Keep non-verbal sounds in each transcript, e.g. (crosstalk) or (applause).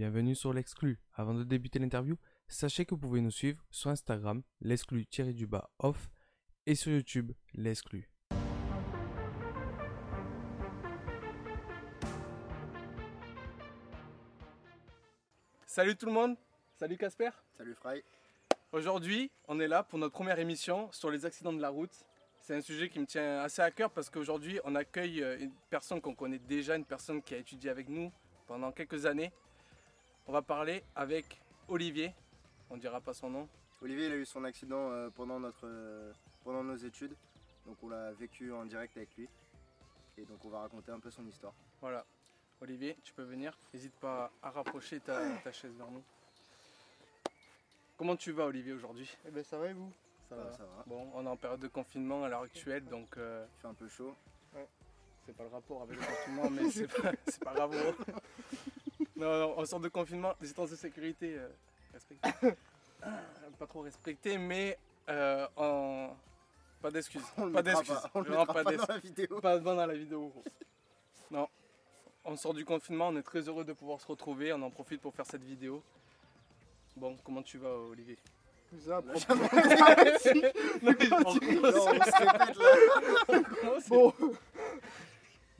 bienvenue sur l'exclu. Avant de débuter l'interview, sachez que vous pouvez nous suivre sur Instagram, l'exclu-du-bas off, et sur YouTube, l'exclu. Salut tout le monde, salut Casper. Salut Fry. Aujourd'hui, on est là pour notre première émission sur les accidents de la route. C'est un sujet qui me tient assez à cœur parce qu'aujourd'hui, on accueille euh, une personne qu'on connaît déjà, une personne qui a étudié avec nous pendant quelques années. On va parler avec Olivier. On dira pas son nom. Olivier il a eu son accident euh, pendant, notre, euh, pendant nos études. Donc on l'a vécu en direct avec lui. Et donc on va raconter un peu son histoire. Voilà. Olivier, tu peux venir. N'hésite pas à rapprocher ta, ta chaise vers nous. Comment tu vas Olivier aujourd'hui? Eh ben ça va et vous? Ça va, ça va. Bon, on est en période de confinement à l'heure actuelle, donc euh, Il fait un peu chaud. c'est pas le rapport avec le confinement, mais c'est pas, c'est pas grave. (laughs) Non, non, en sorte de confinement, distances de sécurité euh, respectées. (coughs) pas trop respectées, mais euh, en... pas d'excuses. On Pas d'excuses. pas, on pas dans la vidéo. Pas dans la vidéo. Non. On sort du confinement, on est très heureux de pouvoir se retrouver. On en profite pour faire cette vidéo. Bon, comment tu vas, Olivier? Ça, (laughs) On Non, on on se répète là. Bon,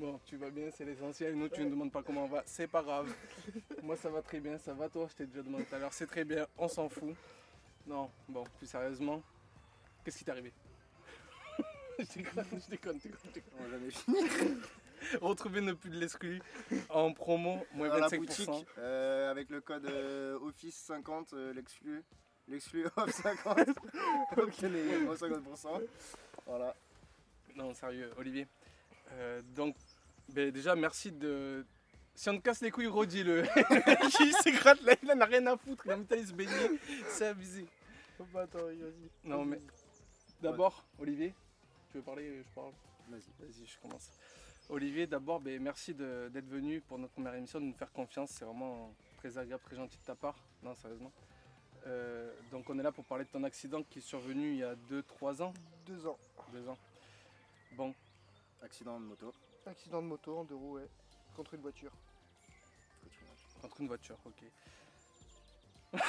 Bon, tu vas bien, c'est l'essentiel. Nous, tu ne demandes pas comment on va, c'est pas grave. Moi, ça va très bien, ça va toi? Je t'ai déjà demandé tout à l'heure, c'est très bien, on s'en fout. Non, bon, plus sérieusement, qu'est-ce qui t'est arrivé? (laughs) Je déconne, je déconne, je déconne, je déconne. On a jamais fini. (laughs) Retrouvez nos de l'exclu en promo, moins Dans la 25%. boutique, euh, avec le code euh, Office 50, euh, l'exclu. L'exclu off 50. Donc il y a moins 50%. Voilà. Non, sérieux, Olivier. Euh, donc, ben, déjà, merci de. Si on te casse les couilles, redis-le. (laughs) il s'écrate là, il en a rien à foutre, il a envie se baigner. C'est abusé. bah, attends, vas-y. Non, mais d'abord, Olivier, tu veux parler Je parle? Vas-y. Vas-y, je commence. Olivier, d'abord, ben, merci de- d'être venu pour notre première émission, de nous faire confiance. C'est vraiment très agréable, très gentil de ta part. Non, sérieusement. Euh, donc, on est là pour parler de ton accident qui est survenu il y a 2-3 ans? Deux ans. 2 ans. Bon, Accident de moto. Accident de moto en deux roues, ouais. Contre une voiture. Contre une voiture, ok. (laughs)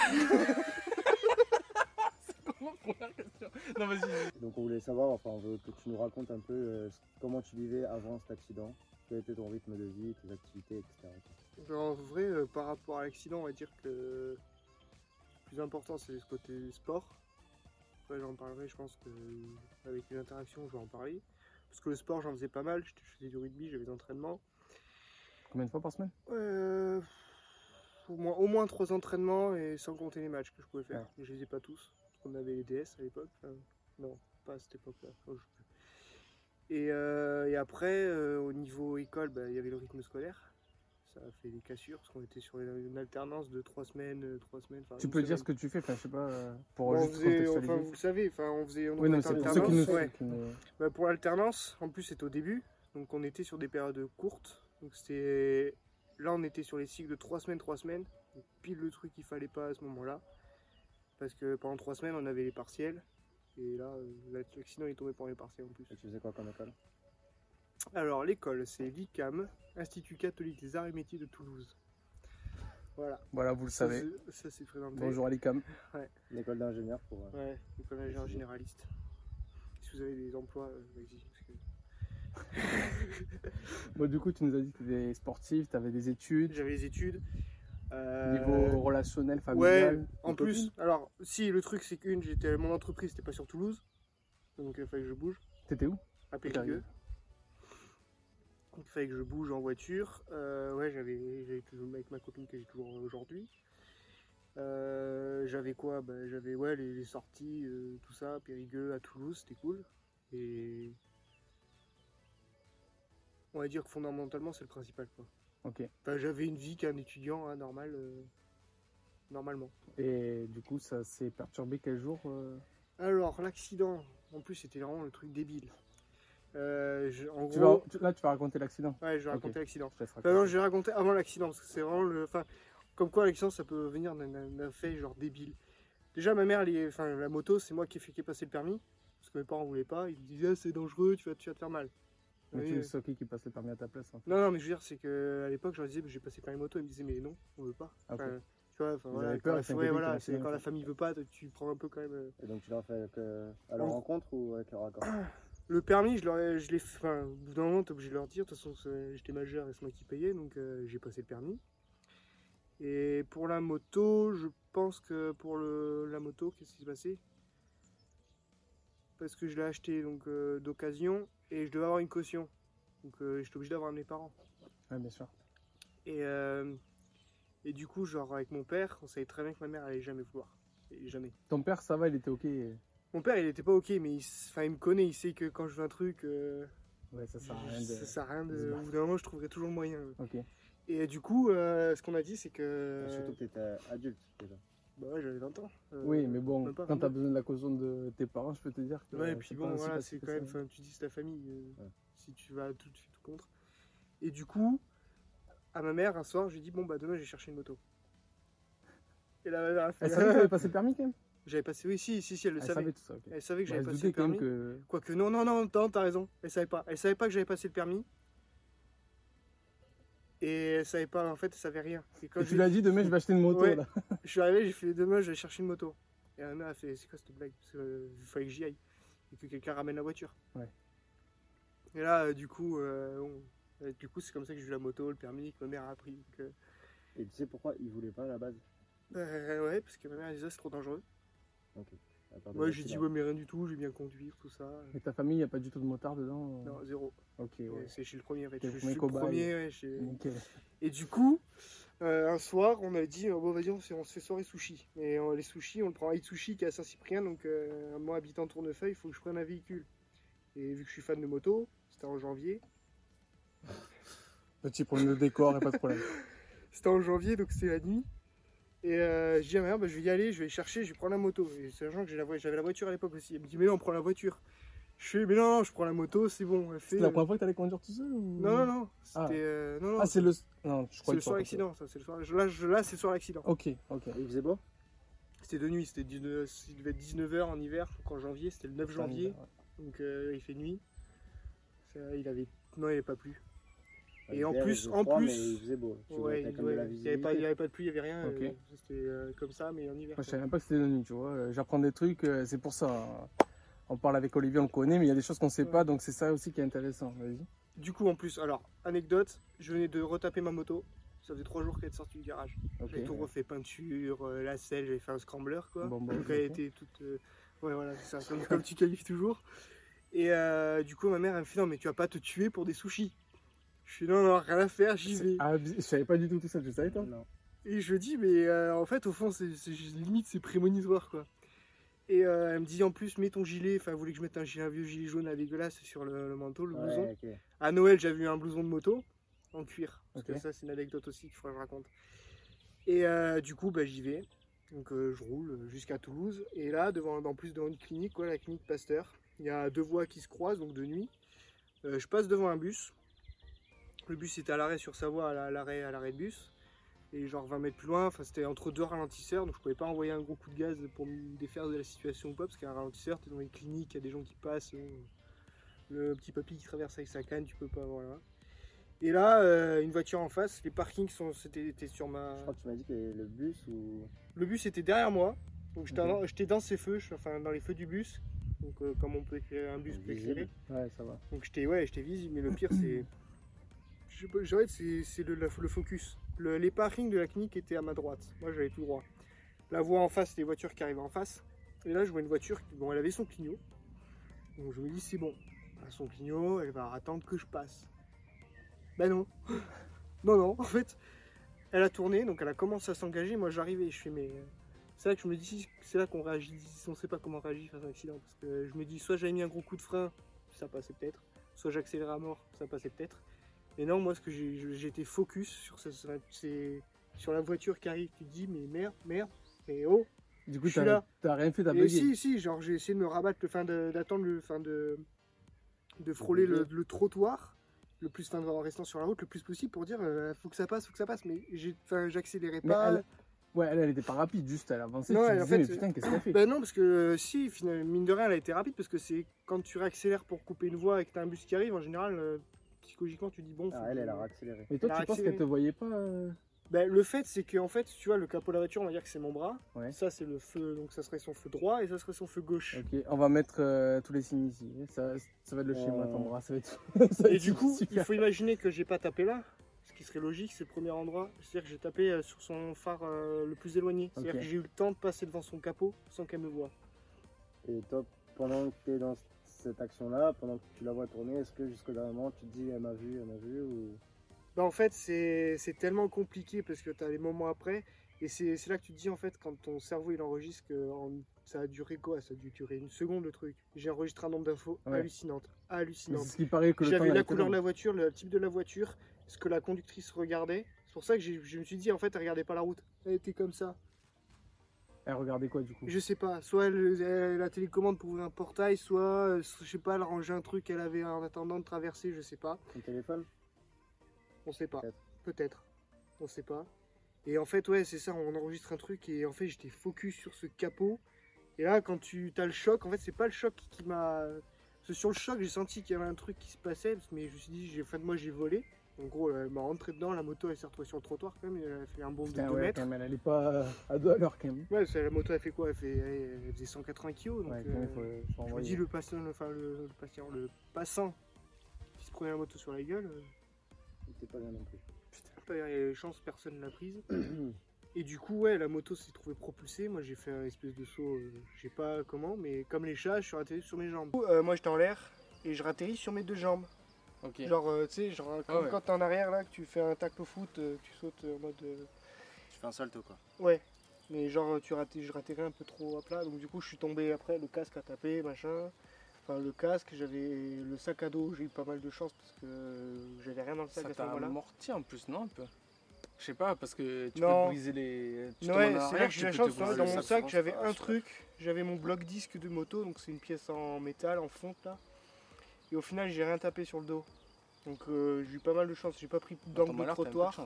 C'est comment première question Non, vas-y. vas-y. Donc on voulait savoir, enfin on veut que tu nous racontes un peu euh, comment tu vivais avant cet accident, quel était ton rythme de vie, tes activités, etc. Ben, en vrai, euh, par rapport à l'accident, on va dire que le plus important, c'est ce côté sport. Après, j'en parlerai, je pense que avec une interaction, je vais en parler. Parce que le sport, j'en faisais pas mal. Je faisais du rugby, j'avais des entraînements. Combien de fois par semaine Euh, au, moins, au moins trois entraînements et sans compter les matchs que je pouvais faire. Je les ai pas tous. Qu'on avait les DS à l'époque. Enfin, non, pas à cette époque-là. Oh, Et, euh, et après, euh, au niveau école, bah, il y avait le rythme scolaire. Ça a fait des cassures parce qu'on était sur une, alternance de trois semaines, euh, trois semaines. Tu peux dire ce que tu fais, enfin, je sais pas, euh, pour Bon, on juste faisait- enfin, vous le savez, enfin, on faisait. on oui, non, pour ceux qui nous alternance, ouais. qui nous- Bah, pour l'alternance, en plus c'était au début, donc on était sur des périodes courtes. Donc c'était là on était sur les cycles de 3 semaines, 3 semaines, Donc, pile le truc qu'il fallait pas à ce moment-là. Parce que pendant 3 semaines on avait les partiels. Et là, euh, l'accident est tombé pendant les partiels en plus. Et tu faisais quoi comme école? Alors l'école c'est l'ICAM, Institut catholique des arts et métiers de Toulouse. Voilà, Voilà, vous le ça savez. c'est- ça c'est présenté. Bonjour Alicam. L'école d'ingénieur pour... euh, Ouais, l'école d'ingénieur généraliste. Si vous avez des emplois, euh, vas-y. parce que- (laughs) Bon, du coup, tu nous as dit que tu étais sportif, tu avais des études, J'avais les études. Euh, niveau relationnel, Ouais, familial. en une plus, alors si le truc c'est qu'une, j'étais mon entreprise, c'était pas sur Toulouse, donc il fallait que je bouge T'étais où? À Périgueux. Il fallait que je bouge en voiture. Euh, ouais, j'avais, toujours avec ma copine que j'ai toujours aujourd'hui. Euh, j'avais quoi? Bah, J'avais ouais les, les sorties, euh, tout ça, Périgueux à Toulouse, c'était cool. Et on va dire que fondamentalement c'est le principal quoi. Ok. Enfin, j'avais une vie qu'un étudiant hein, normal, normalement. Et du coup, ça s'est perturbé quel jour Alors, l'accident, en plus, c'était vraiment le truc débile. Euh, je- en tu gros, vas, tu- Là, tu vas raconter l'accident. ouais, je vais raconter l'accident. Enfin, non, je vais raconter avant l'accident, parce que c'est vraiment le. Enfin, comme quoi l'accident, ça peut venir d'un- fait genre débile. Déjà, ma mère, est- enfin, la moto, c'est moi qui ai fait qui ai passé le permis, parce que mes parents voulaient pas. Ils me disaient, Ah, c'est dangereux, tu vas, tu vas te faire mal. Mais Oui, c'est qui qui passe le permis à ta place. hein. Non, non, mais je veux dire, c'est qu'à l'époque, je leur disais, j'ai passé permis moto. Ils me disaient, mais non, on veut pas. Ah, ok. Enfin, tu vois, voilà, quand, peur, la, ouais, voilà, quand la famille veut pas, tu prends un peu quand même. euh, Et donc tu l'as fait avec, euh, à leur En- rencontre ou avec leur accord? (coughs) Le permis, je, l'ai fait. Enfin, au bout d'un moment, t'es obligé de leur dire. De toute façon, j'étais majeur et c'est moi qui payais, donc euh, j'ai passé le permis. Et pour la moto, je pense que pour le, la moto, qu'est-ce qui s'est passé? Parce que je l'ai acheté donc euh, d'occasion et je devais avoir une caution. Donc euh, j'étais obligé d'avoir mes parents. Ouais, bien sûr. Et, euh, et du coup, genre avec mon père, on savait très bien que ma mère allait jamais vouloir. Et jamais. Ton père, ça va, il était ok. Mon père, il était pas ok, mais il, enfin, il me connaît, il sait que quand je veux un truc, euh, Ouais, ça sert à rien de. ça sert à rien de de. se Au bout d'un moment, je trouverai toujours le moyen. Ok. Et euh, du coup, euh, ce qu'on a dit, c'est que. Surtout que tu étais adulte déjà. Bah ouais, j'avais 20 ans. Euh, Oui, mais bon, quand t'as 22. besoin de la caution de tes parents, je peux te dire que. Ouais, et puis bon, voilà, c'est quand ça. même. enfin, tu dis c'est ta famille. euh, Ouais. Si tu vas tout de suite contre. Et du coup, à ma mère, un soir, je lui ai dit bon, bah demain, je vais chercher une moto. Et là, ma mère a fait. Elle savait que t'avais passé le permis quand même? J'avais passé, oui, si, si, si, elle le Elle savait. savait tout ça. Elle savait que j'avais passé le permis. que. Quoique, non, non, non, t'as raison. Elle savait pas. Elle savait pas que j'avais passé le permis. Et elle savait pas, en fait, elle savait rien. Et quand Et tu lui lui ai as dit demain, je vais acheter une moto Ouais. là. (laughs) Je suis arrivé, j'ai fait demain, je vais chercher une moto. Et ma mère a fait, c'est quoi cette blague? Parce que, euh, Il fallait que j'y aille. Et que quelqu'un ramène la voiture. Ouais. Et là, euh, du coup, euh, du coup, c'est comme ça que j'ai eu la moto, le permis, que ma mère a appris. Et tu sais pourquoi ils voulaient pas à la base? Euh, ouais, parce que ma mère disait c'est trop dangereux. Des Moi, j'ai dit, ouais, mais rien du tout, je vais bien conduire, tout ça. Et ta famille, il n'y a pas du tout de motard dedans Non, zéro. Ok, ouais. Et C'est chez le premier, en fait. Je, suis le premier, ouais, chez-. Et du coup, euh, un soir, on a dit, euh, bon, vas-y, on, se- on se fait soirée sushi. Mais euh, les sushis, on le prend à Itsushi qui est à Saint-Cyprien. Donc, euh, moi, habitant Tournefeuille, il faut que je prenne un véhicule. Et vu que je suis fan de moto, c'était en janvier. Petit problème de décor et pas de problème. (laughs) C'était en janvier, donc c'était la nuit. Et euh, je dis à ma mère, bah, je vais y aller, je vais chercher, je vais prendre la moto. Et sachant que j'ai la vo- j'avais la voiture à l'époque aussi. Elle me dit, mais non, on prend la voiture. Je fais, mais non, non, je prends la moto, c'est bon. C'est la euh, première fois que t'allais conduire tout seul ou... Non, non, non. C'était. Ah. euh, non, non, Ah, c'est le. Non, je c'est crois le soir d'accident, ça. C'est le soir. Là, je- là c'est le soir d'accident. Ok, ok. Et il faisait beau? C'était de nuit, c'était 19, il devait être 19h en hiver, donc en janvier, c'était le 9 janvier, donc euh, il fait nuit. Ça, il avait, non, il n'avait pas plu. Et en plus- en froid, plus- il faisait beau. Tu vois, Ouais, il n'y avait, pas- avait de pluie, il n'y avait rien. Ok. euh, c'était euh, comme ça, mais en hiver. Moi, je savais même pas que c'était de nuit, tu vois. J'apprends des trucs, euh, c'est pour ça. hein. On parle avec Olivier, on le connaît, mais il y a des choses qu'on sait Ouais. pas, donc c'est ça aussi qui est intéressant. Vas-y. Du coup, en plus, alors, anecdote, je venais de retaper ma moto. Ça faisait trois jours qu'elle était sortie du garage. Ok. J'avais tout refait, peinture, euh, la selle, j'avais fait un scrambler, quoi. Bon, bon, Donc elle était toute. euh, Ouais, voilà, c'est ça, comme, comme tu qualifies toujours. Et euh, du coup, ma mère, elle me fait Non, mais tu vas pas te tuer pour des sushis. Je suis Non, non, rien à faire, j'y vais. Ah, je savais pas du tout tout ça, tu savais toi Non. Et je dis, mais euh, en fait, au fond, c'est limite, c'est prémonitoire, quoi. Et euh, elle me dit en plus, mets ton gilet. Enfin, elle voulait que je mette un, gilet, un vieux gilet jaune à dégueulasse sur le, le manteau, le blouson. Ouais, ok. À Noël, j'avais eu un blouson de moto en cuir. Parce Ok. que ça, c'est une anecdote aussi qu'il faudrait que je raconte. Et euh, du coup, bah, j'y vais. Donc, euh, je roule jusqu'à Toulouse. Et là, devant, en plus devant une clinique, quoi, la clinique Pasteur, il y a deux voies qui se croisent, donc de nuit. Euh, je passe devant un bus. Le bus était à l'arrêt sur sa voie, à la- à l'arrêt, à l'arrêt de bus. Et genre 20 mètres plus loin, enfin, c'était entre deux ralentisseurs, donc je pouvais pas envoyer un gros coup de gaz pour me défaire de la situation ou pas, parce qu'un ralentisseur, tu es dans une clinique, il y a des gens qui passent. euh, le petit papy qui traverse avec sa canne, tu peux pas, voilà. Et là, euh, une voiture en face, les parkings sont, c'était, étaient sur ma. Je crois que tu m'as dit que le bus ou. Le bus était derrière moi, donc j'étais, Ok. dans, j'étais dans ces feux, enfin dans les feux du bus, donc euh, comme on peut éclairer un bus peut éclairer. Ouais, ça va. Donc j'étais, ouais, j'étais visible, mais le pire c'est, (clears throat) je c'est, le, focus. Le- les parkings de la clinique étaient à ma droite, moi j'avais tout droit. La voie en face, les voitures qui arrivaient en face, et là je vois une voiture, qui, bon, elle avait son clignot, donc je me dis c'est bon, elle a son clignot, elle va attendre que je passe. Ben non. (laughs) non, non, en fait, elle a tourné, donc elle a commencé à s'engager. Moi, j'arrivais, je fais, mais. euh, C'est là que je me dis, c'est là qu'on réagit, on sait pas comment réagir face à un accident. Parce que je me dis, soit j'avais mis un gros coup de frein, ça passait peut-être. Soit j'accélérais à mort, ça passait peut-être. Et non, moi, ce que été focus sur, ce- sur la voiture qui arrive, tu te dis, mais merde, merde, et oh, Du coup, Je suis t'as rien fait, t'as bugué. si, si, genre j'ai essayé de me rabattre, le fin de- d'attendre le fin de de frôler le, le trottoir, le plus fin en restant sur la route le plus possible pour dire euh, faut que ça passe, faut que ça passe. Mais j'accélérais Mais pas. elle- Ouais, elle, elle était pas rapide, juste elle avançait. Non, tu elle, en fait, mais putain, qu'est-ce qu'elle fait? Bah non, parce que euh, si, finalement, mine de rien, elle a été rapide parce que c'est quand tu réaccélères pour couper une voie et que t'as un bus qui arrive, en général, euh, psychologiquement, tu dis bon. Ah, elle, que- elle a accéléré. Mais toi, elle tu penses qu'elle te voyait pas euh Bah, le fait, c'est que en fait, tu vois, le capot de la voiture, on va dire que c'est mon bras. Ouais. Ça, c'est le feu, donc ça serait son feu droit et ça serait son feu gauche. Ok, on va mettre euh, tous les signes ici. Ça, ça va être le schéma, Euh. ton bras. Ça va être... (laughs) ça va Et être du coup, il super. faut imaginer que j'ai pas tapé là. Ce qui serait logique, c'est le premier endroit. C'est-à-dire que j'ai tapé euh, sur son phare euh, le plus éloigné. C'est-à-dire Ok. que j'ai eu le temps de passer devant son capot sans qu'elle me voie. Et toi, pendant que tu es dans cette action-là, pendant que tu la vois tourner, est-ce que jusqu'au dernier moment, tu te dis, elle m'a vu, elle m'a vu ou... Bah, en fait, c'est tellement compliqué parce que tu as les moments après. Et c'est là que tu te dis, en fait, quand ton cerveau il enregistre que en- ça a duré quoi? Ça a dû durer une seconde le truc. J'ai enregistré un nombre d'infos Ouais. hallucinantes. Hallucinantes. Ce qui paraît que J'avais la couleur de la voiture, le type de la voiture, ce que la conductrice regardait. C'est pour ça que je me suis dit, en fait, elle regardait pas la route. Elle était comme ça. Elle regardait quoi du coup? Je sais pas, soit elle, elle- la télécommande pour ouvrir un portail, soit, euh, je sais pas, elle rangeait un truc qu'elle avait en attendant de traverser, je sais pas. Ton téléphone? On sait pas. Peut-être. On sait pas. Et en fait, ouais, c'est ça, on enregistre un truc et en fait, j'étais focus sur ce capot. Et là, quand tu as le choc, en fait, c'est pas le choc qui m'a. que sur le choc, j'ai senti qu'il y avait un truc qui se passait, mais je me suis dit, j'ai, fin de moi, j'ai volé. En gros, elle m'a rentré dedans, la moto, elle s'est retrouvée sur le trottoir quand même, elle a fait un bond de Putain, 2 ouais, mètres. quand même, elle allait pas à deux à l'heure quand même. Ouais, la moto, elle fait quoi? Elle, fait, elle, faisait 180 kg. Donc, Ouais, euh, faut, faut je me dis, le patient, enfin, le, le patient, le passant qui se prenait la moto sur la gueule, euh, T'es pas bien non plus. putain, il y a des chances, personne ne l'a prise. (clears throat) Et du coup, ouais, la moto s'est trouvée propulsée. Moi, j'ai fait un espèce de saut, euh, je sais pas comment, mais comme les chats, je suis atterri sur mes jambes. Euh, moi, j'étais en l'air et je ratterris sur mes deux jambes. Genre, euh, tu sais, genre, comme ouais. quand t'es en arrière, là, que tu fais un tacle au foot, euh, tu sautes euh, en mode. euh, Tu fais un salto quoi. Ouais. Mais genre, tu ratais, je ratterris un peu trop à plat, donc du coup, je suis tombé après, le casque a tapé, machin. Enfin, le casque, j'avais le sac à dos, j'ai eu pas mal de chance parce que j'avais rien dans le sac Ça à ce moment-là. amorti en plus, non un peu? Je sais pas, parce que tu Non. peux briser les. Tu Ouais, c'est là arrière, que j'ai la chance, dans mon sac. j'avais ah, un truc, j'avais mon bloc disque de moto, donc c'est une pièce en métal, en fonte là. Et au final, j'ai rien tapé sur le dos. Donc euh, j'ai eu pas mal de chance, j'ai pas pris d'angle de trottoir, ouais.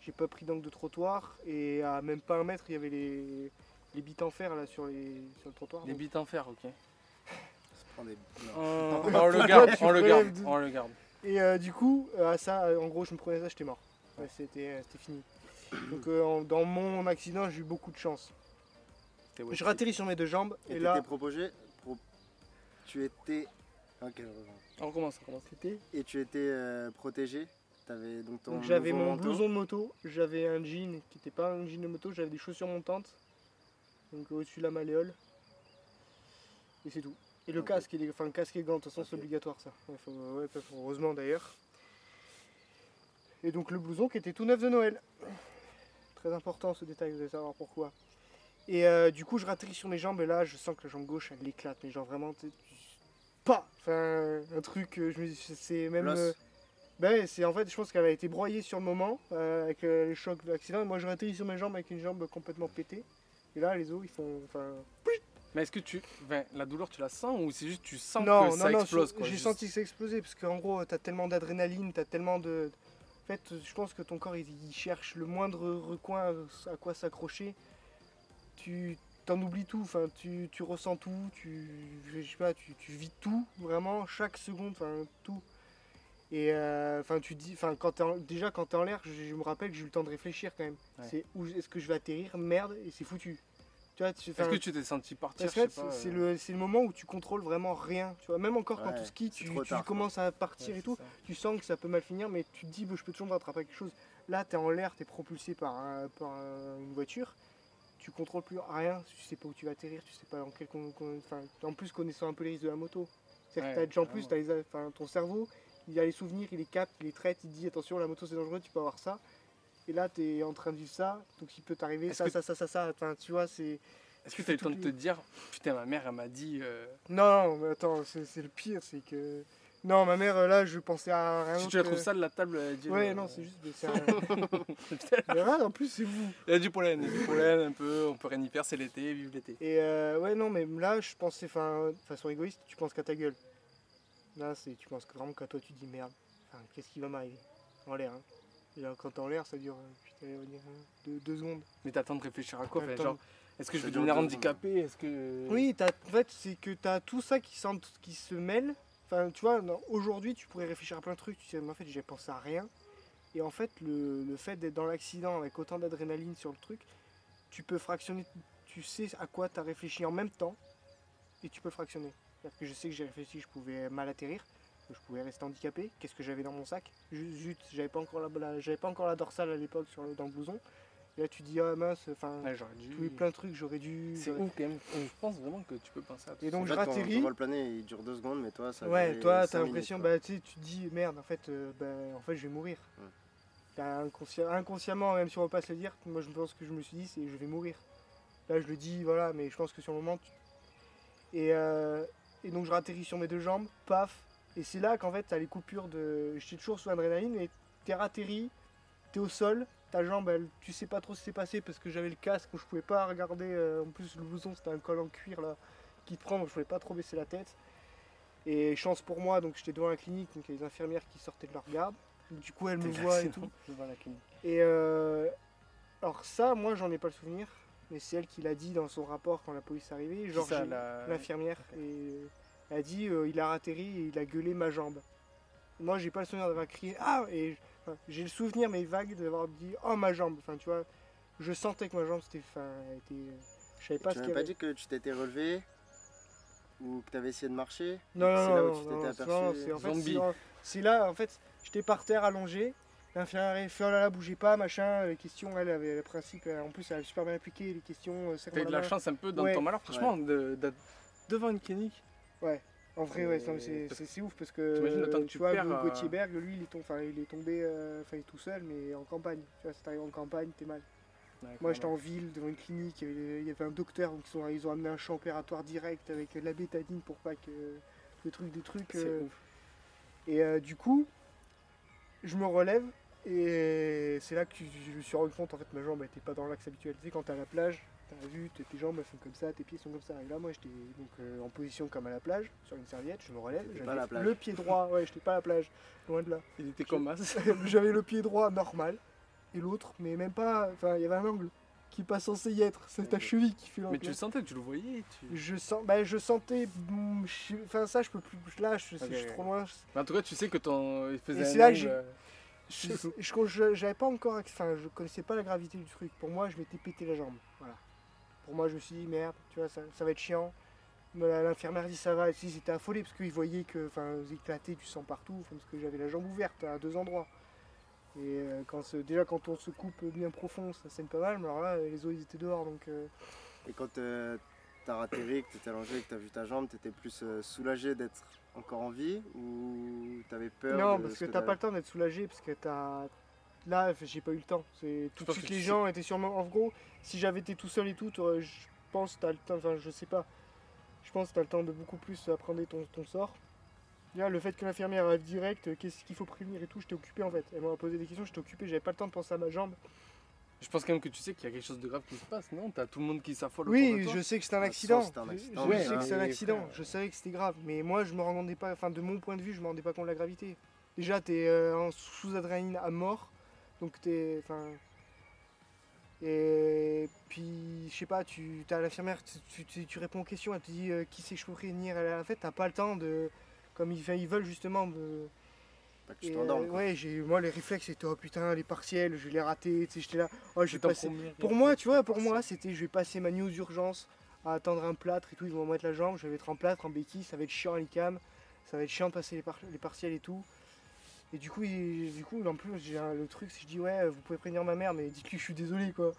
j'ai pas pris d'angle de trottoir, et à même pas un mètre, il y avait les, les bites en fer là sur, les, sur le trottoir. Les donc- bites en fer, ok. Des- non. (laughs) On, le garde, on le garde, de- on le garde. Et euh, du coup, euh, à ça, euh, en gros, je me prenais ça, j'étais mort. Ouais, c'était, euh, c'était fini. Donc euh, en- dans mon accident, j'ai eu beaucoup de chance. Je ratterris sur mes deux jambes, Et et là, proposé. pro- Tu étais. Ok. On recommence, on recommence. Et tu étais euh, protégé? Donc ton. Donc j'avais mon manteau? blouson de moto, j'avais un jean qui n'était pas un jean de moto, j'avais des chaussures montantes, donc au-dessus de la malléole. Et c'est tout. Et le casque, et les, enfin le casque et gants, de toute façon c'est obligatoire ça. Ouais, faut- ouais, parce- heureusement d'ailleurs. Et donc le blouson qui était tout neuf de Noël. Très important ce détail, vous allez savoir pourquoi. Et euh, du coup je ratterris sur mes jambes et là je sens que la jambe gauche elle éclate, mais genre vraiment, tu sais, tu- pas Enfin un truc, euh, je me c'est même... Euh, ben, c'est en fait, je pense qu'elle a été broyée sur le moment euh, avec euh, les chocs de l'accident. Et moi, je atterri sur mes jambes avec une jambe complètement pétée. Et là, les os, ils font. Enfin, Mais est-ce que tu. Enfin, la douleur, tu la sens ou c'est juste tu sens non, que non, ça non. explose J'ai juste? senti que ça explosait parce qu'en gros, t'as tellement d'adrénaline, t'as tellement de. En fait, je pense que ton corps, il, il cherche le moindre recoin à quoi s'accrocher. Tu t'en oublies tout. Enfin, tu, tu ressens tout. Tu, je sais pas, tu, tu vis tout vraiment chaque seconde. Enfin, tout. Et euh, enfin, tu dis, enfin, quand t'es en- déjà quand t'es en l'air, je, je me rappelle que j'ai eu le temps de réfléchir quand même. Ouais. C'est où est-ce que je vais atterrir Merde, et c'est foutu. Tu vois, tu, Est-ce que tu t'es senti partir c'est euh, le, le moment où tu contrôles vraiment rien. Tu vois, même encore quand tu skis, tu, tu tard, quoi. commences à partir ouais, et tout, ça. tu sens que ça peut mal finir, mais tu te dis, bah, je peux toujours rattraper quelque chose. Là, tu es en l'air, tu es propulsé par, un- par un- une voiture, tu contrôles plus rien, tu sais pas où tu vas atterrir, tu sais pas dans quel. con- con- enfin, en plus, connaissant un peu les risques de la moto. C'est-à-dire que Ouais, déjà en plus, t'as les, ton cerveau, il a les souvenirs, il les capte, il les traite, il dit attention, la moto c'est dangereux, tu peux avoir ça. Et là, tu es en train de vivre ça, donc il peut t'arriver ça, ça, ça, ça, ça. Enfin, tu vois, c'est. Est-ce que tu as eu le temps de te dire Putain, ma mère, elle m'a dit. euh, Non, non, mais attends, c'est c'est le pire, c'est que. Non, ma mère, euh, là, je pensais à rien. Si tu la trouves sale, la table, elle dit. Ouais, euh, non, c'est juste. c'est (laughs) Mais en plus, c'est vous. Il y a du pollen, il y a du pollen un peu, on peut rien y faire, c'est l'été, vive l'été. Et euh, ouais, non, mais là, je pensais, enfin, de façon égoïste, tu penses qu'à ta gueule. Là, c'est, tu penses vraiment qu'à toi, tu dis merde, enfin, qu'est-ce qui va m'arriver? En l'air, hein. Et alors, quand t'es en l'air, ça dure putain, on euh, deux, deux secondes. Mais t'as le temps de réfléchir à quoi T'as le genre. Est-ce que je vais devenir handicapé Est-ce que. Oui, t'as- en fait, c'est que tu as tout ça qui, qui se mêle. Enfin, tu vois, aujourd'hui, tu pourrais réfléchir à plein de trucs. Tu sais, mais en fait, j'ai pensé à rien. Et en fait, le, le fait d'être dans l'accident avec autant d'adrénaline sur le truc, tu peux fractionner. Tu sais à quoi tu as réfléchi en même temps. Et tu peux fractionner. C'est-à-dire que je sais que j'ai réfléchi, je pouvais mal atterrir. que Je pouvais rester handicapé. Qu'est-ce que j'avais dans mon sac? Zut, j'avais pas encore la, pas encore la dorsale à l'époque dans le blouson. Et là, tu dis, ah mince, enfin, Ouais, j'aurais dû. plein de trucs, j'aurais dû. C'est ouf quand même. Je pense vraiment que tu peux penser à tout Et donc, je ratterris. Ton vol plané, il dure deux secondes, mais toi, ça Ouais, toi, t'as l'impression, bah, tu sais, tu te dis, merde, en fait, euh, bah, en fait, je vais mourir. Ouais. T'as inconsci- inconsciemment, même si on va pas se le dire, moi, je pense que je me suis dit, c'est je vais mourir. Là, je le dis, voilà, mais je pense que sur le moment, tu- et, euh, et donc, je ratterris sur mes deux jambes, paf, et c'est là qu'en fait, t'as les coupures de. J'étais toujours sous adrénaline, et t'es ratterri, t'es au sol, ta jambe, elle, tu sais pas trop ce qui s'est passé parce que j'avais le casque, je pouvais pas regarder. euh, en plus, le blouson, c'était un col en cuir là qui te prend, donc je pouvais pas trop baisser la tête. Et chance pour moi, donc j'étais devant la clinique, donc il y a les infirmières qui sortaient de leur garde. Du coup, elles me voient et tout. (laughs) la clinique. Et euh, alors ça, moi, j'en ai pas le souvenir, mais c'est elle qui l'a dit dans son rapport quand la police est arrivée. Genre, la- l'infirmière, et elle a dit, euh, il a atterri et il a gueulé ma jambe. Moi, j'ai pas le souvenir d'avoir crié ah et enfin, j'ai le souvenir mais vague d'avoir dit oh ma jambe. Enfin, tu vois, je sentais que ma jambe c'était, enfin, était, je savais pas Tu ce m'as qu'elle pas dit que tu t'étais relevé ou que tu avais essayé de marcher Non, non, C'est là non, où tu non, t'étais non, aperçu. c'est en fait, Zombie. c'est là, en fait, j'étais par terre allongé. L'infirmière fait oh là là, bougez pas, machin. Les questions, elle avait le principe, euh, en plus, elle avait super bien appliqué les questions. euh, T'as eu de la chance un peu dans Ouais. ton malheur, franchement, de- devant une clinique. En vrai, ouais, c'est- ouf parce que t'imagines le temps que tu tu vois, perds, Ga- Gauthier Berg, lui, il est, tom- enfin, il est tombé, euh, enfin, il est tout seul, mais en campagne. Tu vois, si t'arrives en campagne, t'es mal. Moi, j'étais en ville, devant une clinique, il y avait, un docteur, donc ils, ont amené un champ opératoire direct avec de la bétadine pour pas que le truc des trucs. C'est euh, ouf. Et euh, du coup, je me relève et c'est là que je me suis rendu compte en fait ma jambe n'était pas dans l'axe habituel. Tu sais, quand t'es à la plage, t'as vu, tes tes jambes elles sont comme ça, tes pieds sont comme ça. Et là, moi j'étais donc euh, en position comme à la plage, sur une serviette, je me relève, j'avais le pied droit, ouais, j'étais pas à la plage, loin de là. Il était comme (laughs) j'avais le pied droit normal et l'autre, mais même pas, enfin il y avait un angle qui est pas censé y être, c'est ta cheville qui fait l'angle. Mais tu le sentais, tu le voyais. Tu... Je sens, bah, je sentais, mm, je- enfin ça je peux plus, là je, je Ok, suis trop loin, Mais en tout cas, tu sais que ton. Il faisait Et un c'est là que angle, j'ai- euh, Je, je, je- j'avais pas encore, enfin, je connaissais pas la gravité du truc. Pour moi, je m'étais pété la jambe. Pour moi, je me suis dit merde, tu vois, ça, ça va être chiant. L'infirmière dit ça va. Et si, ils étaient affolés parce qu'ils voyaient que, enfin, éclatez du sang partout, parce que j'avais la jambe ouverte à deux endroits. Et euh, quand déjà quand on se coupe bien profond, ça saigne pas mal. Mais alors là, les os ils étaient dehors, donc. euh, Et quand euh, t'as atterri, que t'étais allongé, que t'as vu ta jambe, t'étais plus euh, soulagé d'être encore en vie ou t'avais peur Non, de parce ce que t'as pas le temps d'être soulagé, parce que t'as. Là, j'ai pas eu le temps. C'est tout de suite que les gens étaient sûrement. En gros, si j'avais été tout seul et tout, je pense que t'as le temps. Enfin, je sais pas. Je pense que t'as le temps de beaucoup plus apprendre ton, ton sort. Là, le fait que l'infirmière arrive direct, euh, qu'est-ce qu'il faut prévenir et tout, j'étais occupé en fait. Elle m'a posé des questions, j'étais occupé, j'avais pas le temps de penser à ma jambe. Je pense quand même que tu sais qu'il y a quelque chose de grave qui se passe, non? T'as tout le monde qui s'affole autour de Oui, toi. je sais que c'est un Bah, accident. c'est un Je- accident, Je, ouais, sais que c'est un accident. frère. Je savais que c'était grave. Mais moi, je me rendais pas. Enfin, de mon point de vue, je me rendais pas compte de la gravité. Déjà, t'es euh, en sous adrénaline à mort. Donc, t'es. Enfin. Et puis, je sais pas, tu as l'infirmière, tu, tu- tu réponds aux questions, elle te dit euh, qui c'est que je peux prévenir. En fait, t'as pas le temps de. Comme ils, veulent justement. me- Pas que tu t'endormes. ouais, j'ai, moi, les réflexes, c'était oh putain, les partiels, je l'ai raté. Tu sais, j'étais là. Oh, ton passé. premier Pour moi, tu vois, pour moi, c'était je vais passer ma nuit aux urgences à attendre un plâtre et tout, ils vont me mettre la jambe, je vais être en plâtre, en béquille, ça va être chiant à l'ICAM, ça va être chiant de passer les, par- les partiels et tout. Et du coup, il- du coup en plus, j'ai le truc, que je dis ouais, vous pouvez prévenir ma mère, mais dites-lui que je suis désolé quoi.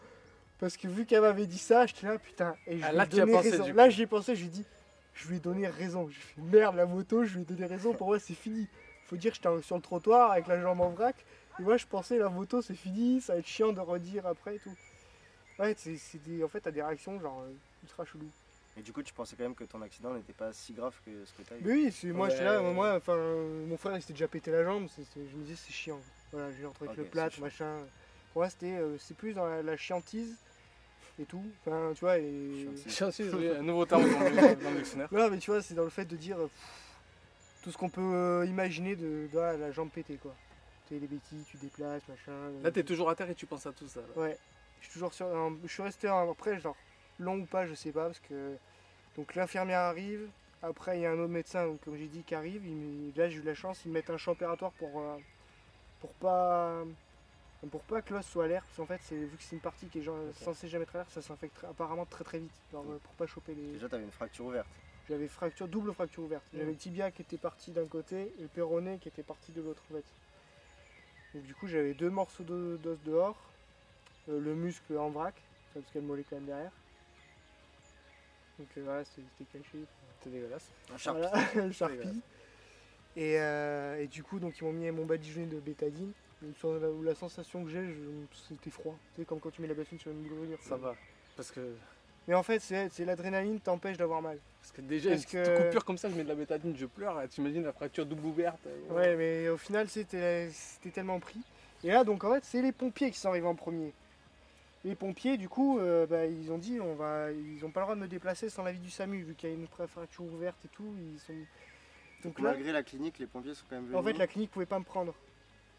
Parce que vu qu'elle m'avait dit ça, j'étais là, putain, et je Ah, lui là, ai donné pensé, raison. Là, j'y ai pensé, je lui ai dit, je lui ai donné raison. J'ai fait merde, la moto, je lui ai donné raison, pour moi, c'est fini. Faut dire que j'étais sur le trottoir avec la jambe en vrac, et moi, je pensais, la moto, c'est fini, ça va être chiant de redire après et tout. Ouais, c'est c'est des, en fait, t'as des réactions genre euh, ultra chelou. Et du coup, tu pensais quand même que ton accident n'était pas si grave que ce que t'as eu. Mais oui, c'est moi, Ouais. j'étais là, moi, enfin, euh, mon frère, il s'était déjà pété la jambe, c'est- c'est- je me disais, c'est chiant. Voilà, j'ai retrouvé Ok, le c'est plâtre, machin. Pour moi, c'était, euh, c'est plus dans la, la chiantise et tout. Enfin, tu vois, et. Chiantise. Oui, (laughs) un nouveau terme dans le, dans le dictionnaire. Non, mais tu vois, c'est dans le fait de dire euh, pff, tout ce qu'on peut euh, imaginer de, de la, la jambe pétée, quoi. tu les bêtises, tu déplaces, machin. Là, t'es toujours à terre et tu penses à tout ça. là. Ouais, je suis toujours sur. Je suis resté après, genre, long ou pas, je sais pas, parce que. Donc l'infirmière arrive, après il y a un autre médecin, donc, comme j'ai dit, qui arrive. il Là, j'ai eu la chance, ils me mettent un champ opératoire pour. euh, pour pas. Pour pas que l'os soit à l'air, parce qu'en fait, c'est, vu que c'est une partie qui est genre, censée jamais être à l'air, ça s'infecte très- apparemment très très vite. Genre, euh, pour pas choper les. Déjà, t'avais une fracture ouverte. J'avais fracture, double fracture ouverte. J'avais le tibia qui était parti d'un côté et le péroné qui était parti de l'autre en fait. Donc du coup j'avais deux morceaux d'os dehors, euh, le muscle en vrac, parce qu'il y a le mollet quand même derrière. Donc euh, voilà, c'était c'était caché. C'est dégueulasse. Un charpie. Voilà, (laughs) le Sharpie. Et, euh, et du coup donc ils m'ont mis mon badigeonné de bétadine. La, la sensation que j'ai, c'était froid. C'est comme quand tu mets la bassine sur une brûlure. Ça va. Parce que, Mais en fait c'est l'adrénaline t'empêche d'avoir mal. parce que déjà, Parce une petite que- coupure comme ça, je mets de la bétadine, je pleure. T'imagines la fracture double ouverte euh, Ouais, mais au final, c'était c'était tellement pris. Et là, donc en fait, c'est les pompiers qui sont arrivés en premier. Les pompiers, du coup, euh, bah, ils ont dit, on va, ils ont pas le droit de me déplacer sans l'avis du SAMU, vu qu'il y a une fracture ouverte et tout. Ils sont... Donc là, Malgré la clinique, les pompiers sont quand même venus. en fait, la clinique pouvait pas me prendre.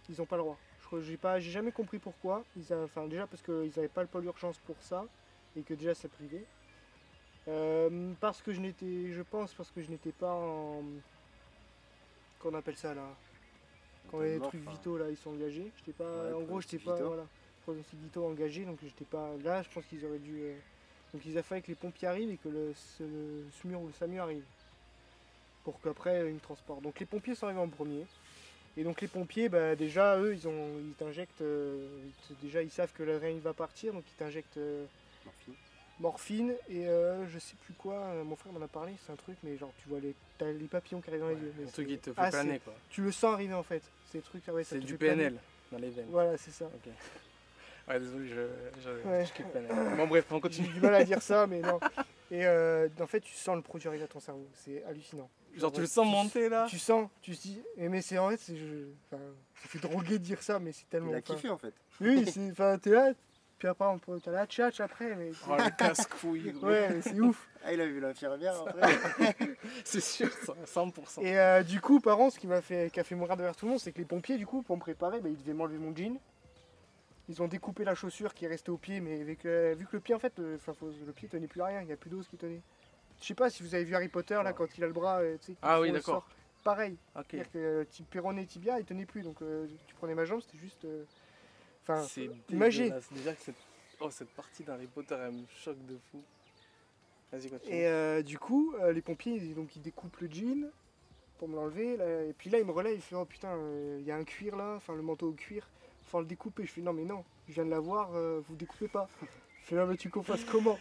Ils ont pas le droit. Je J'ai jamais compris pourquoi. Ils enfin, déjà parce qu'ils avaient pas le pôle urgence pour ça et que déjà c'est privé. Euh, parce que je n'étais, je pense, parce que je n'étais pas en, qu'on appelle ça là, quand les mort, trucs enfin, vitaux là, ils sont engagés. J'étais pas, Ouais, en gros, j'étais pas, voilà, vitaux engagé, donc j'étais pas. Là, je pense qu'ils auraient dû. euh, donc il a fallu que les pompiers arrivent et que le, ce- le SMUR ou le SAMU arrive pour qu'après ils me transportent. Donc les pompiers sont arrivés en premier. Et donc les pompiers, bah, déjà eux, ils ont, ils t'injectent, euh, ils te- déjà ils savent que l'adrénaline va partir, donc ils t'injectent euh, morphine. morphine et euh, je sais plus quoi. euh, Mon frère m'en a parlé, c'est un truc, mais genre tu vois les, t'as les papillons qui arrivent dans les yeux. Un truc qui te fait Ah, planer, quoi. Tu le sens arriver en fait. Trucs, ah ouais, C'est du planer. PNL dans les veines. Voilà, c'est ça. Ouais, désolé, je, je, Ouais. je kiffe PNL. Bon, bref, on J'ai continue. du mal à dire ça, mais non. Et euh, en fait, tu sens le produit arriver à ton cerveau. C'est hallucinant. Genre, tu le sens monter là Tu sens, tu te dis, eh, mais c'est en fait, c'est, je, enfin, ça fait droguer de dire ça, mais c'est tellement. Il a kiffé en fait. Oui, c'est, enfin, t'es là, puis après, on peut, t'as la tchatch après, mais. Oh, le casse-couille. Ouais, mais c'est ouf. (laughs) Ah, il a vu l'infirmière après. (laughs) C'est sûr, ça, 100%. Et euh, du coup, par contre, ce qui m'a fait, qui a fait mourir de rire tout le monde, c'est que les pompiers, du coup, pour me préparer, bah, ils devaient m'enlever mon jean. Ils ont découpé la chaussure qui est restée au pied, mais avec, euh, vu que le pied, en fait, euh, le pied tenait plus à rien, il n'y a plus d'os qui tenait. Je sais pas si vous avez vu Harry Potter, là, quand il a le bras, euh, tu sais, Ah oui, d'accord. Pareil, c'est-à-dire que péroné tibia, il tenait plus, donc euh, tu prenais ma jambe, c'était juste. Enfin, dégueulasse. Déjà que cette... Oh, cette partie d'Harry Potter, elle me choque de fou. Vas-y, continue. Et euh, du coup, euh, les pompiers, ils, donc, ils découpent le jean pour me l'enlever. et puis là, ils me relèvent, ils font Oh putain, il y a un cuir là, enfin le manteau au cuir, faut le découper. Je fais Non, mais non, je viens de l'avoir, euh, vous découpez pas. Je fais Non, mais tu qu'on fasse comment?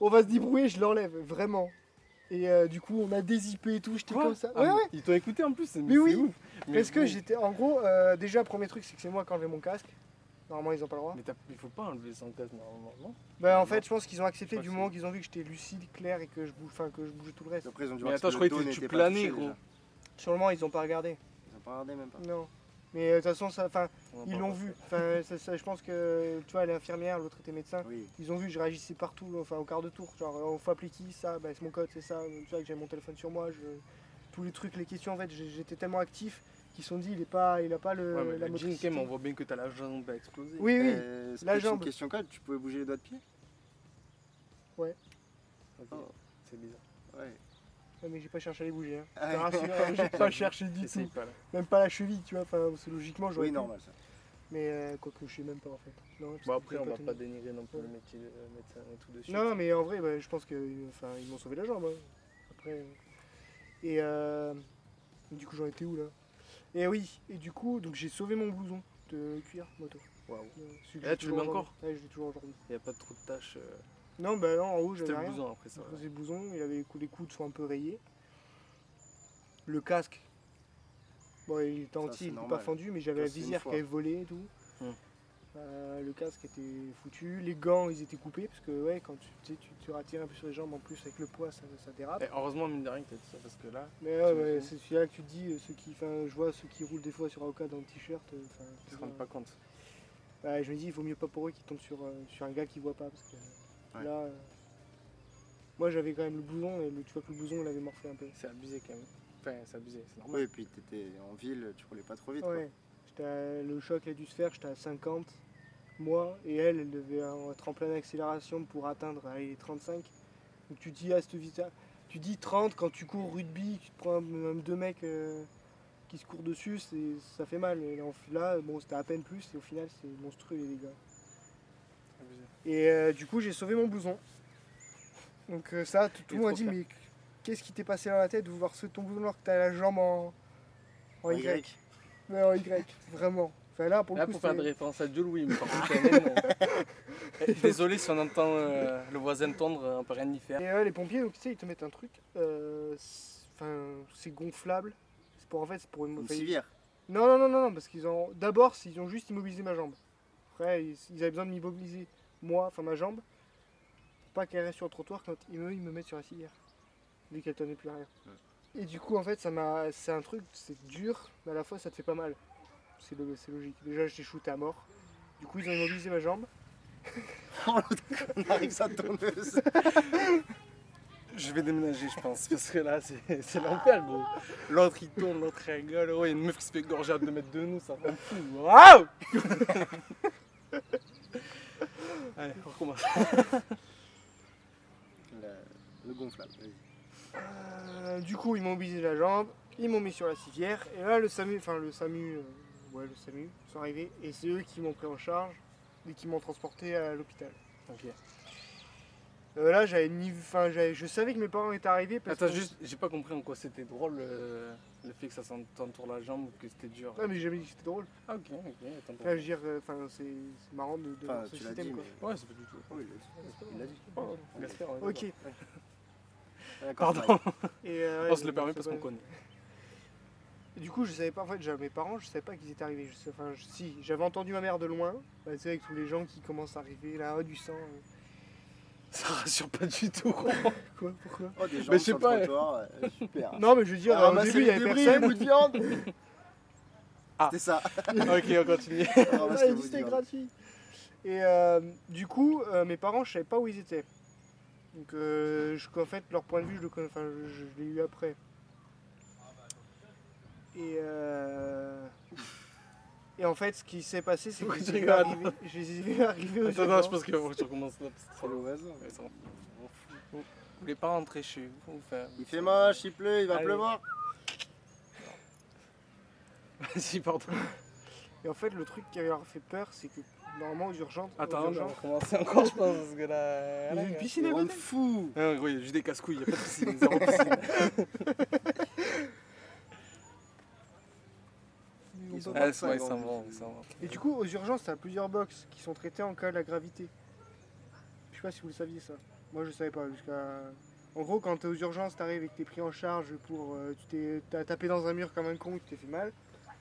On va se débrouiller, je l'enlève, vraiment. Et euh, du coup, on a dézippé et tout, j'étais comme ça. Ah, ouais, mais ouais. Ils t'ont écouté en plus, c'est Mais c'est oui. ouf. Mais Parce que j'étais, en gros, euh, déjà, premier truc, c'est que c'est moi qui ai enlevé mon casque. Normalement, ils ont pas le droit. Mais t'as- il faut pas enlever son casque normalement, non? Bah, en Non. fait, je pense qu'ils ont accepté du moment qu'ils ont vu que j'étais lucide, clair et que je bouge, enfin, que je bougeais tout le reste. Après, ils ont dû Mais voir attends, que je croyais que tu planais, gros. moment, ils ont pas regardé. Ils ont pas regardé même pas. Non. Mais euh, de toute façon, ça, ils l'ont vu. ça- ça, je pense que, tu vois, elle est infirmière, l'autre était médecin. Oui. Ils ont vu, je réagissais partout, enfin, au quart de tour. Genre, on faut appeler qui Ça, bah, c'est mon code, c'est ça. Tu vois, que j'ai mon téléphone sur moi. Je... Tous les trucs, les questions, en fait, j'étais tellement actif qu'ils se sont dit, il est pas, il a pas le, Ouais, mais la le motricité. On voit bien que t'as la jambe à exploser. Oui, oui. Euh, la jambe. une question code, tu pouvais bouger les doigts de pied? Ok, Oh. C'est bizarre. Ouais. Ouais, mais j'ai pas cherché à les bouger. Hein. Ah hein, j'ai pas (laughs) cherché du tout. pas. Même pas la cheville, tu vois. Enfin, c'est logiquement, j'aurais Oui, normal ça. Mais euh, quoique je sais même pas en fait. Non, Bon, que après, on va pas dénigrer non plus Ouais. le métier de euh, médecin et tout de suite. Non, non, mais en vrai, bah, je pense que, enfin, ils m'ont sauvé la jambe. hein. Après, euh, et euh, du coup, j'en étais où là? Et oui, et du coup, donc j'ai sauvé mon blouson de cuir moto. Waouh. Que Et là, tu le mets encore? Ouais, je l'ai toujours aujourd'hui. Il n'y a pas trop de tâches. Non, bah non, en haut, C'était j'avais le rien. blouson après ça. Faisais le blouson, il avait les coudes sont un peu rayés. Le casque, bon, il était entier, il n'était pas fendu, mais j'avais la visière qui avait volé et tout. Hmm. Euh, le casque était foutu, les gants ils étaient coupés parce que ouais quand tu, tu, tu, un peu sur les jambes en plus avec le poids ça, ça dérape. Et heureusement, mine de rien, que t'as dit ça parce que là, Mais ouais, ouais, c'est celui-là que tu te dis, euh, ceux qui, je vois ceux qui roulent des fois sur Aoka dans le t-shirt, euh, ils se rendent pas compte. Ouais, je me dis il vaut mieux pas pour eux qu'ils tombent sur, euh, sur un gars qui voit pas parce que euh, Ouais. là, euh, moi j'avais quand même le blouson et le- tu vois que le blouson il avait morflé un peu. C'est abusé quand même. Enfin, c'est abusé, c'est normal. Oui, et puis t'étais en ville, tu roulais pas trop vite. Ouais, à- le choc a dû se faire, j'étais à 50, moi, et elle, elle devait être en pleine accélération pour atteindre allez, les 35. Donc tu dis à cette vitesse, tu dis 30 quand tu cours rugby, tu te prends même deux mecs euh, qui se courent dessus, c'est- ça fait mal. Et là, bon, c'était à peine plus, et au final, c'est monstrueux les dégâts. Et euh, du coup, j'ai sauvé mon blouson. Donc euh, ça, tout, le monde a dit, mais qu'est-ce qui t'est passé dans la tête de vouloir sauver ton blouson alors que t'as la jambe en, en En Y? Y. Ouais, en Y, vraiment. Enfin, là, pour Là, le coup, pour faire des références à Joe Louis, mais par contre, (laughs) même, euh, Désolé si on entend euh, le voisin tondre, on peut rien y faire. Et les pompiers, donc tu sais, ils te mettent un truc. euh, c'est- Enfin, c'est gonflable. C'est pour en fait, c'est pour une. Civière. Non, non, non, non, parce qu'ils ont. D'abord, ils ont juste immobilisé ma jambe. Après, ils, ils avaient besoin de m'immobiliser moi, enfin ma jambe, pour pas qu'elle reste sur le trottoir quand ils me, ils me mettent sur la civière. Vu qu'elle tenait plus à rien. Et du coup, en fait, ça m'a. C'est un truc, c'est dur, mais à la fois, ça te fait pas mal. C'est c'est logique. Déjà, j'étais shooté à mort. Du coup, ils ont immobilisé ma jambe. (laughs) On arrive sa. Je vais déménager, je pense, parce que là, c'est c'est l'enfer, gros. L'autre, il tourne, l'autre, il rigole. Oh, il y a une meuf qui se fait gorger à 2 mètres de nous, ça rend fou. Waouh Allez, on recommence. (laughs) Le, le gonflable, vas-y. Euh, du coup, ils m'ont mobilisé la jambe, ils m'ont mis sur la civière, et là, le SAMU, enfin le SAMU, euh, ouais, le SAMU, sont arrivés, et c'est eux qui m'ont pris en charge et qui m'ont transporté à l'hôpital. Ok. Euh, là, j'avais ni, enfin, j'avais- je savais que mes parents étaient arrivés parce Attends, que. juste, j'ai pas compris en quoi c'était drôle euh, le fait que ça t'entoure la jambe ou que c'était dur. Ouais, mais j'ai jamais dit que c'était drôle. Ah, ok, ok, attends. Enfin, je veux dire, euh, enfin, c'est marrant de, de Enfin, ce tu l'as système, dit, quoi. mais. Ouais, c'est pas du tout. Oui, il l'a dit. Il l'a dit. Oh, Gaspard, on est Ok. (laughs) Pardon, Et, euh, on ouais, se le permet parce pas- qu'on connaît. Et du coup, je savais pas, en fait, mes parents, je savais pas qu'ils étaient arrivés. Je sais, enfin, je- si, j'avais entendu ma mère de loin, bah, tu sais, avec tous les gens qui commencent à arriver, là, oh, du sang. euh. Ça rassure pas du tout. (laughs) Quoi Pourquoi Oh, des gens Mais je sais pas, trottoir, euh, super. Non, mais je veux dire, Ah, au ramasser début, il y avait débris, personne. les bouts de viande. (laughs) Ah. C'était ça. (laughs) ok, on continue. C'était gratuit. Et euh, du coup, euh, mes parents, je savais pas où ils étaient. Donc, euh, je- en fait, leur point de vue, je le connais, enfin, je, je l'ai eu après. Et, euh, et en fait, ce qui s'est passé, c'est que je les ai vus arriver, je les ai vus (laughs) arriver aux Attends, non, je pense qu'il faut que tu recommences là. parce que C'est le oiseau. Ouais, ça va. Vous voulez pas rentrer chez vous faire... Il fait moche, il pleut, il va Allez. pleuvoir. (laughs) Vas-y, pardon. Et en fait, le truc qui avait leur fait peur, c'est que normalement aux urgences, aux Attends, on va urgences, recommencer encore, je pense, parce que là... il y a une piscine à On côté. fou. Ah, gros, il y a juste des casse-couilles, il n'y a pas de piscine, zéro piscine. (laughs) Ils sont Ah, pas c'est vrai, cinq, ça en va. Et du coup, aux urgences, t'as plusieurs box qui sont traités en cas de la gravité. Je sais pas si vous le saviez ça. Moi, je savais pas. Jusqu'à. En gros, quand t'es aux urgences, t'arrives et que t'es pris en charge pour. euh, tu t'es t'as tapé dans un mur comme un con et tu t'es fait mal.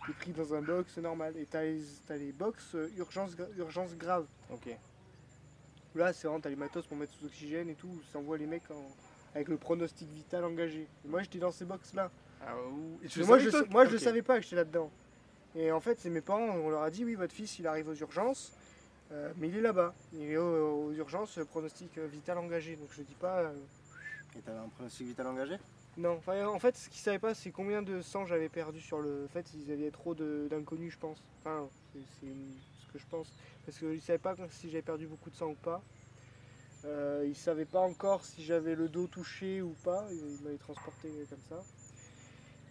T'es pris dans un box, c'est normal. Et t'as les, t'as les box euh, urgence, gra- urgence grave. Ok. Là, c'est vraiment, t'as les matos pour mettre sous oxygène et tout. Ça envoie les mecs en- avec le pronostic vital engagé. Et moi, j'étais dans ces box là. Ah. Et le moi, je, moi, je le savais pas que j'étais là-dedans. Et en fait, c'est mes parents, on leur a dit oui, votre fils, il arrive aux urgences, euh, mais il est là-bas. Il est aux, aux urgences, euh, pronostic euh, vital engagé. Donc je dis pas. euh, Et t'avais un pronostic vital engagé? Non, enfin, en fait, ce qu'ils savaient pas, c'est combien de sang j'avais perdu sur le. En fait, ils avaient trop d'inconnus, je pense. Enfin, c'est ce que je pense. Parce qu'ils savaient pas si j'avais perdu beaucoup de sang ou pas. Euh, ils savaient pas encore si j'avais le dos touché ou pas. Ils m'avaient transporté comme ça.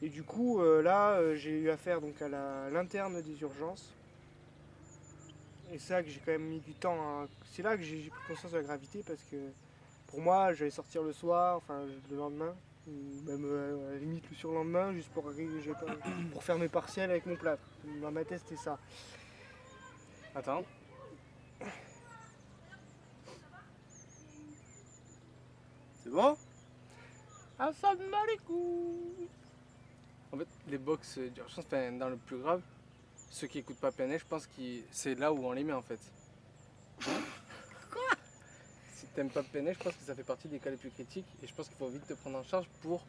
Et du coup, euh, là, euh, j'ai eu affaire donc à l'interne des urgences. Et c'est là que j'ai quand même mis du temps. C'est là que j'ai pris conscience de la gravité parce que pour moi, j'allais sortir le soir, enfin le lendemain, ou même euh, à la limite le surlendemain, juste pour, arriver- j'ai pas- (coughs) pour faire mes partiels avec mon plâtre. Dans ma tête, c'était ça. Attends. C'est bon? Assalamu alaikum. En fait, les box euh, d'urgence, enfin, dans le plus grave, ceux qui écoutent pas PNL, je pense que c'est là où on les met en fait. Quoi? Si t'aimes pas PNL, je pense que ça fait partie des cas les plus critiques et je pense qu'il faut vite te prendre en charge pour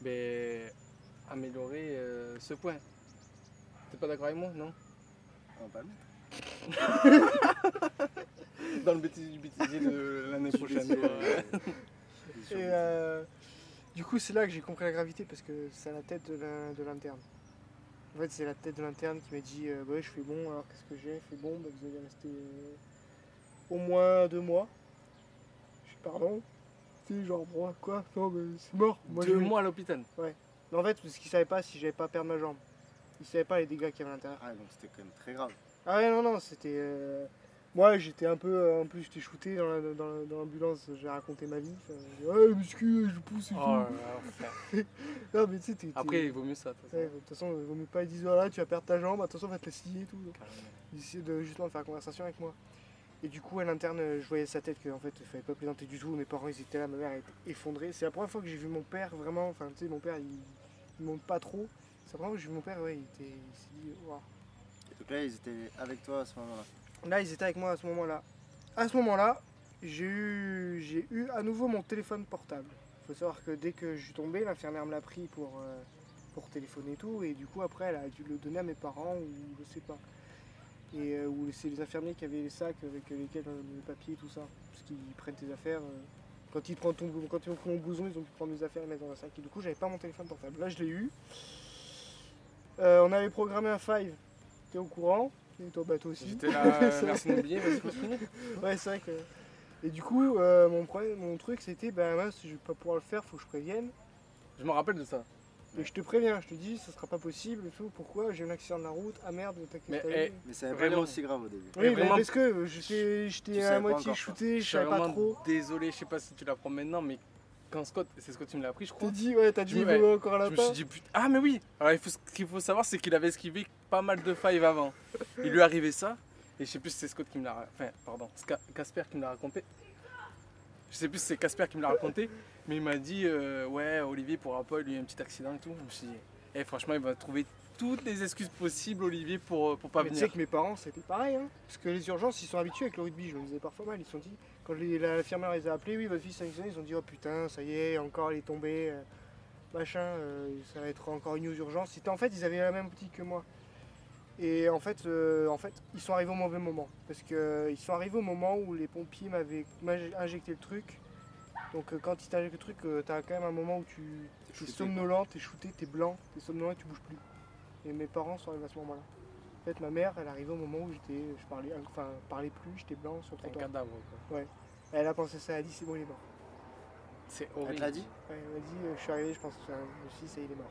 ben, améliorer euh, ce point. T'es pas d'accord avec moi, non? On va pas le mettre. (laughs) Dans le bêtisier du bêtisier de l'année prochaine. (laughs) Euh, Et euh, du coup, c'est là que j'ai compris la gravité parce que c'est à la tête de l'in- de l'interne. En fait, c'est la tête de l'interne qui m'a dit euh, Ouais, je fais bon, alors qu'est-ce que j'ai fait bon, bah, vous allez rester euh, au moins deux mois. Je suis pardon? Tu sais, genre, bon, quoi? Non, mais c'est mort. Moi, Deux j'ai- mois à l'hôpital. Mais en fait, parce qu'ils savaient pas si j'allais pas perdre ma jambe. Ils savaient pas les dégâts qu'il y avait à l'intérieur. Ah, donc c'était quand même très grave. Ah ouais, non, non, c'était. euh, Moi, j'étais un peu. euh, En plus, j'étais shooté dans la- dans la- dans l'ambulance, j'ai raconté ma vie. Ouais, muscu, je pousse et Oh tout. là là. (laughs) Non, mais tu sais, t'es. Après, il vaut mieux ça. de toute façon. Ouais, de toute façon, il vaut mieux pas, ils disent voilà, tu vas perdre ta jambe, attention, on va te la scier et tout. Ils essayaient de justement faire conversation avec moi. Et du coup, à l'interne, euh, je voyais sa tête qu'en fait, il fallait pas plaisanter du tout. Mes parents, ils étaient là, ma mère elle était effondrée. C'est la première fois que j'ai vu mon père vraiment. Enfin, tu sais, mon père, il, il monte pas trop. C'est la première fois que j'ai vu mon père, ouais, il, était, il s'est dit, Waouh. Donc là, ils étaient avec toi à ce moment-là. Là, ils étaient avec moi à ce moment-là. À ce moment-là, j'ai eu, j'ai eu à nouveau mon téléphone portable. Il faut savoir que dès que je suis tombé, l'infirmière me l'a pris pour, euh, pour téléphoner et tout. Et du coup, après, elle a dû le donner à mes parents ou je sais pas. Et euh, ou c'est les infirmiers qui avaient les sacs avec lesquels euh, les papiers et tout ça. Parce qu'ils prennent tes affaires. quand ils prennent ton quand ils ont pris mon blouson, ils ont pu prendre mes affaires et mettre dans un sac. Et du coup, j'avais pas mon téléphone portable. Là, je l'ai eu. On avait programmé un five. T'es au courant? Et toi, bah, toi aussi. J'étais là, (laughs) euh, merci de m'oublier, vas-y, continue. Ouais, c'est vrai que. Et du coup, euh, mon, problème, mon truc c'était, ben mince, je vais pas pouvoir le faire, faut que je prévienne. Je me rappelle de ça. Et je te préviens, je te dis, ça sera pas possible et tout. Pourquoi? J'ai eu un accident de la route. Ah merde, t'inquiète Mais, pas. eh, Mais pas Vraiment. aussi grave au début. oui, mais mais vraiment- parce que j'étais à moitié encore, shooté, Je savais pas trop. désolé, je sais pas si tu l'apprends maintenant, mais quand Scott, c'est Scott qui me l'a appris, je T'as crois. dit, ouais, t'as dit, Ouais. il vaut encore un Je me suis dit, putain. Ah, mais oui Alors, il faut, ce qu'il faut savoir, c'est qu'il avait esquivé pas mal de five avant. Il lui arrivé ça, et je sais plus si c'est Scott qui me l'a. Enfin, pardon, Casper qui me l'a raconté. Je sais plus si c'est Casper qui me l'a raconté, mais il m'a dit, euh, ouais, Olivier pourra pas, lui, il a un petit accident et tout. Je me suis dit, eh, franchement, il va trouver toutes les excuses possibles, Olivier, pour, euh, pour pas Mais tu sais venir. que mes parents, c'était pareil. Hein. Parce que les urgences, ils sont habitués avec le rugby. Je me disais parfois mal. Ils se sont dit, quand l'infirmière les a appelés, oui, votre fils a accident, ils ont dit, oh putain, ça y est, encore elle est tombée, euh, machin, euh, ça va être encore une aux urgences. C'était en fait, ils avaient la même optique que moi. Et en fait, euh, en fait, ils sont arrivés au mauvais moment. Parce qu'ils sont arrivés au moment où les pompiers m'avaient injecté le truc. Donc euh, quand ils t'injectent le truc, euh, t'as quand même un moment où tu es somnolent, t'es shooté, t'es blanc, t'es somnolent et tu bouges plus. Et mes parents sont arrivés à ce moment-là. En fait, ma mère, elle arrivait au moment où j'étais, je parlais, enfin, parlais plus, j'étais blanc sur le Un trottoir. cadavre, quoi. Elle a pensé ça, elle a dit c'est bon, il est mort. C'est Elle horrible. te l'a dit Ouais, elle m'a dit, euh, je suis arrivé, je pense que c'est un- le fils et il est mort.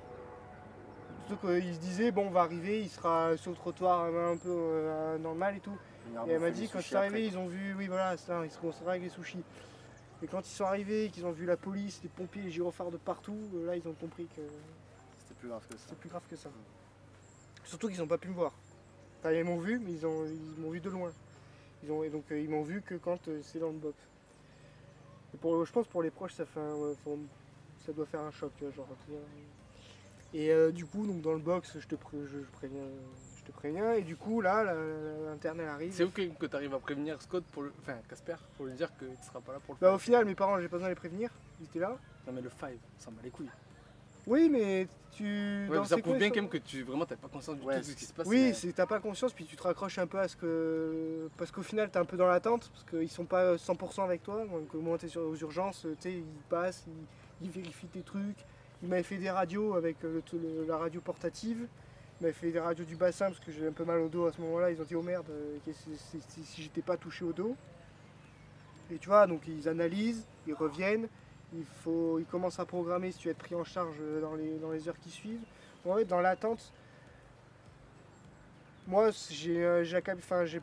Surtout qu'il se disait, bon, on va arriver, il sera sur le trottoir un peu euh, normal et tout. Et elle m'a dit, quand sushis c'est arrivé, après. ils ont vu, oui, voilà, ça, ils se concentraient avec les sushis. Et quand ils sont arrivés, qu'ils ont vu la police, les pompiers, les gyrophares de partout, euh, là, ils ont compris que C'était plus grave que ça. c'est plus grave que ça. Surtout qu'ils n'ont pas pu me voir. Enfin, ils m'ont vu, mais ils ont- ils m'ont vu de loin. Ils ont, et donc, euh, ils m'ont vu que quand euh, c'est dans le box. Et pour, je pense pour les proches, ça, fait un- ça doit faire un choc, genre. Et euh, du coup, donc dans le box, je te, pré- je, je préviens, je te préviens. Et du coup, là, la- la- l'interne, elle arrive. C'est où que, tu arrives à prévenir Scott, pour le... enfin Casper, pour lui dire que tu seras pas là pour le Bah, au final, mes parents, j'ai pas besoin de les prévenir. Ils étaient là. Non mais le 5, ça bat les couilles. Oui, mais tu. Ouais, dans mais ça prouve bien quand même que tu vraiment t'as pas conscience du Ouais, tout de ce qui se passe. Oui, mais- t'as pas conscience, puis tu te raccroches un peu à ce que. Parce qu'au final, t'es un peu dans l'attente, parce qu'ils sont pas 100% avec toi. Donc, au moment où t'es aux urgences, tu sais, ils passent, ils, ils vérifient tes trucs. Ils m'avaient fait des radios avec euh, le- tout le- la radio portative. Ils m'avaient fait des radios du bassin, parce que j'ai un peu mal au dos à ce moment-là. Ils ont dit, oh merde, euh, si j'étais pas touché au dos. Et tu vois, donc ils analysent, ils reviennent. Il faut, ils commencent à programmer si tu vas être pris en charge dans les, heures qui suivent. Dans l'attente, moi, euh,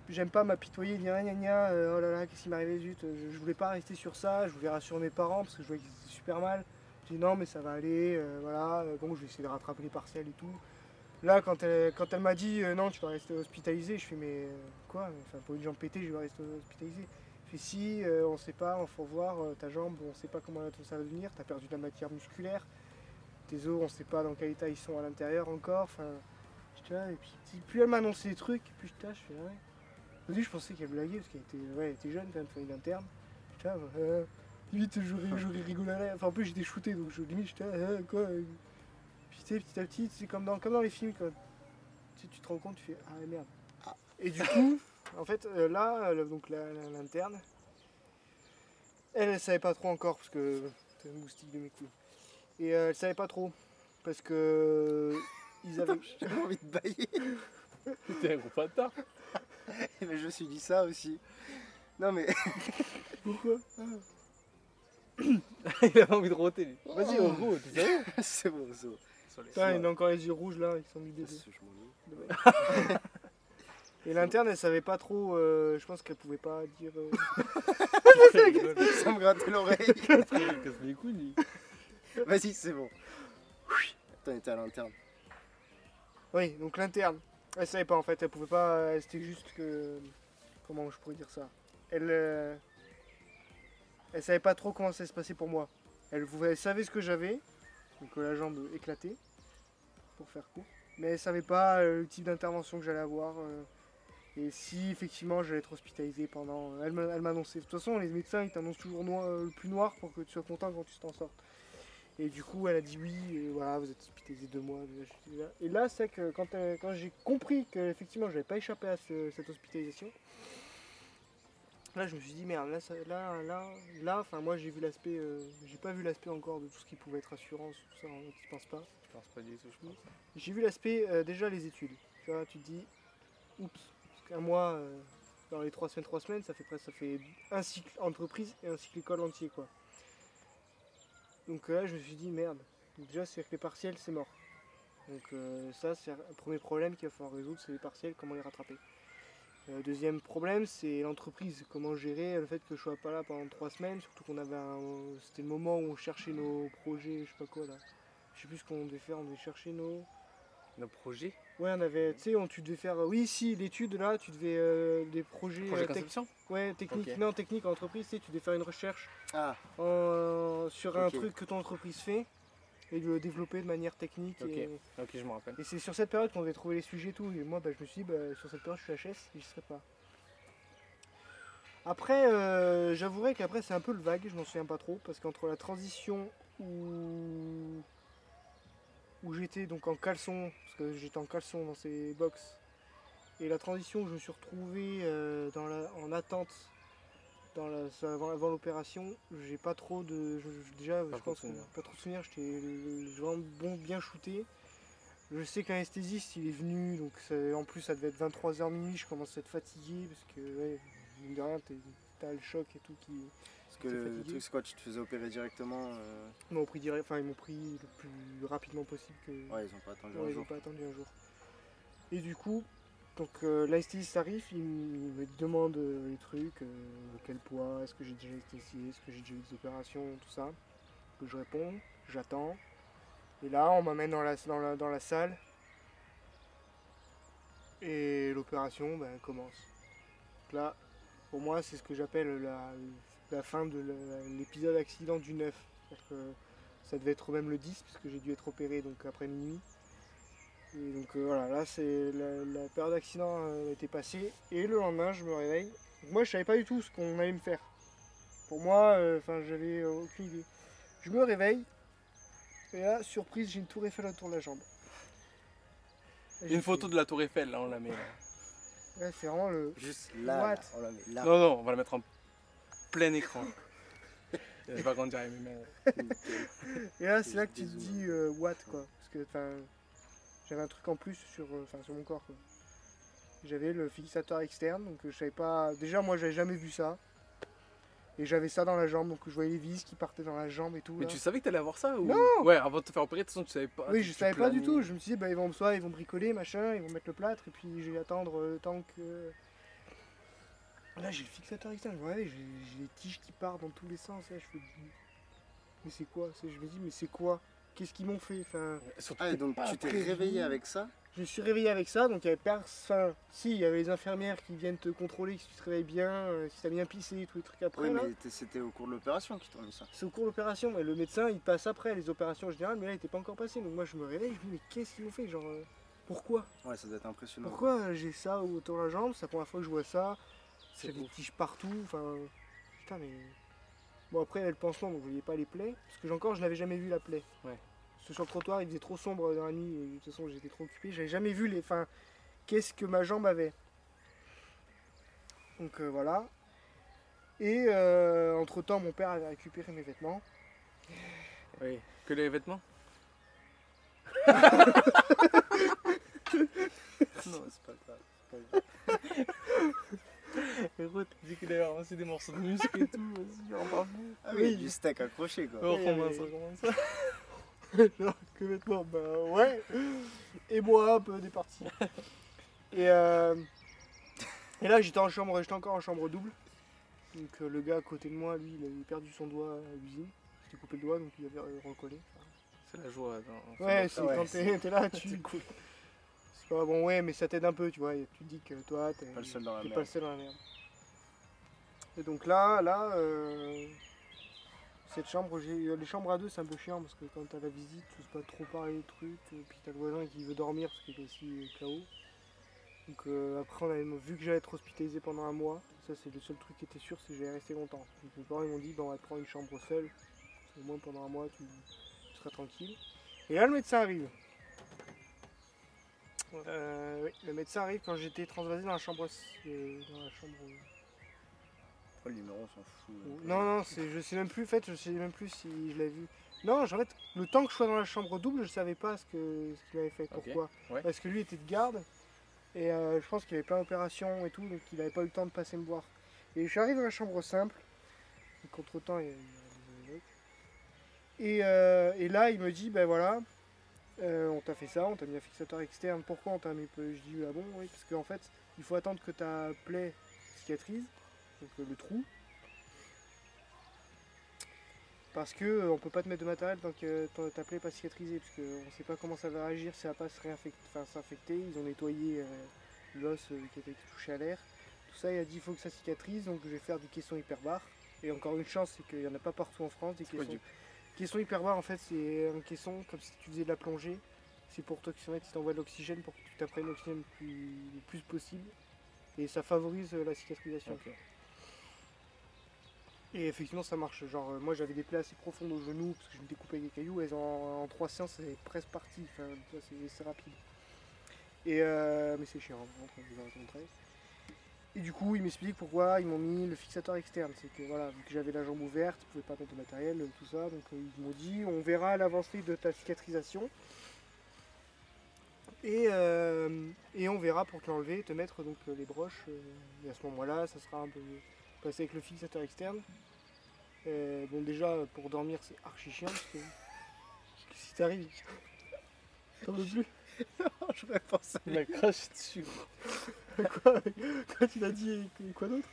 j'aime pas m'apitoyer, dire gna gna, euh, oh là là, qu'est-ce qui m'est arrivé, zut. Je, je voulais pas rester sur ça, je voulais rassurer mes parents parce que je voyais qu'ils étaient super mal. J'ai dit non, mais ça va aller, euh, voilà, bon, je vais essayer de rattraper les partiels et tout. Là, quand elle, quand elle m'a dit non, tu vas rester hospitalisé, je fais mais quoi Enfin, pour une jambe pétée, je vais rester hospitalisé. Si, euh, on sait pas, il faut voir euh, ta jambe, on sait pas comment ça va devenir, t'as perdu de la matière musculaire, tes os, on sait pas dans quel état ils sont à l'intérieur encore. Enfin, là, et puis puis plus elle m'a annoncé les trucs, là, je fais ah ouais. Au début, je pensais qu'elle blaguait parce qu'elle était, ouais, elle était jeune quand même. J'étais là, euh, limite, j'aurais j'aurais rigolé Enfin, en plus, j'étais shooté donc je, limite, j'étais euh, quoi. Puis tu petit à petit, c'est comme dans, comme dans les films, quand tu, tu te rends compte, tu fais ah merde. Et du coup, en fait, euh, là, euh, donc la- la- l'interne, elle, elle savait pas trop encore parce que c'est un moustique de mes couilles. Et euh, elle savait pas trop parce que ils avaient. (laughs) J'avais envie de bailler. (laughs) T'es un gros bâtard. (laughs) Mais je me suis dit ça aussi. Non mais Pourquoi (coughs) Il avait envie de roter. lui. Vas-y, Oh. on roule, t'es sérieux c'est bon, c'est bon. Putain, il a encore les yeux rouges là, ils sont mis des. Et l'interne, elle savait pas trop. euh, je pense qu'elle pouvait pas dire. euh, (laughs) (laughs) Ça me grattait l'oreille. (laughs) Il casse les couilles, lui? Vas-y, c'est bon. Attends, était à l'interne. Oui, donc l'interne. Elle savait pas en fait, elle pouvait pas. C'était juste que. Comment je pourrais dire ça? Elle. euh, Elle savait pas trop comment ça se passait pour moi. Elle, savait ce que j'avais, donc euh, la jambe éclatée, pour faire court. Mais elle savait pas euh, le type d'intervention que j'allais avoir. euh, et si effectivement j'allais être hospitalisé pendant. Elle m'a- elle m'annonçait. De toute façon, les médecins ils t'annoncent toujours noir- euh, le plus noir pour que tu sois content quand tu t'en sortes. Et du coup, elle a dit oui, et voilà, vous êtes hospitalisé deux mois. je. Et là, c'est que quand, euh, quand j'ai compris que effectivement, j'avais pas échappé à ce- cette hospitalisation, là, je me suis dit merde, là, ça- là, là, là, enfin, moi, j'ai vu l'aspect, euh, j'ai pas vu l'aspect encore de tout ce qui pouvait être assurance, tout ça, hein, tu penses pas. Je pense pas du tout, je pense. J'ai vu l'aspect euh, déjà les études. Tu vois, tu te dis, oups, qu'un mois, euh, dans les trois semaines, trois semaines, ça fait presque, ça fait un cycle entreprise et un cycle école entier, quoi. Donc euh, là, je me suis dit, merde. Déjà, c'est que les partiels, c'est mort. Donc euh, ça, c'est un premier problème qu'il va falloir résoudre, c'est les partiels, comment les rattraper. Deuxième problème, c'est l'entreprise, comment gérer le fait que je sois pas là pendant trois semaines, surtout qu'on avait un, c'était le moment où on cherchait nos projets, je sais pas quoi là. Je sais plus ce qu'on devait faire, on devait chercher nos, Nos projets? Ouais, on avait, tu sais, on- tu devais faire, oui, si, l'étude là, tu devais euh, des projets, Projet euh, tec- ouais, technique, non, technique en entreprise, tu devais faire une recherche Ah, en- sur un truc que ton entreprise fait et le développer de manière technique. Ok. Et, Ok, je me rappelle. et c'est sur cette période qu'on devait trouver les sujets et tout. Et moi, bah, je me suis dit, bah, sur cette période, je suis HS et je serai pas. Après, euh, j'avouerai qu'après, c'est un peu le vague, je m'en souviens pas trop, parce qu'entre la transition où, où j'étais donc en caleçon, parce que j'étais en caleçon dans ces box, et la transition où je me suis retrouvé euh, dans la, en attente dans la, avant, avant l'opération, j'ai pas trop de. je- je- déjà, Pas je pense pas trop de souvenirs, j'étais j'ai vraiment bon, bien shooté. Je sais qu'un anesthésiste il est venu, donc ça- en plus ça devait être 23h minuit, je commence à être fatigué parce que, ouais, mine de rien, t'as le choc et tout qui. Que le truc, c'est quoi Tu te faisais opérer directement euh, Ils m'ont pris direct, enfin ils m'ont pris le plus rapidement possible que. Ouais, ils ont pas attendu Ouais, un ils jour. n'ont pas attendu un jour. Et du coup, donc euh, arrive, il me demande euh, les trucs, euh, quel poids, est-ce que j'ai déjà anesthésié, est-ce que j'ai déjà eu des opérations, tout ça. Que je réponds, j'attends. Et là, on m'amène dans la, dans, la, dans la salle. Et l'opération ben, commence. Donc là, pour moi, c'est ce que j'appelle la, la fin de l'épisode accident du 9. C'est-à-dire que ça devait être même le 10, puisque j'ai dû être opéré donc après minuit. Et donc euh, voilà, là c'est la, la période d'accident euh, était passée et le lendemain je me réveille. Donc, moi je savais pas du tout ce qu'on allait me faire. Pour moi, euh, enfin j'avais euh, aucune idée. Je me réveille et là surprise j'ai une tour Eiffel autour de la jambe. Et Une photo de la Tour Eiffel, là, on la met. là. Ouais, c'est vraiment le. Juste là, What là, on la met là. Non, non, on va la mettre en plein écran. Je vais pas grandir avec mes mains. Et là c'est là que tu te dis euh, what quoi. Parce que enfin j'avais un truc en plus sur, euh, sur mon corps quoi. J'avais le fixateur externe, donc euh, je savais pas. Déjà moi j'avais jamais vu ça. Et j'avais ça dans la jambe, donc je voyais les vis qui partaient dans la jambe et tout. Mais là. tu savais que t'allais avoir ça ou... Non Ouais, avant de te faire opérer, de toute façon, tu savais pas. Oui, je savais pas du tout. Je me suis dit, bah, ils vont soit ils vont bricoler, machin, ils vont mettre le plâtre, et puis je vais attendre euh, tant que. Là, j'ai le fixateur externe. Ouais, j'ai j'ai des tiges qui partent dans tous les sens. Là, je fais. Mais c'est quoi? Je me dis, mais c'est quoi? Qu'est-ce qu'ils m'ont fait? Enfin, Surtout Ah, donc tu t'es réveillé avec ça? Je me suis réveillé avec ça, donc il y avait personne. Si, il y avait les infirmières qui viennent te contrôler, si tu te réveilles bien, euh, si t'as bien pissé, tous les trucs après. Oui, mais c'était au cours de l'opération qu'ils t'ont mis ça. C'est au cours de l'opération, et le médecin il passe après les opérations générales, mais là il était pas encore passé. Donc moi je me réveille, je me dis, mais qu'est-ce qu'ils m'ont fait? Genre, euh, pourquoi? Ouais, ça doit être impressionnant. Pourquoi j'ai ça autour de la jambe? C'est la première fois que je vois ça. C'est des tiges partout. Enfin, putain, mais. Bon, après, il y avait le pansement, donc je voyais pas les plaies. Parce que encore, je n'avais jamais vu la plaie. Ouais. Parce que sur le trottoir, il faisait trop sombre dans la nuit. Et de toute façon, j'étais trop occupé. J'avais jamais vu les. Enfin, qu'est-ce que ma jambe avait. Donc euh, voilà. Et entre temps, mon père avait récupéré mes vêtements. Oui. Que les vêtements? (laughs) Non, c'est pas grave. (laughs) Héros, t'as dit qu'il avait ramassé des morceaux de muscle et tout, vas-y, on va. Ah oui, du steak accroché quoi. On recommence, on recommence. (laughs) Non, que vêtements Bah ouais. Et moi, un peu des parties. Et, euh, et là, j'étais en chambre, j'étais encore en chambre double. Donc euh, le gars à côté de moi, lui, il avait perdu son doigt à l'usine. Il s'était coupé le doigt, donc il avait recollé. C'est la joie. Dans... Ouais, c'est ouais, quand c'est- t'es t'es là, tu. (laughs) cool. Bon, ouais, mais ça t'aide un peu, tu vois. Tu dis que toi, t'es Pas le seul dans la merde. pas le seul dans la merde. Et donc là, là, euh, cette chambre, j'ai les chambres à deux, c'est un peu chiant parce que quand t'as la visite, tu sais pas trop parler de trucs, et puis t'as le voisin qui veut dormir parce qu'il est aussi KO. Donc euh, après, on avait vu que j'allais être hospitalisé pendant un mois. Ça, c'est le seul truc qui était sûr, c'est que j'allais rester longtemps. Donc mes parents ils m'ont dit, bah, on va te prendre une chambre seule. Au moins pendant un mois, tu, tu seras tranquille. Et là, le médecin arrive. Euh, oui, le médecin arrive quand j'étais transvasé dans la chambre. euh, dans la chambre Oh, le numéro, on s'en fout. non, non, c'est, je sais même plus, en fait, je sais même plus si je l'ai vu. Non, en fait, le temps que je sois dans la chambre double, je savais pas ce, qu'il avait fait. Pourquoi ouais. Parce que lui était de garde, et euh, je pense qu'il avait plein d'opérations et tout, donc il avait pas eu le temps de passer me voir. Et je suis arrivé dans la chambre simple, donc entre temps, il y a, il y a des euh, et là, il me dit, ben voilà, euh, on t'a fait ça, on t'a mis un fixateur externe, pourquoi on t'a mis Je dis, ah bon, oui, parce qu'en fait, il faut attendre que ta plaie cicatrise, donc euh, le trou. Parce que euh, on peut pas te mettre de matériel tant que ta- plaie n'est pas cicatrisée, parce qu'on sait pas comment ça va réagir, si ça va pas se réinfecter, enfin s'infecter. Ils ont nettoyé euh, l'os euh, qui été touché à l'air. Tout ça, il a dit il faut que ça cicatrise, donc je vais faire du caisson hyperbare. Et encore une chance, c'est qu'il y en a pas partout en France des quoi caissons. Du- Caisson hyperbare, en fait, c'est un caisson comme si tu faisais de la plongée. C'est pour t'oxygéner, tu t'envoies de l'oxygène pour que tu t'apprennes l'oxygène le plus, le plus possible. Et ça favorise euh, la cicatrisation. Et effectivement, ça marche. Genre, euh, moi j'avais des plaies assez profondes au genou parce que je me découpais avec des cailloux. Elles ont, en, trois séances, c'est presque parti. Enfin, c'est rapide. Et euh, mais c'est chiant, hein, mon travail. Et du coup, il m'explique pourquoi ils m'ont mis le fixateur externe. C'est que voilà, vu que j'avais la jambe ouverte, ils pouvaient pas mettre de matériel, euh, tout ça. Donc euh, ils m'ont dit, on verra l'avancée de ta cicatrisation. Et, euh, et on verra pour te l'enlever, te mettre donc les broches. et à ce moment-là, ça sera un peu passer avec le fixateur externe. Bon déjà pour dormir c'est archi chiant parce que si t'arrives, t'en veux plus? (laughs) (laughs) J'aurais pensé. Il m'a craché dessus. (laughs) Quoi Quand il a dit et quoi d'autre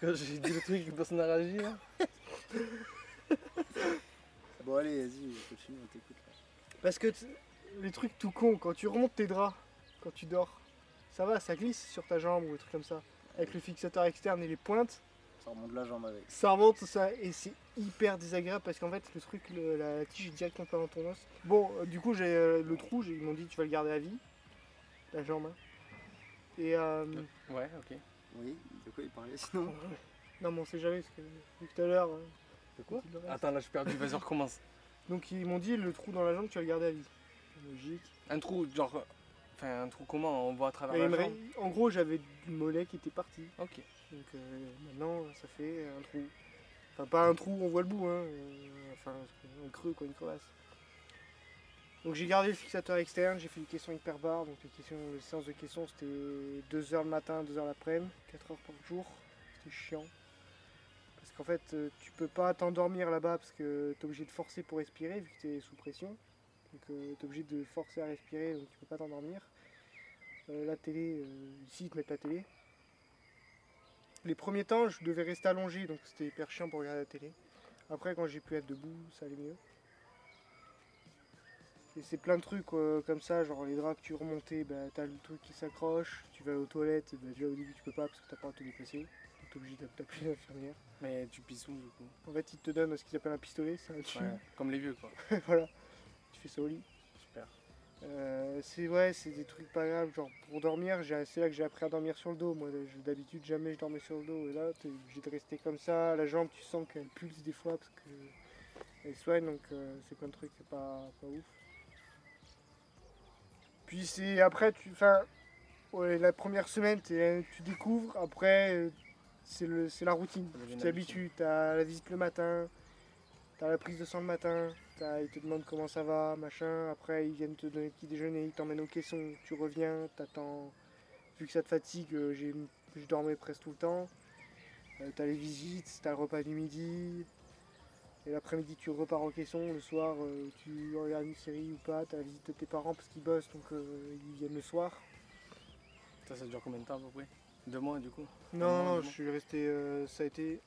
Quand j'ai dit le truc personne n'a réagi, là. (laughs) Bon, allez, vas-y, continue, on t'écoute. là. Parce que les trucs tout cons, quand tu remontes tes draps, quand tu dors, ça va, ça glisse sur ta jambe ou des trucs comme ça. Avec le fixateur externe et les pointes, Ça remonte la jambe avec. ça remonte ça et c'est hyper désagréable parce qu'en fait le truc, le- la tige est directement pas dans ton os. Bon, euh, du coup j'ai euh, le trou, j'ai- ils m'ont dit tu vas le garder à vie, la jambe. hein. Et euh, Ouais, ok. Oui, de quoi il parlait sinon (laughs) non mais on sait jamais parce que vu que tout à l'heure. euh, De quoi il le reste. Attends, là, je suis perdu. Vas-y, recommence. (laughs) Donc ils m'ont dit le trou dans la jambe tu vas le garder à vie. Logique. Un trou, genre. Enfin, un trou comment On voit à travers il la me jambe. ré- En gros j'avais du mollet qui était parti. Ok. Donc euh, maintenant, ça fait un trou. Enfin, pas un trou, on voit le bout, hein. euh, enfin, un creux, quoi, une crevasse. Donc j'ai gardé le fixateur externe, j'ai fait questions hyper barres. Donc les, séances de questions, c'était 2h le matin, 2h l'après-midi, 4h par jour. C'était chiant. Parce qu'en fait, euh, tu peux pas t'endormir là-bas parce que tu es obligé de forcer pour respirer vu que tu es sous pression. Donc tu es obligé de forcer à respirer, donc tu peux pas t'endormir. La télé, ici ils te mettent la télé. Les premiers temps, je devais rester allongé, donc c'était hyper chiant pour regarder la télé. Après, quand j'ai pu être debout, ça allait mieux. Et c'est plein de trucs euh, comme ça, genre les draps que tu remontais, bah, t'as le truc qui s'accroche, tu vas aux toilettes, bah, déjà au début tu peux pas parce que t'as pas de te déplacer. Donc t'es obligé d'appeler l'infirmière. Mais tu pisses où, du coup En fait, ils te donnent ce qu'ils appellent un pistolet, c'est un tube. Ouais, comme les vieux, quoi. (laughs) voilà. Tu fais ça au lit. Euh, c'est ouais, c'est des trucs pas graves. Genre pour dormir, c'est là que j'ai appris à dormir sur le dos. Moi, d'habitude, jamais je dormais sur le dos. Et là, t'es obligé de rester comme ça. La jambe, tu sens qu'elle pulse des fois parce que elle soigne. Donc euh, c'est plein de trucs pas, pas ouf. Puis c'est après, tu, enfin, ouais, la première semaine, t'es- tu découvres. Après, euh, c'est c'est la routine. Tu t'habitues. T'as la visite le matin. T'as la prise de sang le matin, ils te demandent comment ça va, machin. Après, ils viennent te donner le petit déjeuner, ils t'emmènent au caisson, tu reviens, t'attends. Vu que ça te fatigue, euh, je dormais presque tout le temps. Euh, t'as les visites, t'as le repas du midi. Et l'après-midi, tu repars au caisson. Le soir, euh, tu regardes une série ou pas. T'as la visite de tes parents parce qu'ils bossent, donc euh, ils viennent le soir. Ça, ça dure combien de temps à peu près? Deux mois du coup? Non, Non, je suis resté. ça a été.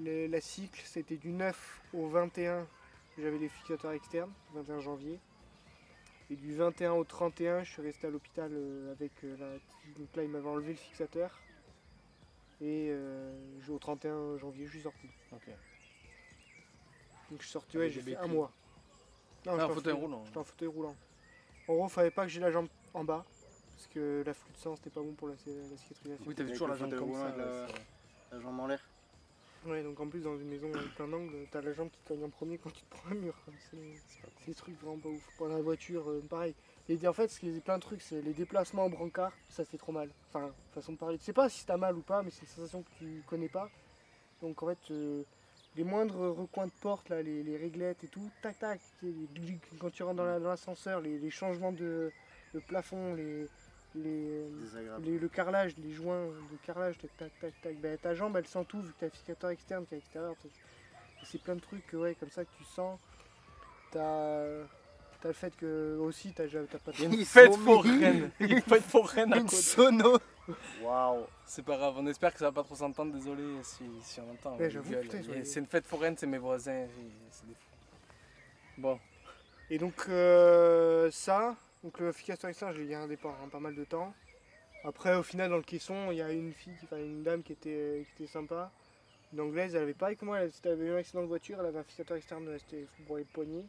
les- la cycle, c'était du 9 au 21. J'avais les fixateurs externes, 21 janvier. Et du 21 au 31, je suis resté à l'hôpital euh, avec euh, la. Donc là, il m'avait enlevé le fixateur. Et euh, au 31 janvier, je suis sorti. Ok. Donc je suis sorti, ouais, j'ai des fait un mois. Non, Ah, j'étais en fauteuil roulant. J'étais en fauteuil roulant. En gros, fallait pas que j'ai la jambe en bas. Parce que l'afflux de sang, c'était pas bon pour la, la cicatrisation. Oui, t'avais toujours la jambe comme roulant ça. la- La jambe en l'air. Ouais, donc en plus, dans une maison avec plein d'angles, t'as la jambe qui cogne en premier quand tu te prends un mur. C'est des trucs vraiment pas ouf. Pour la voiture, euh, pareil. Et en fait, ce qui est plein de trucs, c'est les déplacements en brancard, ça fait trop mal. Enfin, façon de parler. Tu sais pas si t'as mal ou pas, mais c'est une sensation que tu connais pas. Donc en fait, euh, les moindres recoins de porte, là, les, les réglettes et tout, tac tac, quand tu rentres dans la- dans l'ascenseur, les, les changements de, de plafond, les, les, le carrelage, les joints de carrelage, tac tac tac tac, ben, ta jambe elle sent tout vu que t'as le fixateur externe qui est à l'extérieur. C'est plein de trucs que, ouais, comme ça que tu sens. T'as as le fait que aussi t'as pas Il une Ils fête sont foraine. Il une fête foraine à Une sono Waouh C'est pas grave, on espère que ça va pas trop s'entendre, désolé si, si on entend. Ouais, C'est une fête foraine, c'est mes voisins, c'est des fous. Bon, Et donc euh, ça, donc le fixateur externe, j'ai gardé pendant pas mal de temps. Après au final dans le caisson, il y a une fille, enfin une dame qui était, qui était sympa. Une anglaise, elle avait pareil que moi, elle, avait eu un accident de voiture, elle avait un fixateur externe, elle s'était broyé le poignet.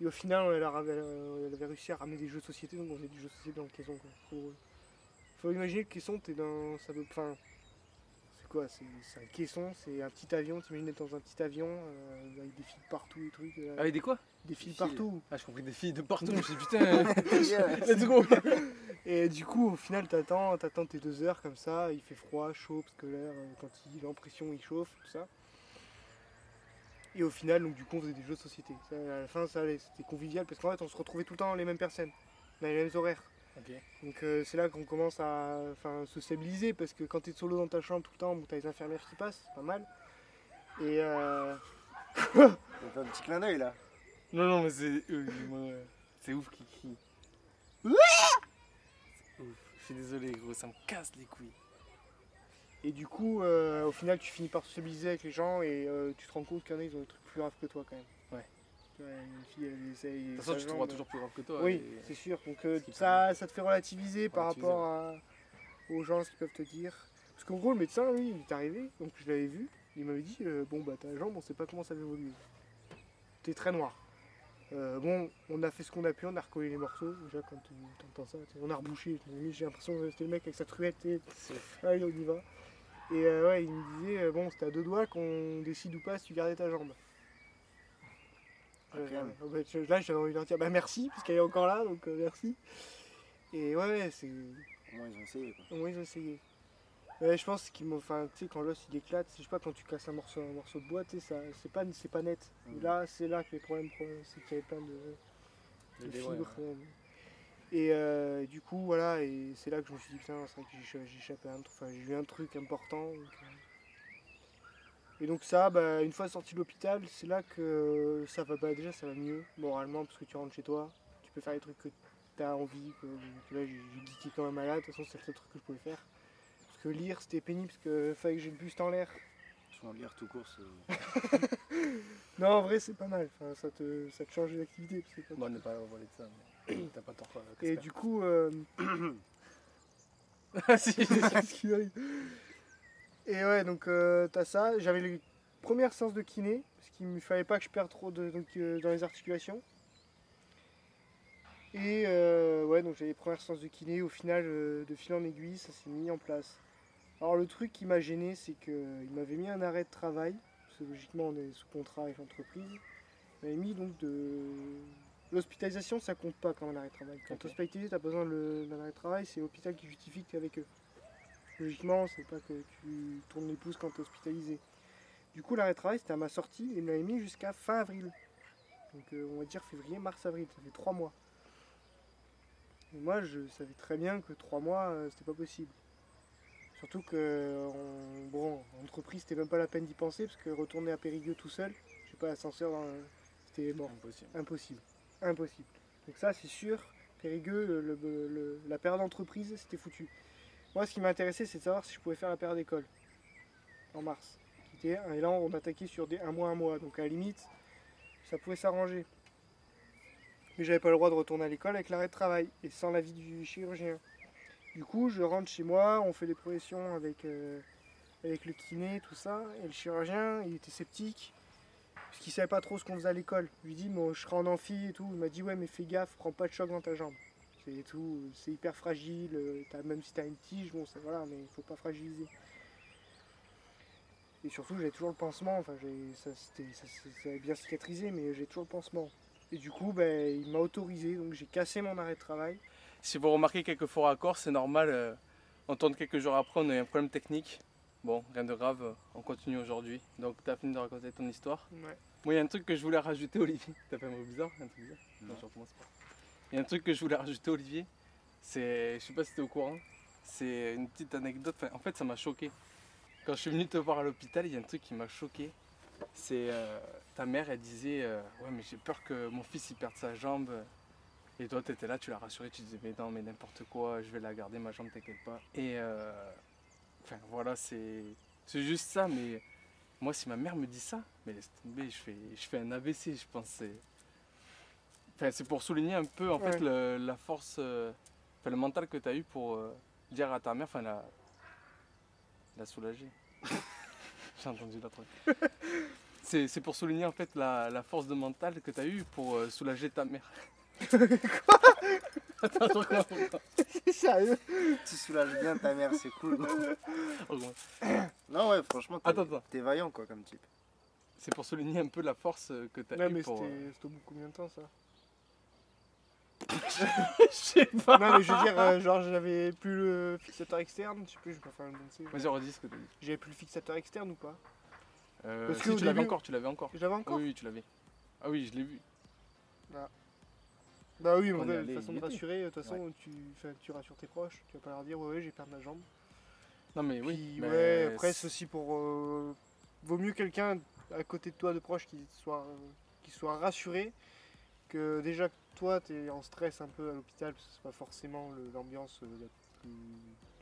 Et au final, elle, a- elle- avait réussi à ramener des jeux de société, donc on faisait des jeux de société dans le caisson. Quoi. Faut imaginer le caisson, t'es dans. Enfin, c'est quoi C'est un caisson, c'est un petit avion, t'imagines être dans un petit avion, euh, avec des fils partout et trucs. euh, avec des quoi? Des fils fils. partout. Ah, je compris des filles de partout, je me suis dit putain, (laughs) (laughs) let's go (laughs) Et du coup, au final, t'attends, t'attends tes deux heures comme ça, il fait froid, chaud, parce que l'air, euh, quand il est en pression, il chauffe, tout ça. Et au final, donc du coup, on faisait des jeux de société. Ça, à la fin, ça allait, c'était convivial, parce qu'en fait, on se retrouvait tout le temps les mêmes personnes, dans les mêmes horaires. Donc euh, c'est là qu'on commence à se stabiliser, parce que quand t'es solo dans ta chambre tout le temps, bon, t'as les infirmières qui passent, c'est pas mal. Et euh, On fait un petit clin d'œil là. Non, non, mais c'est. euh, moi, c'est ouf qui crie. C'est ouf. Je suis désolé, gros, ça me casse les couilles. Et du coup, euh, au final, tu finis par sociabiliser avec les gens et euh, tu te rends compte qu'il y en a, ils ont des trucs plus graves que toi quand même. Ouais. Tu vois, une fille, elle essaye. De toute façon, tu te trouveras toujours plus grave que toi. Oui, et- c'est sûr. Donc euh, ça, ça te fait relativiser par Relativiser, rapport à- aux gens, ce qu'ils peuvent te dire. Parce qu'en gros, le médecin, lui, il est arrivé, donc je l'avais vu. Il m'avait dit euh, Bon, bah ta jambe, on sait pas comment ça va évoluer. T'es très noir. Euh, bon, on a fait ce qu'on a pu, on a recollé les morceaux. Déjà, quand tu entends ça, on a rebouché. J'ai l'impression que c'était le mec avec sa truette. C'est- Allez, on y va. Et euh, ouais, il me disait, euh, bon, c'était à deux doigts qu'on décide ou pas si tu gardais ta jambe. Euh, bah, je- là, j'avais envie de dire, bah merci, puisqu'elle est encore là, donc merci. Et ouais, ouais, c'est. Au moins ils ont essayé quoi. Au moins, ils ont essayé. Ouais, je pense qu'ils m'ont. Enfin, tu sais, quand l'os il éclate, je sais pas, quand tu casses un morceau, un morceau de bois, tu sais, c'est pas, c'est pas net. Et là, c'est là que les problèmes, c'est qu'il y avait plein de fibres. ouais. Et euh, du coup, voilà, et c'est là que je me suis dit, putain, c'est vrai que j'ai écha- j'ai échappé à un truc, enfin, j'ai eu un truc important. donc, euh. Et donc, ça, bah, une fois sorti de l'hôpital, c'est là que ça va, bah, déjà, ça va mieux, moralement, parce que tu rentres chez toi, tu peux faire les trucs que tu as envie. Que, que là, j'ai j'ai geeké quand même malade, de toute façon, c'est le seul truc que je pouvais faire. Que lire, c'était pénible, parce que fallait que j'ai le buste en l'air. Souvent lire tout court c'est. (laughs) Non, en vrai, c'est pas mal, enfin, ça, te, ça te change d'activité. parce que Bon, on n'est pas au volet de ça, mais (coughs) t'as pas tort. Et du coup, euh, (coughs) (laughs) Ah, si. (laughs) Qui arrive? Et ouais, donc euh, t'as ça. J'avais les premières séances de kiné, parce qu'il ne fallait pas que je perde trop de, donc, euh, dans les articulations. Et euh, ouais, donc j'ai les premières séances de kiné. Au final, euh, de fil en aiguille, ça s'est mis en place. Alors le truc qui m'a gêné, c'est qu'il m'avait mis un arrêt de travail, parce que logiquement on est sous contrat avec l'entreprise. Il m'avait mis donc de... L'hospitalisation, ça compte pas comme un arrêt de travail. Quand Ok. tu es hospitalisé, tu as besoin d'un arrêt de travail, c'est l'hôpital qui justifie que tu es avec eux. Logiquement, c'est pas que tu tournes les pouces quand tu es hospitalisé. Du coup, l'arrêt de travail, c'était à ma sortie et il me l'avait mis jusqu'à fin avril. Donc, euh, on va dire février, mars, avril. Ça fait trois mois. Et moi, je savais très bien que trois mois, euh, c'était pas possible. Surtout que, bon, en entreprise, c'était même pas la peine d'y penser parce que retourner à Périgueux tout seul, je sais pas, l'ascenseur, c'était mort. Impossible. Impossible. Impossible. Donc ça, c'est sûr, Périgueux, le- le- le- la période d'entreprise, c'était foutu. Moi, ce qui m'intéressait, c'est de savoir si je pouvais faire la période d'école en mars. Et là, on attaquait sur des un mois, un mois. Donc à la limite, ça pouvait s'arranger. Mais j'avais pas le droit de retourner à l'école avec l'arrêt de travail et sans l'avis du chirurgien. Du coup, je rentre chez moi, on fait des projections avec, euh, avec le kiné, tout ça. Et le chirurgien, il était sceptique parce qu'il savait pas trop ce qu'on faisait à l'école. Je lui dis, bon, je serai en amphi et tout. Il m'a dit, ouais, mais fais gaffe, prends pas de choc dans ta jambe. C'est tout, c'est hyper fragile. euh, même si t'as une tige, bon, ça voilà, mais il faut pas fragiliser. Et surtout, j'avais toujours le pansement. Enfin, ça, ça- ça avait bien cicatrisé, mais j'ai toujours le pansement. Et du coup, ben, il m'a autorisé, donc j'ai cassé mon arrêt de travail. Si vous remarquez quelques faux raccords, c'est normal. euh, on tourne quelques jours après, on a eu un problème technique. Bon, rien de grave, euh, on continue aujourd'hui. Donc, tu as fini de raconter ton histoire. Ouais. Moi, il y a un truc que je voulais rajouter, Olivier. (laughs) T'as fait un mot bizarre Un truc bizarre Non. je recommence pas. Il y a un truc que je voulais rajouter, Olivier. C'est, je sais pas si t'es au courant, c'est une petite anecdote. Enfin, en fait, ça m'a choqué. Quand je suis venu te voir à l'hôpital, il y a un truc qui m'a choqué. C'est euh, ta mère, elle disait euh, Ouais, mais j'ai peur que mon fils il perde sa jambe. Et toi, tu étais là, tu l'as rassuré, tu disais Mais non, mais n'importe quoi, je vais la garder, ma jambe, t'inquiète pas. Et euh, enfin, voilà, c'est, c'est juste ça. Mais moi, si ma mère me dit ça, mais laisse tomber, je fais, je fais un AVC, je pense. Enfin, c'est pour souligner un peu en fait le- la force, euh, enfin, le mental que tu as eu pour euh, dire à ta mère, enfin, la, la soulager. (laughs) J'ai entendu la truc. (laughs) C'est, c'est pour souligner en fait la, la force de mental que tu as eu pour euh, soulager ta mère. Quoi Attends, je je recommence, Sérieux Tu soulages bien ta mère, c'est cool. je recommence. non, ouais, franchement, t'es, Attends, attends. t'es vaillant quoi comme type. C'est pour souligner un peu la force euh, que tu as Ouais, eu mais pour. c'était c'était au bout de combien de temps ça euh, (laughs) Je sais pas. Non, mais je veux dire, euh, genre, j'avais plus le fixateur externe, je sais plus, je vais pas faire le danser. Vas-y, redis ce que tu as dit. J'avais plus le fixateur externe ou pas Euh, Parce si, qu'au tu l'avais début- encore, tu l'avais encore. Je l'avais encore Oui, oui, tu l'avais. Ah oui, je l'ai vu. Bah oui, mais allait, façon de rassurer, de toute façon, tu, tu rassures tes proches, tu vas pas leur dire, ouais, j'ai perdu ma jambe. Non, mais oui. Puis, mais ouais, après, c'est- aussi pour. euh, vaut mieux quelqu'un à côté de toi de proche qui soit, euh, qui soit rassuré que déjà que toi, tu es en stress un peu à l'hôpital, parce que c'est pas forcément l'ambiance euh,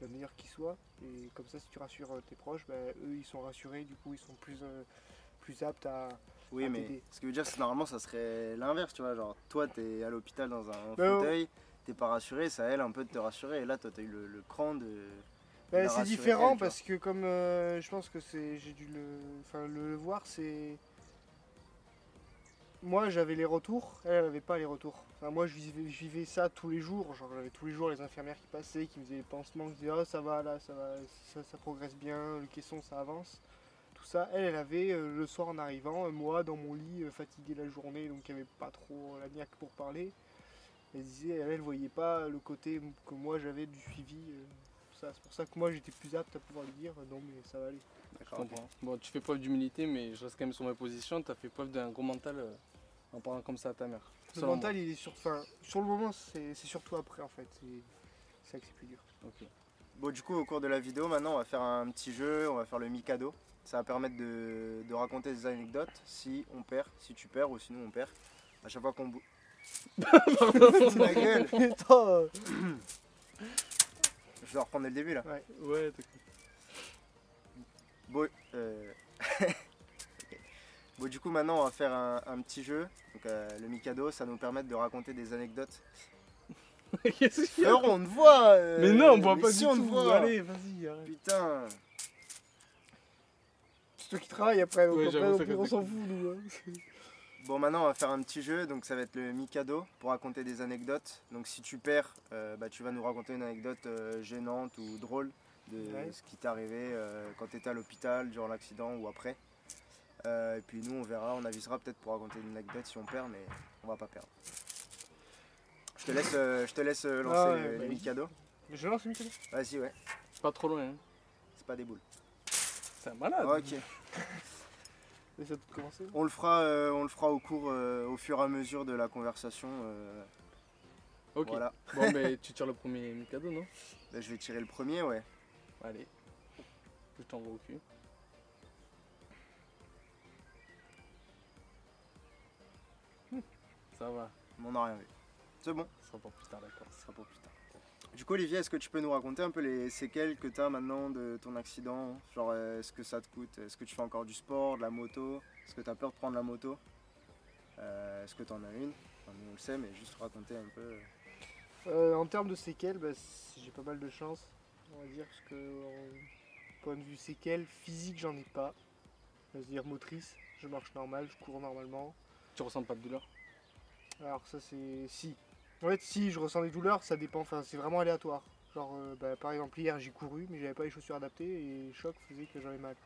la, meilleure qui soit. Et comme ça, si tu rassures euh, tes proches, bah, eux, ils sont rassurés, du coup, ils sont plus, plus aptes à. Oui, mais t'aider. ce qui veut dire, c'est que normalement, ça serait l'inverse, tu vois. Genre, toi, t'es à l'hôpital dans un Bah, fauteuil, t'es pas rassuré, ça elle un peu de te rassurer. Et là, toi, t'as eu le, le cran de. Bah, c'est différent elle, parce que comme euh, je pense que c'est j'ai dû le enfin le voir c'est moi j'avais les retours elle elle avait pas les retours enfin, moi je vivais, je vivais ça tous les jours genre j'avais tous les jours les infirmières qui passaient qui me faisaient les pansements qui disaient oh ça va là ça va ça, ça progresse bien le caisson ça avance tout ça elle elle avait euh, le soir en arrivant euh, moi dans mon lit euh, fatigué la journée donc il n'y avait pas trop la niaque pour parler elle disait elle, elle voyait pas le côté que moi j'avais du suivi euh. C'est pour ça que moi j'étais plus apte à pouvoir lui dire non mais ça va aller. D'accord. Bon, tu fais preuve d'humilité, mais je reste quand même sur ma position. Tu as fait preuve d'un gros mental euh, en parlant comme ça à ta mère. Le mental il est sur, enfin, sur le moment c'est surtout après en fait. C'est ça que c'est plus dur. Ok. Bon, du coup, au cours de la vidéo, maintenant, on va faire un petit jeu, on va faire le Mikado. Ça va permettre de, de raconter des anecdotes si on perd, si tu perds ou sinon on perd. À chaque fois qu'on bouge. la (laughs) gueule (laughs) Je dois reprendre dès le début là. Ouais, t'as Bon, euh, (laughs) bon, du coup, maintenant, on va faire un, un petit jeu. Donc, euh, le Mikado, ça nous permet de raconter des anecdotes. (laughs) Qu'est-ce qu'il y a Alors, on te voit euh, Mais non, on voit mais pas si, du on tout. te voit. Allez, vas-y, arrête. Putain c'est toi qui travailles après, donc Ouais, après, j'avoue, au ça pire, on s'en fout nous. hein. (laughs) Bon, maintenant, on va faire un petit jeu. Donc, ça va être le Mikado pour raconter des anecdotes. Donc, si tu perds, euh, bah, tu vas nous raconter une anecdote euh, gênante ou drôle de Ouais. ce qui t'est arrivé euh, quand tu étais à l'hôpital, durant l'accident ou après. Euh, et puis, nous, on verra, on avisera peut-être pour raconter une anecdote si on perd, mais on va pas perdre. Je te laisse, euh, je te laisse euh, lancer Ah ouais, le, le bah, Mikado. Je lance le micro. Vas-y, ouais. Pas trop loin. hein. C'est pas des boules. C'est un malade. Ok. Et ça tout commencer On le fera, euh, on le fera au cours, euh, au fur et à mesure de la conversation. euh, Ok. Voilà. Bon, (laughs) mais tu tires le premier Mikado, non? Bah, je vais tirer le premier, ouais. Allez. Je t'envoie au cul. Ça va, Mais on n'a rien vu. C'est bon. ce sera pour plus tard, d'accord. Ce sera pour plus tard. Du coup, Olivier, est-ce que tu peux nous raconter un peu les séquelles que tu as maintenant de ton accident? Genre, euh, est-ce que ça te coûte Est-ce que tu fais encore du sport, de la moto? Est-ce que tu as peur de prendre la moto? Euh, Est-ce que tu en as une? Enfin, nous, on le sait, mais juste raconter un peu. Euh, en termes de séquelles, bah, j'ai pas mal de chance, on va dire, parce que en point de vue séquelles, physique, j'en ai pas. C'est-à-dire motrice, je marche normal, je cours normalement. Tu ressens pas de douleur Alors ça c'est si. En fait si je ressens des douleurs, ça dépend, enfin c'est vraiment aléatoire. Genre euh, bah, par exemple hier j'ai couru mais j'avais pas les chaussures adaptées et le choc faisait que j'avais mal.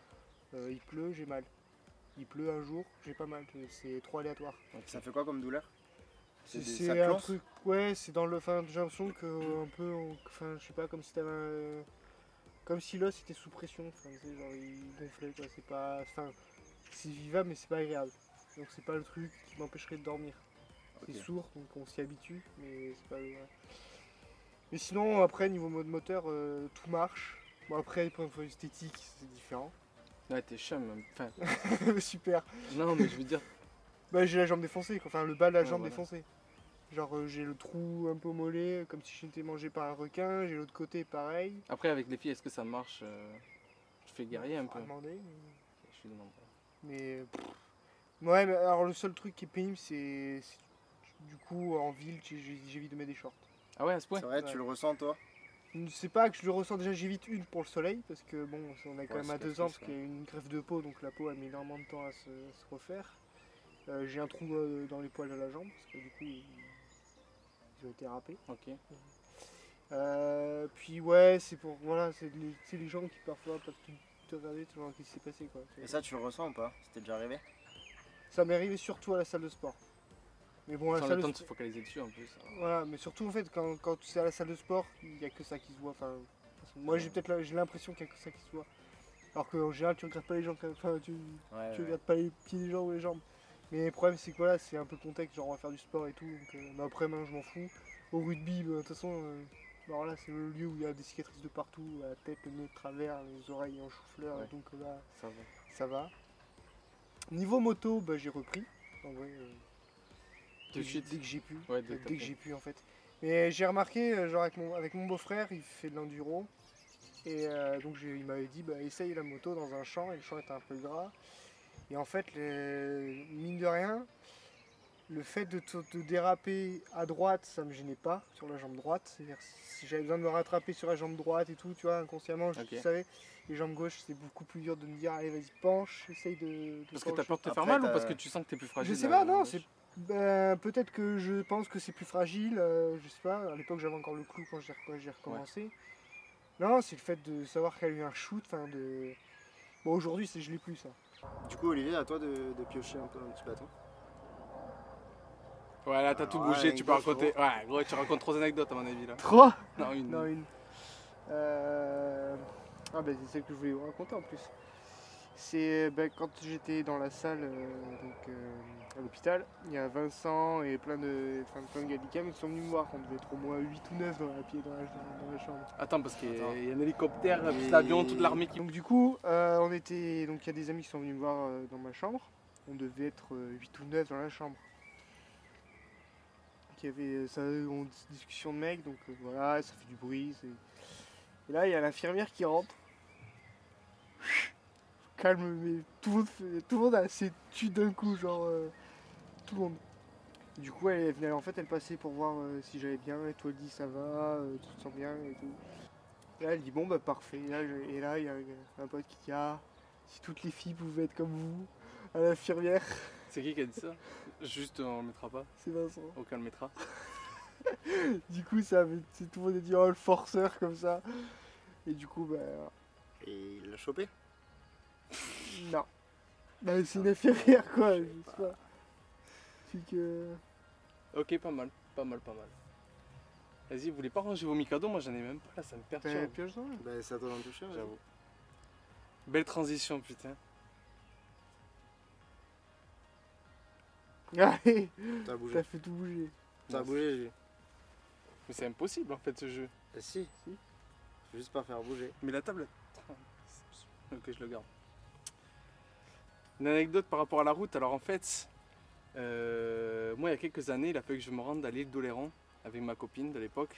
Euh, il pleut, j'ai mal. Il pleut un jour, j'ai pas mal. C'est trop aléatoire. Ça fait quoi comme douleur? C'est un truc, ouais, c'est dans le. Enfin, j'ai l'impression que un peu, enfin, je sais pas, comme si t'avais un, comme si l'os était sous pression. Enfin, genre il gonflait, quoi. C'est pas, enfin, c'est vivable, mais c'est pas agréable. Donc c'est pas le truc qui m'empêcherait de dormir. C'est sourd, donc on s'y habitue, mais c'est pas. ouais. Mais sinon, après niveau mode moteur, euh, tout marche. Bon après, point de vue esthétique, c'est différent. (laughs) Ouais, t'es chum. Enfin, Super. non, mais je veux dire, Bah, j'ai la jambe défoncée, quoi. enfin le bas de la Ouais, jambe voilà. défoncé. Genre euh, j'ai le trou un peu mollet, comme si j'étais mangé par un requin, j'ai l'autre côté pareil. après, avec les filles, est-ce que ça marche euh, Je fais guerrier un peu? demander, mais- Je suis demandé. mais pff. ouais, mais alors le seul truc qui est pénible, c'est- du coup en ville, j'évite de mettre des shorts. Ah ouais, à ce point C'est vrai, Ouais. tu le ressens toi? C'est pas que je le ressens déjà, j'évite une pour le soleil, parce que bon, on est quand Ouais, même à deux ans, parce qu'il y a une greffe de peau, donc la peau elle met énormément de temps à se, à se refaire. Euh, j'ai un trou euh, dans les poils de la jambe, parce que du coup ils, ils ont été râpés. Ok. Euh, puis ouais, c'est pour voilà, c'est les, les gens qui parfois peuvent te, te regarder, te demander ce qui s'est passé quoi. Et ça, tu le ressens ou pas? C'était déjà arrivé? Ça m'est arrivé surtout à la salle de sport. Mais bon, la Sans salle le temps de se focaliser dessus en plus. hein. Voilà, mais surtout en fait quand, quand c'est à la salle de sport, il n'y a que ça qui se voit. Enfin, moi j'ai peut-être l'impression qu'il n'y a que ça qui se voit. Alors qu'en général tu regardes pas les gens, quand- enfin tu, Ouais. tu ouais. regardes pas les pieds des gens ou les jambes. Mais le problème c'est que voilà, c'est un peu contexte, genre on va faire du sport et tout. Donc, euh, mais après maintenant je m'en fous. Au rugby, bah, de toute façon, euh, alors là c'est le lieu où il y a des cicatrices de partout, la tête, le nez de travers, les oreilles en chou-fleur, Ouais. donc euh, là Ça va. ça va. Niveau moto, bah, j'ai repris. En vrai, euh, De dès, suite. dès que j'ai pu. Ouais, Euh, dès que j'ai pu en fait. Mais j'ai remarqué, euh, genre avec mon, avec mon beau-frère, il fait de l'enduro. Et euh, donc il m'avait dit, bah, essaye la moto dans un champ, et le champ était un peu gras. Et en fait, les- mine de rien, le fait de, te- de déraper à droite, ça me gênait pas sur la jambe droite. C'est-à-dire si j'avais besoin de me rattraper sur la jambe droite et tout, tu vois, inconsciemment, je Ok. savais. Les jambes gauches, c'est beaucoup plus dur de me dire, allez, vas-y, penche, essaye de. de Parce que t'as peur de te faire Après, mal ou parce que tu sens que t'es plus fragile Je sais pas, non, c'est ben, peut-être que je pense que c'est plus fragile, euh, je sais pas. À l'époque, j'avais encore le clou quand j'ai recommencé. Non, c'est le fait de savoir qu'il y a eu un shoot, enfin de. Bon, aujourd'hui, c'est je l'ai plus ça. Du coup, Olivier, à toi de, de piocher un peu un petit bâton. Ouais, là t'as tout Ouais, bougé, tu peux raconter. Ouais, gros, tu racontes trois anecdotes à mon avis là. Trois? Non, une. Non, une. Euh... Ah, ben c'est celle que je voulais vous raconter en plus. C'est ben, quand j'étais dans la salle euh, donc, euh, à l'hôpital, il y a Vincent et plein de, enfin, plein de gars qui sont venus me voir. On devait être au moins 8 ou 9 dans la, pied- dans la, dans la chambre. Attends, parce qu'il y, a y un hélicoptère, puis Et- l'avion, toute l'armée qui. Donc du coup, euh, on était, donc il y a des amis qui sont venus me voir euh, dans ma chambre. On devait être 8 ou 9 dans la chambre. Donc, il y avait euh, ça, on, discussion de mecs, donc euh, voilà, ça fait du bruit. Et là, il y a l'infirmière qui rentre. Calme, mais tout le monde, fait- tout le monde a assez tu d'un coup, genre euh, tout le monde. Du coup, elle venait, en fait, elle passait pour voir euh, si j'allais bien. Et toi, elle dit ça va, euh, tu te sens bien et tout. Et là, elle dit bon, bah parfait. Et là, il y a un pote qui dit ah, si toutes les filles pouvaient être comme vous, à l'infirmière, (laughs) C'est qui qui a dit ça? Juste, on le mettra pas. c'est Vincent. Aucun le mettra. (laughs) Du coup, ça tout le monde a dit oh, le forceur comme ça. Et du coup, bah Et il l'a chopé? Non. Bah, c'est une infirmière quoi, je sais pas. C'est que. Ok, pas mal, pas mal, pas mal. Vas-y, vous voulez pas ranger vos Mikado? Moi j'en ai même pas là, ça me perturbe. pioche dans Bah, à toi d'en toucher. vas-y. J'avoue. Belle transition, putain. Allez, Ça a bougé. t'as fait tout bouger. Ça a bougé, lui. Mais c'est impossible en fait ce jeu. Eh, si, si. Faut juste pas faire bouger. Mais la table. Ok, je le garde. Une anecdote par rapport à la route. Alors en fait, euh, moi il y a quelques années, il a fallu que je me rende à l'île d'Oléron avec ma copine de l'époque.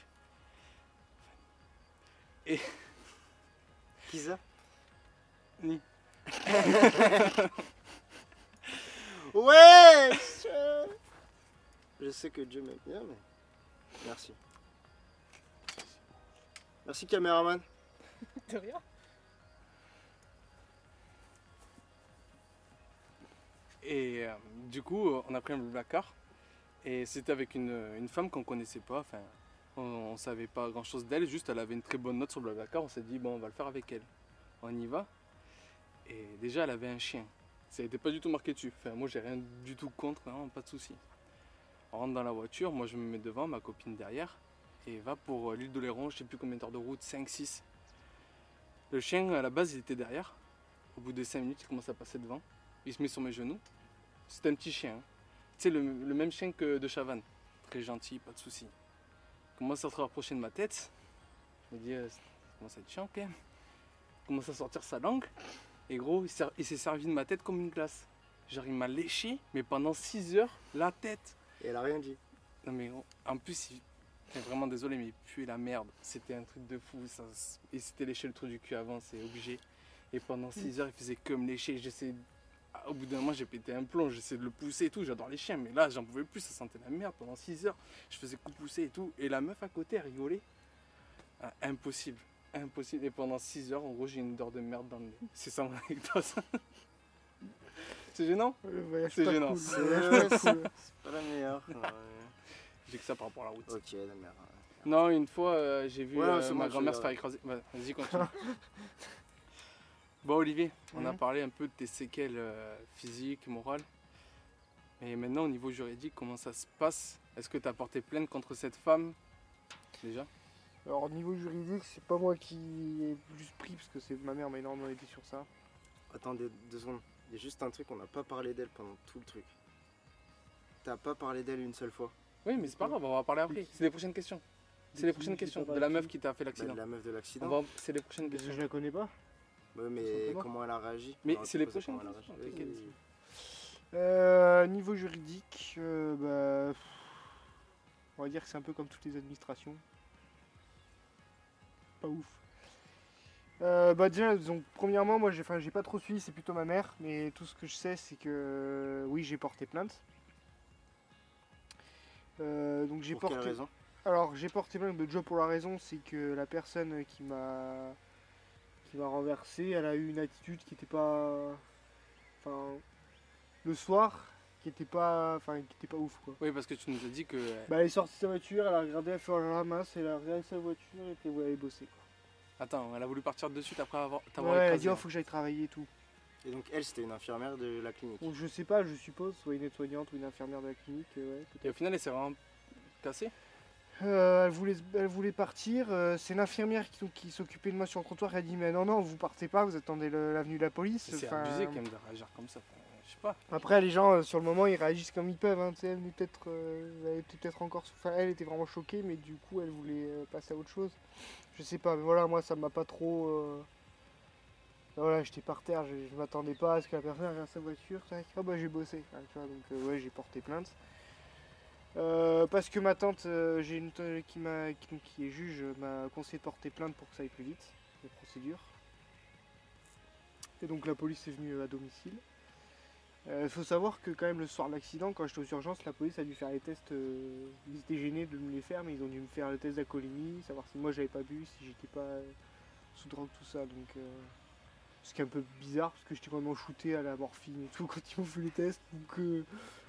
(laughs) Qui ça? Ni. (laughs) Ouais Je sais que Dieu m'aime bien, mais. Merci. Merci, caméraman. De rien. Et euh, du coup, on a pris un Blablacar. Et c'était avec une, femme qu'on connaissait pas. Enfin, on, on savait pas grand chose d'elle. Juste, elle avait une très bonne note sur Blablacar. On s'est dit, bon, on va le faire avec elle. On y va. Et déjà, elle avait un chien. Ça n'était pas du tout marqué dessus. Enfin, moi, j'ai rien du tout contre. Non, pas de souci. On rentre dans la voiture. Moi, je me mets devant, ma copine derrière. Et va pour euh, l'île d'Oléron. Je sais plus combien d'heures de route 5, 6. Le chien, à la base, il était derrière. Au bout de 5 minutes, il commence à passer devant. Il se met sur mes genoux. C'était un petit chien. hein. Tu sais, le, le même chien que de Chavannes. Très gentil, pas de souci. Il commence à se rapprocher de ma tête? Je me dis, euh, ça commence à être chiant quand même. Il commence à sortir sa langue. Et gros, il s'est- servi de ma tête comme une glace. Genre, il m'a léché, mais pendant 6 heures, la tête. Et elle a rien dit. Non, mais gros, en plus, il... vraiment désolé, mais il puait la merde. C'était un truc de fou. Ça... Il s'était léché le trou du cul avant, c'est obligé. Et pendant 6 heures, il faisait que me lécher. J'essayais Au bout d'un moment, j'ai pété un plomb, j'essayais de le pousser et tout. J'adore les chiens, mais là, j'en pouvais plus, ça sentait la merde pendant 6 heures. Je faisais que pousser et tout. Et la meuf à côté, elle rigolait. Ah, impossible, impossible. Et pendant 6 heures, en gros, j'ai une odeur de merde dans le nez. C'est ça mon anecdote. (laughs) C'est gênant? C'est gênant. cool. C'est- pas cool. C'est pas la meilleure. Ouais. (laughs) J'ai que ça par rapport à la route. ok, la merde. Non, une fois, euh, j'ai vu Ouais, euh, ma grand-mère se faire écraser. Vas-y, continue. (laughs) bon, Olivier, on a parlé un peu de tes séquelles euh, physiques, morales. Et maintenant, au niveau juridique, comment ça se passe? Est-ce que tu as porté plainte contre cette femme Déjà? Alors, au niveau juridique, c'est pas moi qui ai plus pris parce que c'est ma mère m'a énormément aidé sur ça. Attendez deux secondes. Il y a juste un truc, on n'a pas parlé d'elle pendant tout le truc. T'as pas parlé d'elle une seule fois. Oui, mais c'est pas grave, on va en parler après. C'est les prochaines questions. C'est les prochaines questions. De la meuf qui t'a fait Bah, l'accident. de la meuf de l'accident. va... C'est les prochaines Parce que questions. je la connais pas. Ouais, mais Simplement. comment elle a réagi Mais c'est les prochaines questions. Oui, oui. Euh, niveau juridique, euh, bah, on va dire que c'est un peu comme toutes les administrations. Pas ouf. Euh, bah déjà, donc, premièrement, moi j'ai enfin, j'ai pas trop suivi, c'est plutôt ma mère, mais tout ce que je sais, c'est que oui, j'ai porté plainte. Euh, donc j'ai porté. quelle raison? Alors j'ai porté plainte déjà pour la raison, c'est que la personne qui m'a qui m'a renversé, elle a eu une attitude qui était pas, enfin, le soir, qui était pas, enfin, qui était pas ouf quoi. Oui, parce que tu nous as dit que. Bah elle est sortie de sa voiture, elle a regardé, elle a fait là, mince, elle a regardé sa voiture et puis elle aller bosser quoi. Attends, elle a voulu partir de suite après avoir t'avoir Ouais, elle a dit oh faut que j'aille travailler et tout. Et donc elle, c'était une infirmière de la clinique. Donc je sais pas, je suppose, soit une aide-soignante ou une infirmière de la clinique, euh, ouais. Et au final, elle s'est vraiment cassée? Euh, elle, voulait, elle voulait partir. euh, c'est l'infirmière qui, qui s'occupait de moi sur le trottoir. Elle a dit Mais non, non, vous partez pas, vous attendez l'avenue de la police. C'est abusé quand même de réagir comme ça. Je sais pas. Après, les gens, euh, sur le moment, ils réagissent comme ils peuvent. Hein, elle, peut-être, peut-être encore. Enfin, elle était vraiment choquée, mais du coup, elle voulait passer à autre chose. Je sais pas, mais voilà, moi, ça m'a pas trop. Voilà, j'étais par terre, je, je m'attendais pas à ce que la personne regarde sa voiture. Ah bah, j'ai bossé. hein, tu vois, donc, ouais, j'ai porté plainte. Euh, parce que ma tante, euh, j'ai une tante qui, m'a, qui, est juge, euh, m'a conseillé de porter plainte pour que ça aille plus vite, les procédures. Et donc la police est venue à domicile. Il faut savoir que quand même le soir de l'accident, quand j'étais aux urgences, la police a dû faire les tests. ils étaient gênés de me les faire, mais ils ont dû me faire le test d'alcoolémie, savoir si moi j'avais pas bu, si j'étais pas sous drogue, tout ça. Donc, ce qui est un peu bizarre parce que j'étais vraiment shooté à la morphine et tout (laughs) quand ils m'ont fait les tests. Donc, je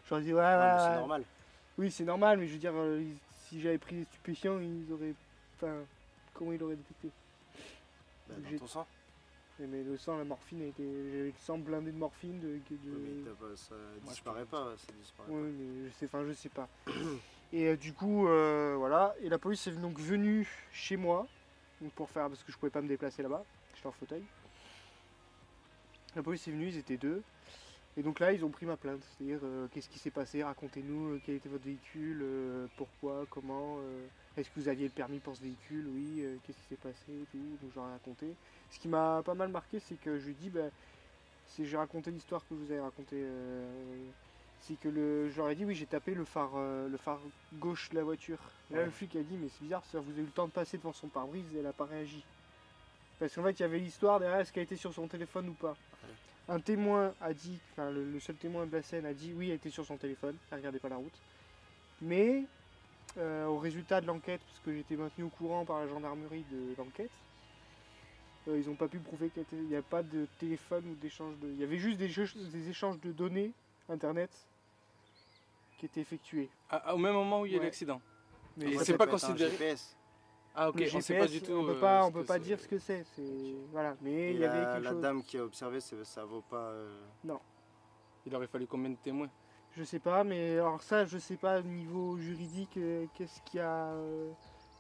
leur dis ouais, ouais, Ah, ouais. c'est normal. Oui, c'est normal, mais je veux dire, euh, si j'avais pris des stupéfiants, ils auraient. Enfin, comment ils l'auraient détecté? Bah, J'ai- ton sang. mais, mais le sang, la morphine, a été... j'avais le sang blindé de morphine. De, de... Oui, mais t'as pas- ça disparaît pas, ça disparaît Ouais, mais je sais, enfin, je sais pas. (clears throat) et euh, du coup, euh, voilà. Et la police est donc venue chez moi donc pour faire parce que je pouvais pas me déplacer là-bas. J'étais en fauteuil. La police est venue, ils étaient deux. Et donc là, ils ont pris ma plainte. C'est-à-dire, euh, qu'est-ce qui s'est passé? Racontez-nous euh, quel était votre véhicule, euh, pourquoi, comment, est-ce que vous aviez le permis pour ce véhicule? Oui, qu'est-ce qui s'est passé et tout? Donc j'aurais raconté. Ce qui m'a pas mal marqué, c'est que je lui dis, bah, si j'ai raconté l'histoire que vous avez racontée, c'est que le, j'aurais dit, oui, j'ai tapé le phare, le phare gauche de la voiture. Là, Ouais. le flic a dit, mais c'est bizarre, vous avez eu le temps de passer devant son pare-brise et elle n'a pas réagi. Parce qu'en fait, il y avait l'histoire derrière, est-ce qu'elle était sur son téléphone ou pas. Un témoin a dit, enfin le, le seul témoin de la scène a dit oui, elle était sur son téléphone, elle regardait pas la route. Mais euh, au résultat de l'enquête, parce que j'étais maintenu au courant par la gendarmerie de l'enquête, euh, ils n'ont pas pu prouver qu'il n'y a pas de téléphone ou d'échange de. Il y avait juste des, jeux- des échanges de données internet qui étaient effectués. Ah, au même moment où il y a eu Ouais. l'accident. Mais c'est pas considéré- GPS. Ah ok, le on sait GPS, pas du tout. on peut euh, pas, on ce peut pas dire ce que c'est. voilà. Mais il y avait la, quelque la chose. dame qui a observé, ça vaut pas. euh, Il aurait fallu combien de témoins? Je sais pas, mais alors ça, je sais pas au niveau juridique, euh, qu'est-ce qui a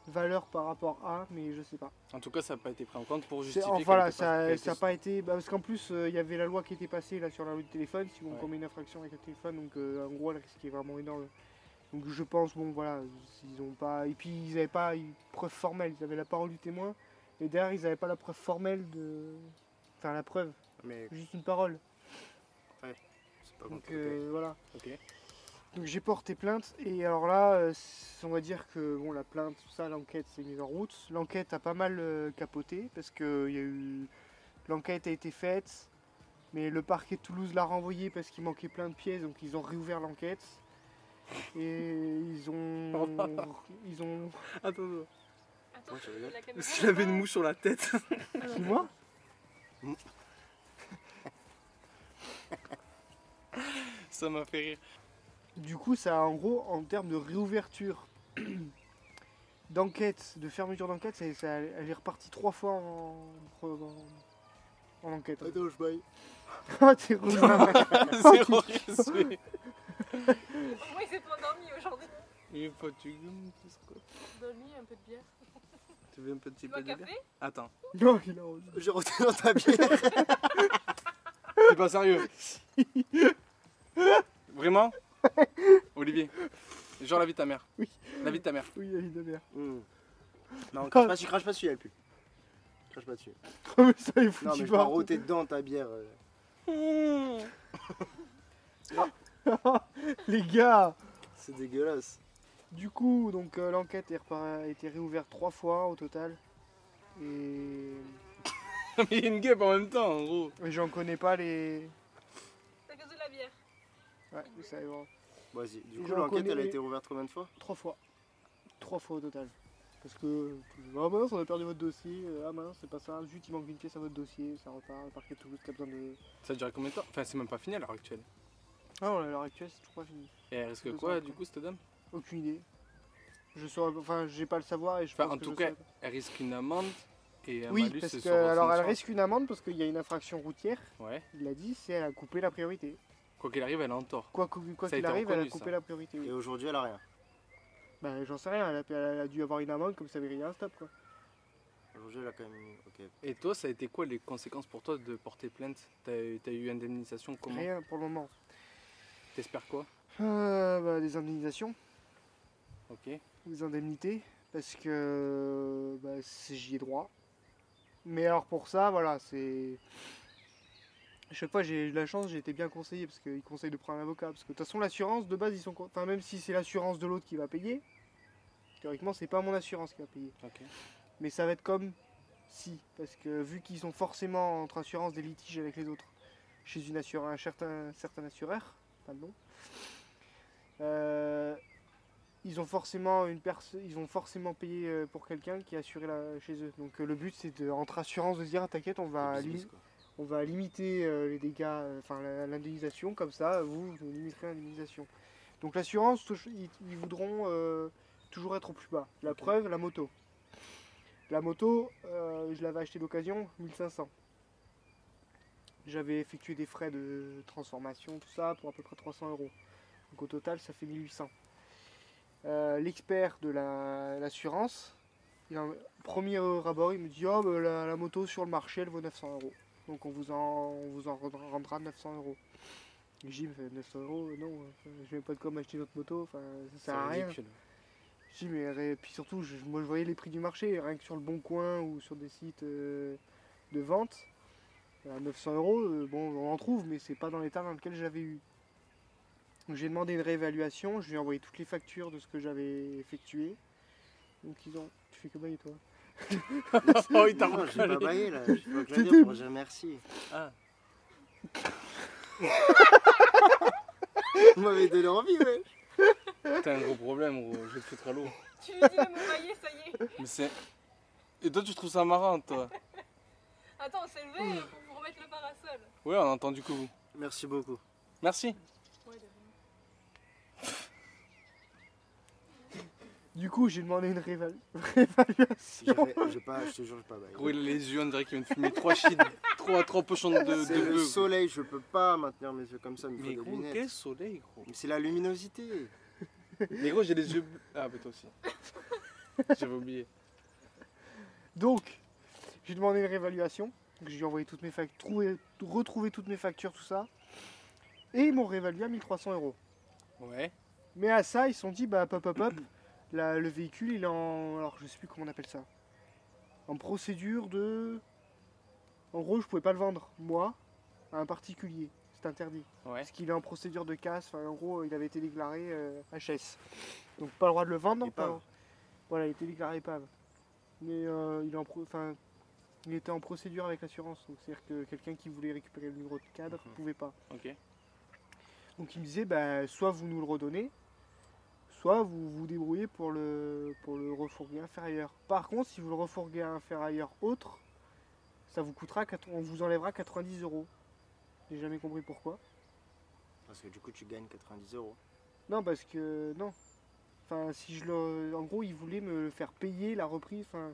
valeur par rapport à, mais je sais pas. En tout cas, ça n'a pas été pris en compte pour justifier. oh, voilà, ça n'a pas été. bah, parce qu'en plus, euh, il y avait la loi qui était passée là sur la loi du téléphone. Si on Ouais. commet une infraction avec le téléphone, donc euh, en gros, le risque est vraiment énorme. Donc je pense, bon voilà, ils ont pas. Et puis ils n'avaient pas une preuve formelle, ils avaient la parole du témoin, et derrière, ils n'avaient pas la preuve formelle de. Enfin, la preuve, Mais juste une parole. c'est pas Donc euh, voilà. Ok. Donc j'ai porté plainte et alors là, euh, on va dire que bon la plainte, tout ça, l'enquête s'est mise en route. L'enquête a pas mal euh, capoté parce que y a eu l'enquête a été faite, mais le parquet de Toulouse l'a renvoyé parce qu'il manquait plein de pièces, donc ils ont réouvert l'enquête et ils ont (laughs) ils ont Attends, Attends, qu'il avait une mouche sur la tête. c'est moi ça m'a fait rire. Du coup, ça a en gros en termes de réouverture (clears throat) d'enquête, de fermeture d'enquête, ça, ça- elle est repartie trois fois en, en, en enquête. Attends, je baille. Ah, (laughs) t'es relou. (laughs) Zéro respect. Pourquoi il s'est pas endormi aujourd'hui Il faut que tu gommes tout ça, quoi. Donne-lui un peu de bière. Tu veux un petit peu de bière? Café Attends, Non, il a. J'ai retenu dans ta bière. (laughs) t'es pas sérieux Vraiment? Olivier Genre la vie de ta mère. Oui. La vie de ta mère. Oui, il a de bière. Hmm. Non, crache pas dessus, crache pas dessus, elle pue. Crache pas dessus. Oh, mais ça, il Non, foutu mais je vais rôter dedans ta bière. euh. (laughs) Les gars C'est dégueulasse. Du coup, donc euh, l'enquête est a été réouverte trois fois au total. Et (laughs) Mais il y a une guêpe en même temps, en gros. et j'en connais pas les. C'est à cause de la bière. Ouais, mais ça va. Vas-y. Du coup, j'en l'enquête, connais elle a été rouverte combien de fois Trois fois. Trois fois au total. Parce que. Ah mince, on a perdu votre dossier. euh, Ah mince, c'est pas ça. Zut, il manque une pièce à votre dossier. Ça repart. Le parquet de Toulouse qui a besoin de. Ça a duré combien de temps? Enfin, c'est même pas fini à l'heure actuelle. Ah non, à l'heure actuelle, c'est toujours pas fini. Et elle risque Deux quoi, du coup, cette dame? Aucune idée. Je saurais. Enfin, j'ai pas le savoir et je Enfin, pense en que tout je cas, saurais pas. Elle risque une amende et un Oui, malus parce c'est que. sur Alors, elle risque une amende parce qu'il y a une infraction routière. Ouais. Il l'a dit, c'est elle a coupé la priorité. Quoi qu'il arrive, elle est en tort. Quoi qu'au- quoi Ça a qu'il été arrive, elle a reconnu, coupé ça. la priorité. oui. Et aujourd'hui, elle a rien. Bah, j'en sais rien, elle a, elle a dû avoir une amende comme ça avait rien, stop quoi. Aujourd'hui, elle a quand même. Ok. Et toi, ça a été quoi les conséquences pour toi de porter plainte? T'as as eu indemnisation comment? Rien pour le moment. T'espères quoi Euh, bah, des indemnisations, Ok. des indemnités, parce que bah, j'y ai droit. Mais alors pour ça, voilà, c'est. À chaque fois, j'ai eu la chance, j'ai été bien conseillé parce qu'ils conseillent de prendre un avocat. Parce que de toute façon, l'assurance, de base, ils sont. Enfin, même si c'est l'assurance de l'autre qui va payer, théoriquement, c'est pas mon assurance qui va payer. Ok. Mais ça va être comme si, parce que vu qu'ils ont forcément entre assurance des litiges avec les autres, chez une assure, un certain, certain assureur, pas de nom, euh, ils ont forcément une ils ont forcément payé euh, pour quelqu'un qui a assuré la, chez eux. Donc euh, le but c'est de, entre assurance de dire ah, t'inquiète, on va, business, on va limiter les dégâts, enfin l'indemnisation, comme ça vous, vous limiterez l'indemnisation. Donc l'assurance, ils, ils voudront euh, toujours être au plus bas. La preuve, la moto. La moto, euh, je l'avais acheté d'occasion, 1500. J'avais effectué des frais de transformation, tout ça, pour à peu près 300 euros. Donc au total, ça fait 1800. Euh, L'expert de la- l'assurance, en- premier rabord, il me dit Oh, bah, la, la moto sur le marché, elle vaut 900 euros. Donc on vous en, on vous en rendra 900 euros. Gym fait 900 euros, non, enfin, je n'ai pas de quoi m'acheter une autre moto, enfin, ça C'est sert à rien. Je dis, mais ré- puis surtout, je- moi je voyais les prix du marché, rien que sur le Bon Coin ou sur des sites euh, de vente. À 900 euros, euh, bon, on en trouve, mais c'est pas dans l'état dans lequel j'avais eu. Donc j'ai demandé une réévaluation, je lui ai envoyé toutes les factures de ce que j'avais effectué. Donc ils ont. Tu fais que bailler toi (laughs) oh, il t'a Non, j'ai pas baillé là, je peux C'était- dire pour dire merci. Ah. Vous m'avez donné envie, ouais. T'as un gros problème, gros. Je vais te foutre à l'eau. Tu lui dis de me mailler, ça y est. Mais c'est. Et toi, tu trouves ça marrant, toi? Attends, on s'est levé pour le parasol. Ouais, on a entendu que vous. Merci beaucoup. Merci. Du coup, j'ai demandé une J'ai (laughs) réévaluation. j'ai pas, je te jure, j'ai pas baillé. Gros, il a les yeux, on dirait qu'il vient de fumer trois shit, (laughs) trois, trois pochons de, de C'est le bœuf. soleil, je peux pas maintenir mes yeux comme ça, il me faut Mais des gros, lunettes. quel soleil, gros. Mais c'est la luminosité. Mais gros, j'ai les yeux bleus. Ah, bah toi aussi. (laughs) J'avais oublié. Donc, j'ai demandé une réévaluation. J'ai envoyé toutes mes factures, retrouvé toutes mes factures, tout ça. Et ils m'ont réévalué à 1300 euros. Ouais. Mais à ça, ils se sont dit, bah hop hop hop, la- le véhicule il est en. Alors je sais plus comment on appelle ça. En procédure de. En gros, je pouvais pas le vendre, moi, à un particulier. C'est interdit. Ouais. Parce qu'il est en procédure de casse. Enfin, en gros, il avait été déclaré euh, HS. Donc pas le droit de le vendre. Pas- Voilà, il était déclaré épave. Mais euh, il, est en pro- enfin, il était en procédure avec l'assurance. Donc c'est-à-dire que quelqu'un qui voulait récupérer le numéro de cadre Mhm. pouvait pas. Ok. Donc il me disait, bah, soit vous nous le redonnez, soit vous vous débrouillez pour le, pour le refourguer inférieur. Par contre, si vous le refourguez à inférieur autre, ça vous coûtera, on vous enlèvera 90 euros. J'ai jamais compris pourquoi. Parce que du coup, tu gagnes 90 euros. Non, parce que non. Enfin, si je le, en gros, ils voulaient me faire payer la reprise, enfin,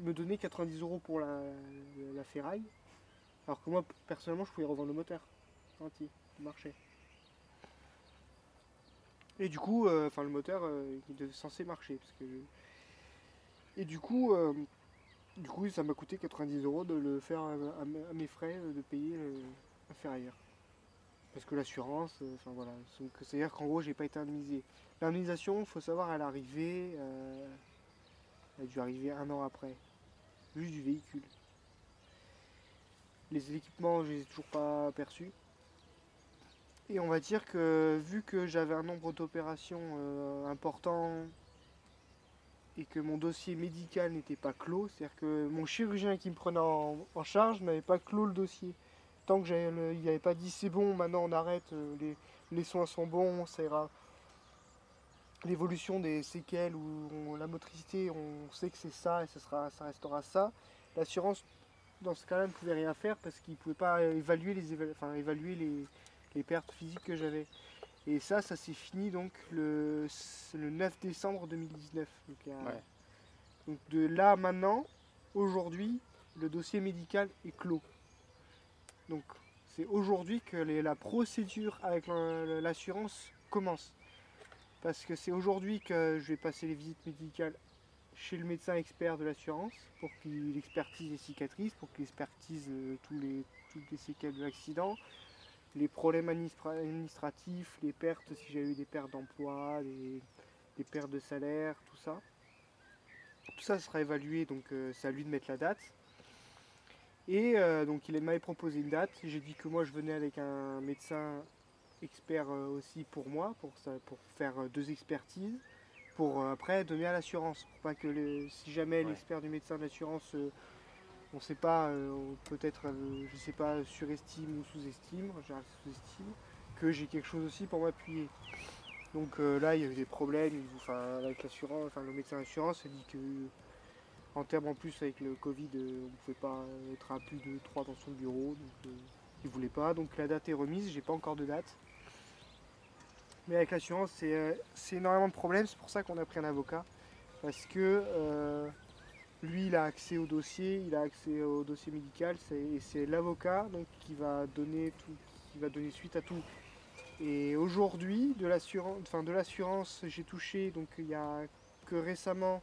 me donner 90 euros pour la, ferraille, alors que moi, personnellement, je pouvais revendre le moteur entier, il marchait. Et du coup, euh, enfin, le moteur, euh, il est censé marcher, parce que. Et du coup, euh, du coup, ça m'a coûté 90 euros de le faire à, mes- frais, de payer la ferrailleur. Parce que l'assurance, enfin voilà, c'est-à-dire qu'en gros j'ai pas été indemnisé. L'indemnisation, faut savoir, elle elle a dû arriver un an après, juste du véhicule. Les équipements, je les ai toujours pas perçus. Et on va dire que vu que j'avais un nombre d'opérations euh, important et que mon dossier médical n'était pas clos, c'est-à-dire que mon chirurgien qui me prenait en, charge n'avait pas clos le dossier tant que il n'avait pas dit c'est bon, maintenant on arrête, euh, les soins sont bons, ça ira. L'évolution des séquelles ou on- la motricité, on sait que c'est ça et ça, sera, ça restera ça. L'assurance, dans ce cas-là, ne pouvait rien faire parce qu'il ne pouvait pas évaluer les, éva- enfin, évaluer les, les pertes physiques que j'avais. Et ça, ça s'est fini donc le, le 9 décembre 2019. Donc, Ouais. de là à maintenant, aujourd'hui, le dossier médical est clos. Donc c'est aujourd'hui que les- la procédure avec la- l'assurance commence. Parce que c'est aujourd'hui que je vais passer les visites médicales chez le médecin expert de l'assurance pour qu'il expertise les cicatrices, pour qu'il expertise euh, tous les, toutes les séquelles de l'accident, les problèmes administra- administratifs, les pertes, si j'ai eu des pertes d'emploi, des, des pertes de salaire, tout ça. Tout ça sera évalué, donc euh, c'est à lui de mettre la date. Et euh, donc il m'avait proposé une date. J'ai dit que moi je venais avec un médecin expert euh, aussi pour moi, pour, ça, pour faire euh, deux expertises, pour euh, après donner à l'assurance. Pour pas que si jamais Ouais. l'expert du médecin de l'assurance, on ne sait pas, peut-être, je sais pas, surestime ou sous-estime, sous-estime, que j'ai quelque chose aussi pour m'appuyer. Donc euh, là il y a eu des problèmes, enfin, avec l'assurance, enfin le médecin d'assurance a dit que en termes en plus avec le Covid, on ne pouvait pas être à plus de 3 dans son bureau, donc euh, il voulait pas. Donc la date est remise, j'ai pas encore de date. Mais avec l'assurance, c'est euh, c'est énormément de problèmes, c'est pour ça qu'on a pris un avocat. Parce que euh, lui, il a accès au dossier, il a accès au dossier médical, et c'est l'avocat qui va donner qui va donner suite à tout. Et aujourd'hui, de l'assurance, j'ai touché donc il y a que récemment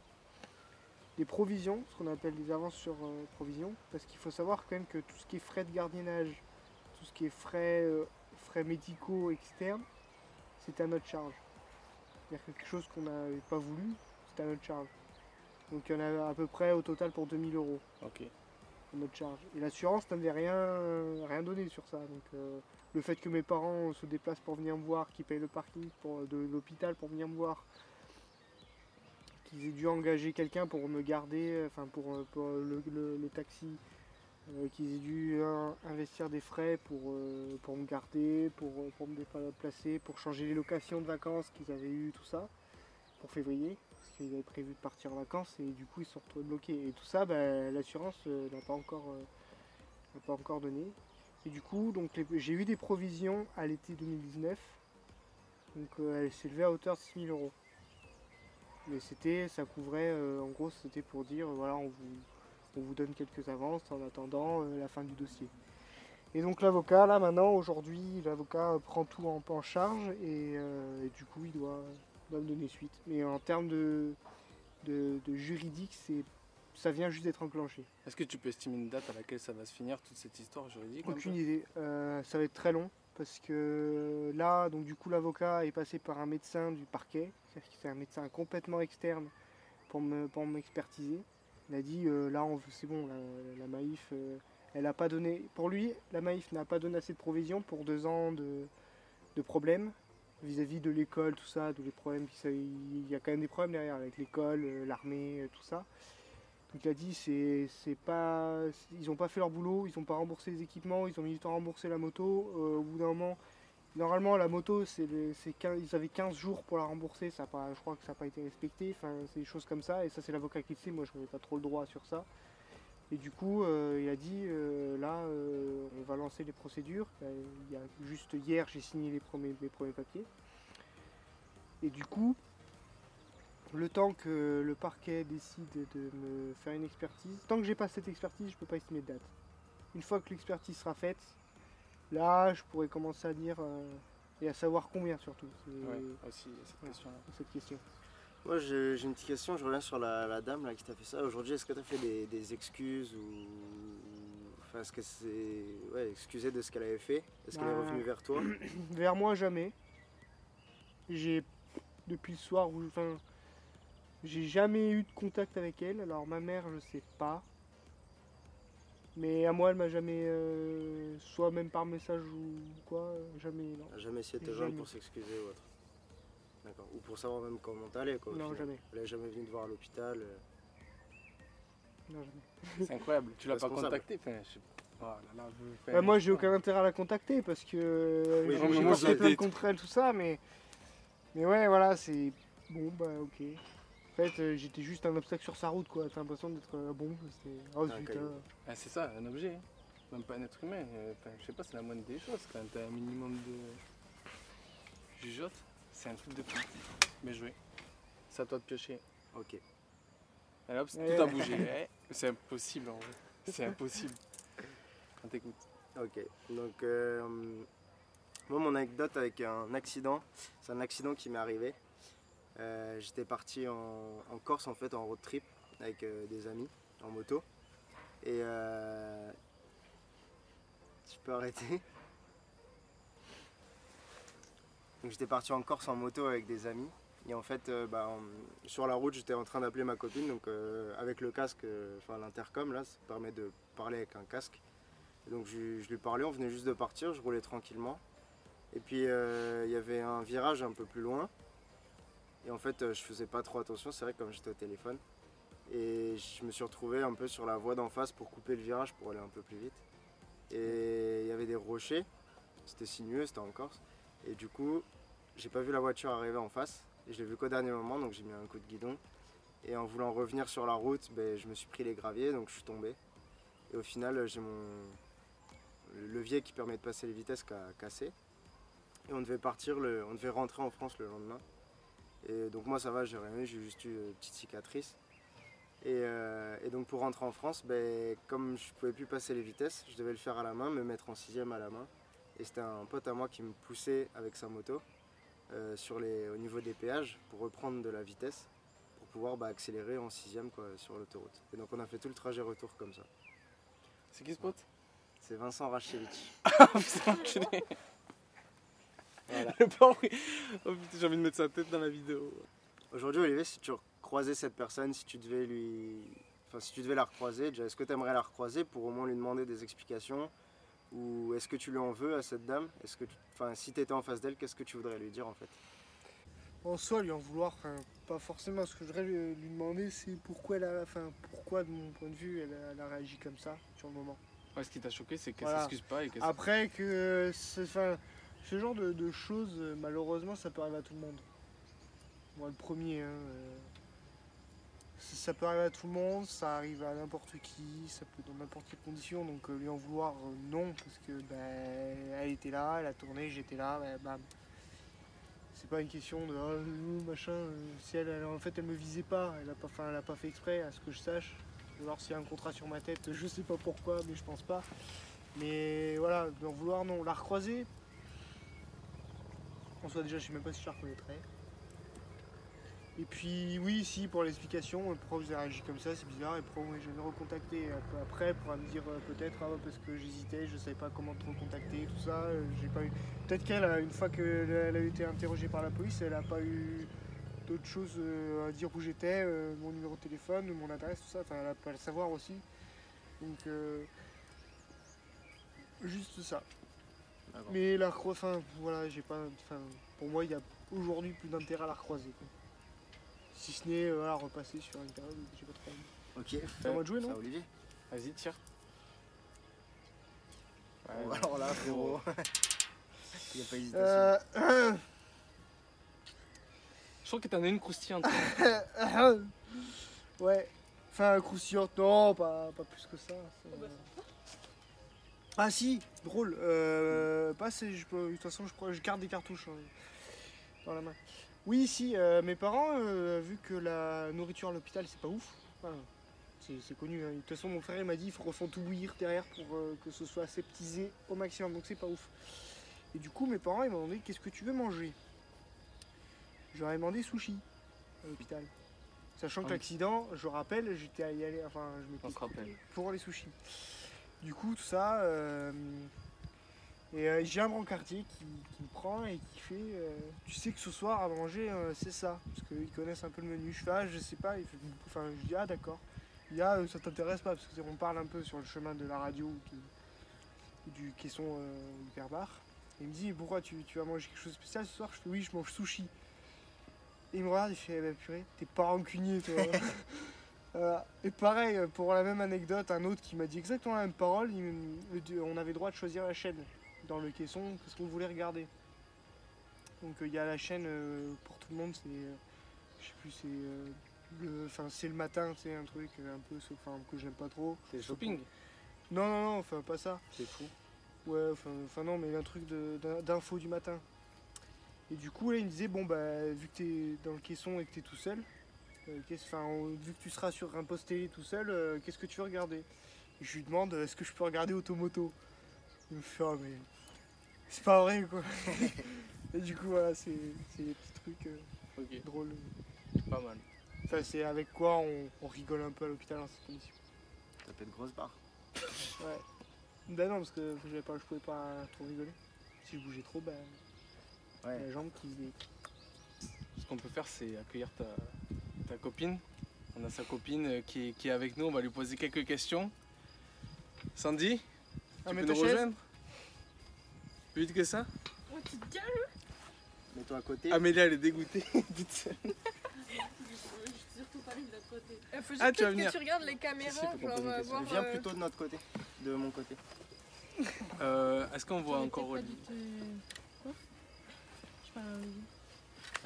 des provisions, ce qu'on appelle des avances sur euh, provision, parce qu'il faut savoir quand même que tout ce qui est frais de gardiennage, tout ce qui est frais, frais médicaux externes, c'était à notre charge. C'est-à-dire quelque chose qu'on n'avait pas voulu, c'était à notre charge. Donc il y en a à peu près au total pour 2000 euros Ok. à notre charge. Et l'assurance n'avait rien, rien donné sur ça. Donc euh, le fait que mes parents se déplacent pour venir me voir, qu'ils payent le parking pour, de l'hôpital pour venir me voir, qu'ils aient dû engager quelqu'un pour me garder, enfin pour, euh, pour le, le- le taxi, euh, qu'ils aient dû euh, investir des frais pour, euh, pour me garder, pour, me déplacer, pour changer les locations de vacances qu'ils avaient eu, tout ça, pour février, parce qu'ils avaient prévu de partir en vacances et du coup ils sont retrouvés bloqués. Et tout ça, ben, l'assurance n'a pas encore pas encore donné. Et du coup, j'ai eu des provisions à l'été 2019. Donc elles s'élevaient à hauteur de 6 000 euros. Mais c'était, ça couvrait, en gros, c'était pour dire, voilà, on vous, on vous donne quelques avances en attendant euh, la fin du dossier. Et donc l'avocat, là maintenant, aujourd'hui, l'avocat prend tout en, en charge et, euh, et du coup, il doit, doit me donner suite. Mais en termes de, de, de juridique, c'est, ça vient juste d'être enclenché. Est-ce que tu peux estimer une date à laquelle ça va se finir, toute cette histoire juridique un Aucune idée. Euh, ça va être très long parce que là, donc du coup, l'avocat est passé par un médecin du parquet, c'est-à-dire que c'est un médecin complètement externe pour me pour m'expertiser. Il a dit euh, là, c'est bon, la, Maïf, euh, elle a pas donné. Pour lui, la Maïf n'a pas donné assez de provisions pour deux ans de, de problèmes vis-à-vis de l'école, tout ça, de les problèmes. Il y a quand même des problèmes derrière avec l'école, euh, l'armée, tout ça. Donc il a dit c'est pas ils ont pas fait leur boulot, ils ont pas remboursé les équipements, ils ont mis du temps à rembourser la moto. Au bout d'un moment, normalement la moto c'est le- c'est 15 ils avaient 15 jours pour la rembourser, ça pas, je crois que ça n'a pas été respecté. Enfin c'est des choses comme ça et ça c'est l'avocat qui le sait. Moi je n'avais pas trop le droit sur ça. Et du coup euh, il a dit euh, là euh, on va lancer les procédures. Juste hier j'ai signé les premiers les premiers papiers. Et du coup le temps que le parquet décide de me faire une expertise, tant que j'ai pas cette expertise, je peux pas estimer de date. Une fois que l'expertise sera faite, là, je pourrais commencer à dire euh, et à savoir combien surtout. Ouais, aussi, cette Ouais. question-là. cette question. Moi j'ai une petite question, je reviens sur la, la dame là, qui t'a fait ça. Aujourd'hui, est-ce que tu as fait des, des excuses ou. Enfin, est-ce que c'est. Ouais, excusé de ce qu'elle avait fait? Est-ce qu'elle est Bah, revenue vers toi? (clears throat) Vers moi, jamais. J'ai depuis le soir où, enfin, j'ai jamais eu de contact avec elle. Alors ma mère, je sais pas. Mais à moi, elle m'a jamais, euh, soit même par message ou quoi, euh, jamais. Non, Elle a jamais essayé de te joindre pour s'excuser ou autre D'accord. Ou pour savoir même comment t'allais quoi. non final. jamais. Elle est jamais venue te voir à l'hôpital. euh. Non, jamais. (laughs) C'est incroyable. Tu l'as pas Responsable. contacté enfin, je sais pas. Oh là là, je fais- Bah, moi, j'ai aucun intérêt à la contacter parce que euh, Oui, j'ai porté plainte contre elle, tout ça, mais mais ouais, voilà, c'est bon, bah ok. En fait, euh, j'étais juste un obstacle sur sa route, quoi. T'as l'impression d'être euh, bon, c'était. Oh Un zut, caillou. euh. Ah, c'est ça, un objet. hein. Même pas un être humain. euh, Enfin, je sais pas, c'est la moindre des choses. Quand t'as un minimum de jugeote, c'est un truc de fou. Mais joué. C'est à toi de piocher. Ok. Et hop, Ouais. tout a bougé. Eh, C'est impossible en vrai. C'est impossible. On t'écoute. Ok, donc euh, moi mon anecdote avec un accident, c'est un accident qui m'est arrivé. Euh, J'étais parti en, Corse en fait en road trip avec euh, des amis en moto et euh, tu peux arrêter. Donc j'étais parti en Corse en moto avec des amis et en fait euh, bah, sur la route j'étais en train d'appeler ma copine donc avec le casque, enfin l'intercom là, ça permet de parler avec un casque. Donc je, je lui parlais, on venait juste de partir, je roulais tranquillement. Et puis il y avait un virage un peu plus loin. Et en fait euh, je faisais pas trop attention, c'est vrai comme j'étais au téléphone. Et je me suis retrouvé un peu sur la voie d'en face pour couper le virage pour aller un peu plus vite. Et il y avait des rochers, c'était sinueux, c'était en Corse. Et du coup j'ai pas vu la voiture arriver en face. Et je l'ai vu qu'au dernier moment, donc j'ai mis un coup de guidon. Et en voulant revenir sur la route, ben, je me suis pris les graviers, donc je suis tombé. Et au final, j'ai mon, le levier qui permet de passer les vitesses qui a cassé. Et on devait partir, on devait rentrer en France le lendemain. Et donc moi ça va, j'ai rien eu, j'ai juste eu une petite cicatrice. Et, euh, et donc pour rentrer en France, ben, comme je pouvais plus passer les vitesses, je devais le faire à la main, me mettre en sixième à la main. Et c'était un pote à moi qui me poussait avec sa moto euh, sur les, au niveau des péages pour reprendre de la vitesse, pour pouvoir bah, accélérer en sixième quoi, sur l'autoroute. Et donc on a fait tout le trajet retour comme ça. C'est qui ce pote? C'est Vincent Rachevich. Le plan, oui. Oh putain, j'ai envie de mettre sa tête dans la vidéo. Aujourd'hui, Olivier, si tu croisais cette personne, si tu devais lui. Enfin, si tu devais la recroiser, déjà, est-ce que tu aimerais la recroiser pour au moins lui demander des explications? Ou est-ce que tu lui en veux à cette dame? Est-ce que tu... Enfin, si tu étais en face d'elle, qu'est-ce que tu voudrais lui dire en fait? En soi, lui en vouloir, enfin, pas forcément. Ce que je voudrais lui, lui demander, c'est pourquoi, elle a, enfin, pourquoi, de mon point de vue, elle a, elle a réagi comme ça sur le moment. Ouais, ce qui t'a choqué, c'est qu'elle Voilà. s'excuse pas et qu'elle Après, que c'est- enfin, ce genre de, choses, euh, malheureusement, ça peut arriver à tout le monde. Moi, le premier, hein, euh, ça peut arriver à tout le monde, ça arrive à n'importe qui, ça peut dans n'importe quelle condition. Donc, euh, lui en vouloir, non, parce que ben, elle était là, elle a tourné, j'étais là, ben, bam. C'est pas une question de oh, machin. si elle, en fait, elle me visait pas, elle a pas, elle a pas fait exprès, à ce que je sache. Ou alors s'il y a un contrat sur ma tête, je sais pas pourquoi, mais je pense pas. Mais voilà, d'en vouloir, non. La recroiser, soi, déjà, je sais même pas si je la reconnaîtrais. Et puis, oui, si, pour l'explication, pourquoi vous avez réagi comme ça, c'est bizarre, et moi, je vais me recontacter un peu après, pour me dire euh, peut-être, ah, parce que j'hésitais, je savais pas comment te recontacter, tout ça, euh, j'ai pas eu. Peut-être qu'elle, euh, une fois qu'elle a été interrogée par la police, elle a pas eu d'autres choses à dire où j'étais, mon numéro de téléphone, mon adresse, tout ça, enfin, elle a pas le savoir aussi. Donc, juste ça. Mais la enfin voilà, j'ai pas. Enfin, pour moi, il y a aujourd'hui plus d'intérêt à la recroiser. quoi. Si ce n'est euh, voilà, repasser sur une période où j'ai pas trop envie. Ok. C'est à moi de jouer, non Ça, Olivier Vas-y, tire. Ouais, Bon, ouais. Alors là, frérot. (laughs) Il n'y a pas (laughs) d'hésitation. Euh, Je crois que t'en as une croustillante. (laughs) ouais. Enfin, croustillante, non, pas, pas plus que ça. c'est- Oh, bah, Ah si, drôle. Euh, pas je de toute façon, je, crois- je garde des cartouches hein, dans la main. Oui, si, euh, mes parents, euh, vu que la nourriture à l'hôpital, c'est pas ouf. enfin, c'est connu. hein. De toute façon, mon frère il m'a dit il faut refont tout bouillir derrière pour que ce soit aseptisé au maximum. Donc c'est pas ouf. Et du coup, mes parents ils m'ont demandé qu'est-ce que tu veux manger? Je leur ai demandé sushi à l'hôpital. Sachant que Ah l'accident, je rappelle, j'étais à y aller, enfin, je rappelle. pour les sushis. Du coup, tout ça. euh, et euh, j'ai un brancardier qui, qui me prend et qui fait euh, Tu sais que ce soir à manger, c'est ça. Parce qu'ils connaissent un peu le menu. Je fais Ah, je sais pas. Fait, enfin, je dis Ah, d'accord. Il y a Ça t'intéresse pas Parce qu'on parle un peu sur le chemin de la radio ou du, caisson euh, hyperbar. Et il me dit Pourquoi tu, tu vas manger quelque chose de spécial ce soir? Je fais Oui, je mange sushi. Et il me regarde, il fait Eh ben, purée, t'es pas rancunier, toi. (laughs) Voilà. Et pareil, euh, pour la même anecdote, un autre qui m'a dit exactement la même parole, il on avait le droit de choisir la chaîne dans le caisson parce qu'on voulait regarder. Donc euh, il y a la chaîne euh, pour tout le monde, c'est, euh, je sais plus, c'est euh, le, enfin c'est le matin, c'est un truc euh, un peu, enfin que j'aime pas trop. C'est shopping? Non non non, enfin pas ça. C'est fou. Ouais, enfin, non, mais un truc d'info du matin. Et du coup, là, il me disait, bon, bah, vu que t'es dans le caisson et que t'es tout seul, euh, on- vu que tu seras sur un poste télé tout seul, euh, qu'est-ce que tu veux regarder? Je lui demande, est-ce que je peux regarder Automoto? Il me fait, ah, mais c'est pas vrai, quoi. (laughs) et du coup, voilà, c'est des petits trucs euh, drôles. pas mal. Enfin, c'est avec quoi on, on rigole un peu à l'hôpital dans cette condition. T'as fait de grosses barres. (laughs) Ouais. Ben non, parce que pas, je pouvais pas trop rigoler. Si je bougeais trop, ben, Ouais. la jambe qui Ce qu'on peut faire, c'est accueillir ta, ta copine. On a sa copine euh, qui est, qui est avec nous. On va lui poser quelques questions. Sandy, Ah, tu peux nous rejoindre? Plus vite que ça? Oh, tu te calmes Mets-toi à côté. Amélie, elle est dégoûtée. (laughs) Toute seule. Je suis surtout pas lui de l'autre côté. Il faut juste Ah, tu vas peut-être venir. que tu regardes les caméras, si, genre euh, voir. Viens euh, plutôt de notre côté, de mon côté. Euh, Est-ce qu'on voit encore peut-être pas Olivier dû te- Quoi Je parle à Olivier.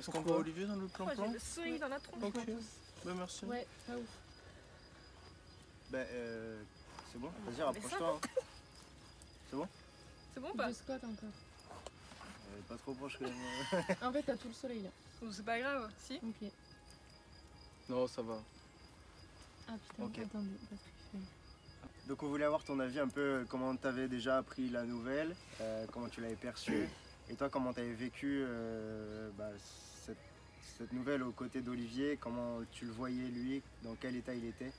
Est-ce qu'on voit Olivier dans le oh, plan-plan j'ai le sourire dans la tronche. Ok, bah merci. Ouais, pas ouf. Ben, euh, c'est bon, vas-y, rapproche-toi. hein. C'est bon ou pas Je squatte encore. Euh, pas trop proche quand même. (laughs) En fait, t'as tout le soleil là. Ou C'est pas grave, si. Ok. Non, ça va. Ah putain, attendez. Parce que je fais- Donc on voulait avoir ton avis un peu euh, comment tu avais déjà appris la nouvelle, euh, comment tu l'avais perçue, et toi comment tu avais vécu euh, bah, cette, nouvelle aux côtés d'Olivier, comment tu le voyais lui, dans quel état il était,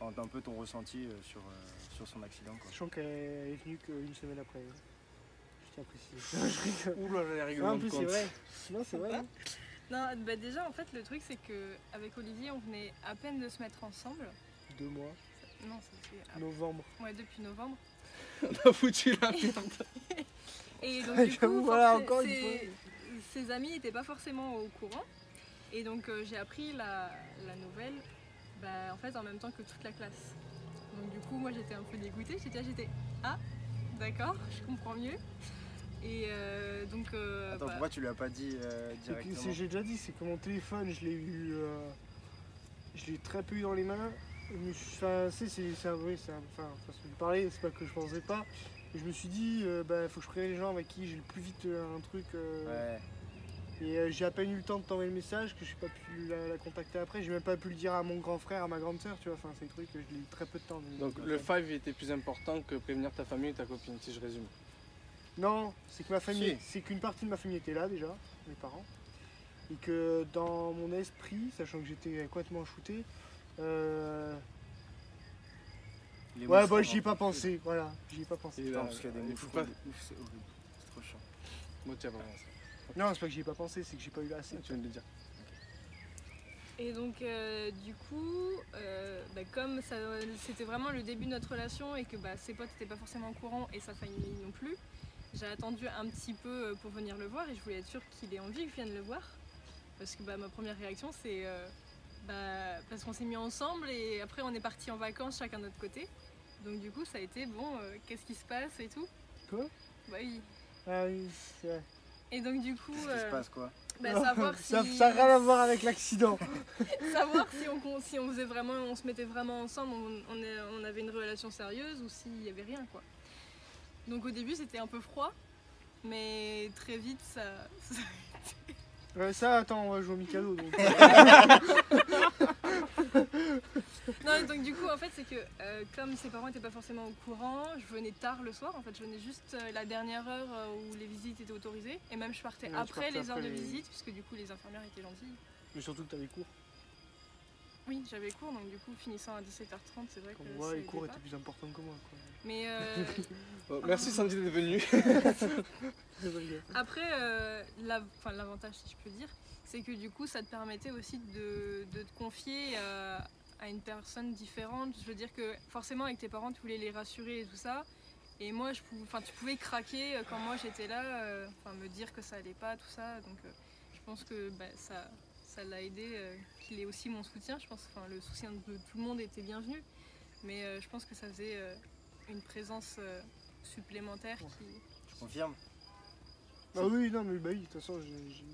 un peu ton ressenti euh, sur, euh, sur son accident. Quoi. Sachant qu'elle est venue qu'une semaine après. tiens à préciser. (laughs) Je. Ouh là là, les Non, règlements en de plus, c'est vrai. Non, c'est vrai. hein. Non, bah déjà, en fait, le truc, c'est que avec Olivier, on venait à peine de se mettre ensemble. Deux mois, Non, à- novembre. ouais, depuis novembre. On a foutu la (laughs) merde. Et donc, (laughs) du coup, voilà, encore une ses, ses amis n'étaient pas forcément au courant. Et donc, euh, j'ai appris la, la nouvelle bah, en fait, en même temps que toute la classe. Donc, du coup, moi, j'étais un peu dégoûtée. J'étais, là, j'étais Ah, d'accord, (laughs) je comprends mieux. Et euh, donc. euh, Attends, bah, pourquoi tu lui as pas dit euh, directement c'est- J'ai déjà dit, c'est que mon téléphone, je l'ai eu. euh, je l'ai très peu eu dans les mains. Je me suis- Enfin, c'est, c'est, un vrai, c'est un- enfin, façon de parler, c'est pas que je pensais pas. Et je me suis dit, euh, bah, faut que je prévienne les gens avec qui j'ai le plus vite un truc. euh, Ouais. Et euh, j'ai à peine eu le temps de t'envoyer le message que j'ai pas pu la, la contacter après. J'ai même pas pu le dire à mon grand frère, à ma grande sœur, tu vois. Enfin, c'est des trucs que je l'ai eu très peu de temps. Donc le 5 était plus important que prévenir ta famille et ta copine, si je résume. Non, c'est que ma famille, Si. c'est qu'une partie de ma famille était là déjà, mes parents, et que dans mon esprit, sachant que j'étais complètement shooté, euh, Les ouais, bah j'y ai pas pensé, voilà, j'y ai pas pensé. Et Putain, là, parce qu'il y a des il mots faut trop pas- de ouf, c'est horrible. C'est trop chiant. Moi, tu as pas pensé. Non, c'est pas que j'y ai pas pensé, c'est que j'ai pas eu assez. Tu viens de le dire. Et donc, euh, du coup, euh, bah, comme c'était vraiment le début de notre relation et que bah, ses potes n'étaient pas forcément au courant et sa famille non plus, j'ai attendu un petit peu euh, pour venir le voir et je voulais être sûre qu'il ait envie que je vienne le voir. Parce que bah, ma première réaction, c'est euh, bah, parce qu'on s'est mis ensemble et après on est parti en vacances chacun de notre côté. Donc, du coup, ça a été bon, qu'est-ce qui se passe et tout? Quoi? Bah oui. Ah oui, c'est. Et donc, du coup, Qu'est-ce qui euh, se passe quoi bah, savoir si. ça, ça a rien à voir avec l'accident. (laughs) savoir si on, si on faisait vraiment, on se mettait vraiment ensemble, on, on est- on avait une relation sérieuse ou s'il y avait rien quoi. Donc au début c'était un peu froid, mais très vite ça. (laughs) ça- Ouais, ça, attends, on va jouer au Mikado. Donc. (laughs) Non donc du coup en fait c'est que euh, comme ses parents n'étaient pas forcément au courant, je venais tard le soir, en fait je venais juste euh, la dernière heure euh, où les visites étaient autorisées et même je partais Ouais, après partais les heures de visite puisque du coup les infirmières étaient gentilles. Mais surtout que t'avais cours. Oui j'avais cours donc du coup finissant à 17h30 c'est vrai Comme que moi, les cours étaient plus importants que moi. Quoi. Mais euh, Bon, (laughs) merci Sandy d'être venue. (laughs) Après, euh, l'avantage, si je peux dire, c'est que du coup, ça te permettait aussi de, de te confier à, à une personne différente. Je veux dire que forcément, avec tes parents, tu voulais les rassurer et tout ça. Et moi, je pouvais, enfin, tu pouvais craquer euh, quand moi j'étais là, euh, enfin, me dire que ça allait pas, tout ça. Donc, euh, je pense que bah, ça, ça l'a aidé, euh, qu'il ait aussi mon soutien. Je pense, enfin, le soutien de tout le monde était bienvenu. Mais euh, je pense que ça faisait euh, une présence euh, supplémentaire qui, Tu confirmes? Ah oui, non, mais bah oui, de toute façon, j'ai.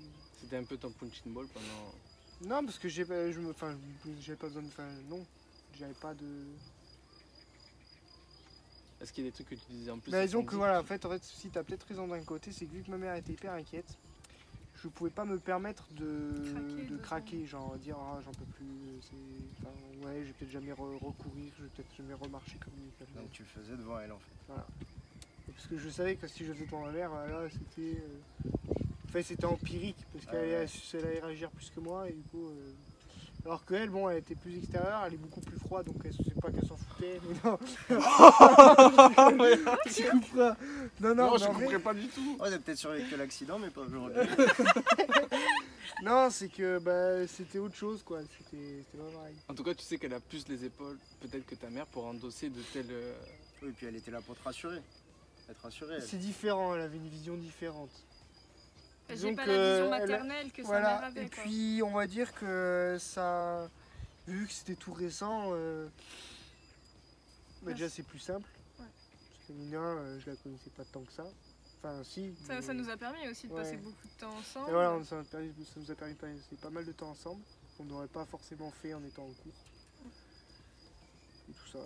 C'était un peu ton punching ball pendant. Non, parce que j'ai pas, je me, enfin, j'avais pas besoin de, enfin, non, j'avais pas de. Est-ce qu'il y a des trucs que tu disais en plus Mais à disons que voilà, en fait, en fait, si t'as peut-être raison d'un côté, c'est que vu que ma mère était hyper inquiète, je pouvais pas me permettre de Craquer, de craquer, genre dire ah j'en peux plus, c'est, enfin ouais, je vais peut-être jamais re- recourir, je vais peut-être jamais remarcher comme il fallait. Donc tu le faisais devant elle en fait. Parce que je savais que si je faisais devant ma mère, là, c'était, euh, enfin c'était empirique parce qu'elle ouais. elle allait réagir plus que moi et du coup. euh, Alors que elle, bon, elle était plus extérieure, elle est beaucoup plus froide, donc elle c'est pas qu'elle s'en foutait, mais non. (laughs) tu couperas. Non, non, Non, je mais comprends pas du tout. Ouais, t'as peut-être survécu à l'accident, mais pas aujourd'hui. (laughs) Non, c'est que bah, c'était autre chose, quoi. C'était c'était pas pareil. En tout cas, tu sais qu'elle a plus les épaules, peut-être que ta mère, pour endosser de tels. euh, oui, puis elle était là pour te rassurer. Être rassurée. elle. C'est différent, elle avait une vision différente. J'ai pas la vision elle- maternelle que sa Voilà, mère avait. et quoi. puis on va dire que ça. Vu que c'était tout récent, euh, bah, déjà c'est plus simple. Ouais. Parce que Nina, euh, je la connaissais pas tant que ça. Enfin, si. Ça, nous a permis aussi de Ouais. passer beaucoup de temps ensemble. Et voilà, on- ça, nous a permis- ça nous a permis de passer pas mal de temps ensemble. qu'on n'aurait pas forcément fait en étant en cours. Et tout ça.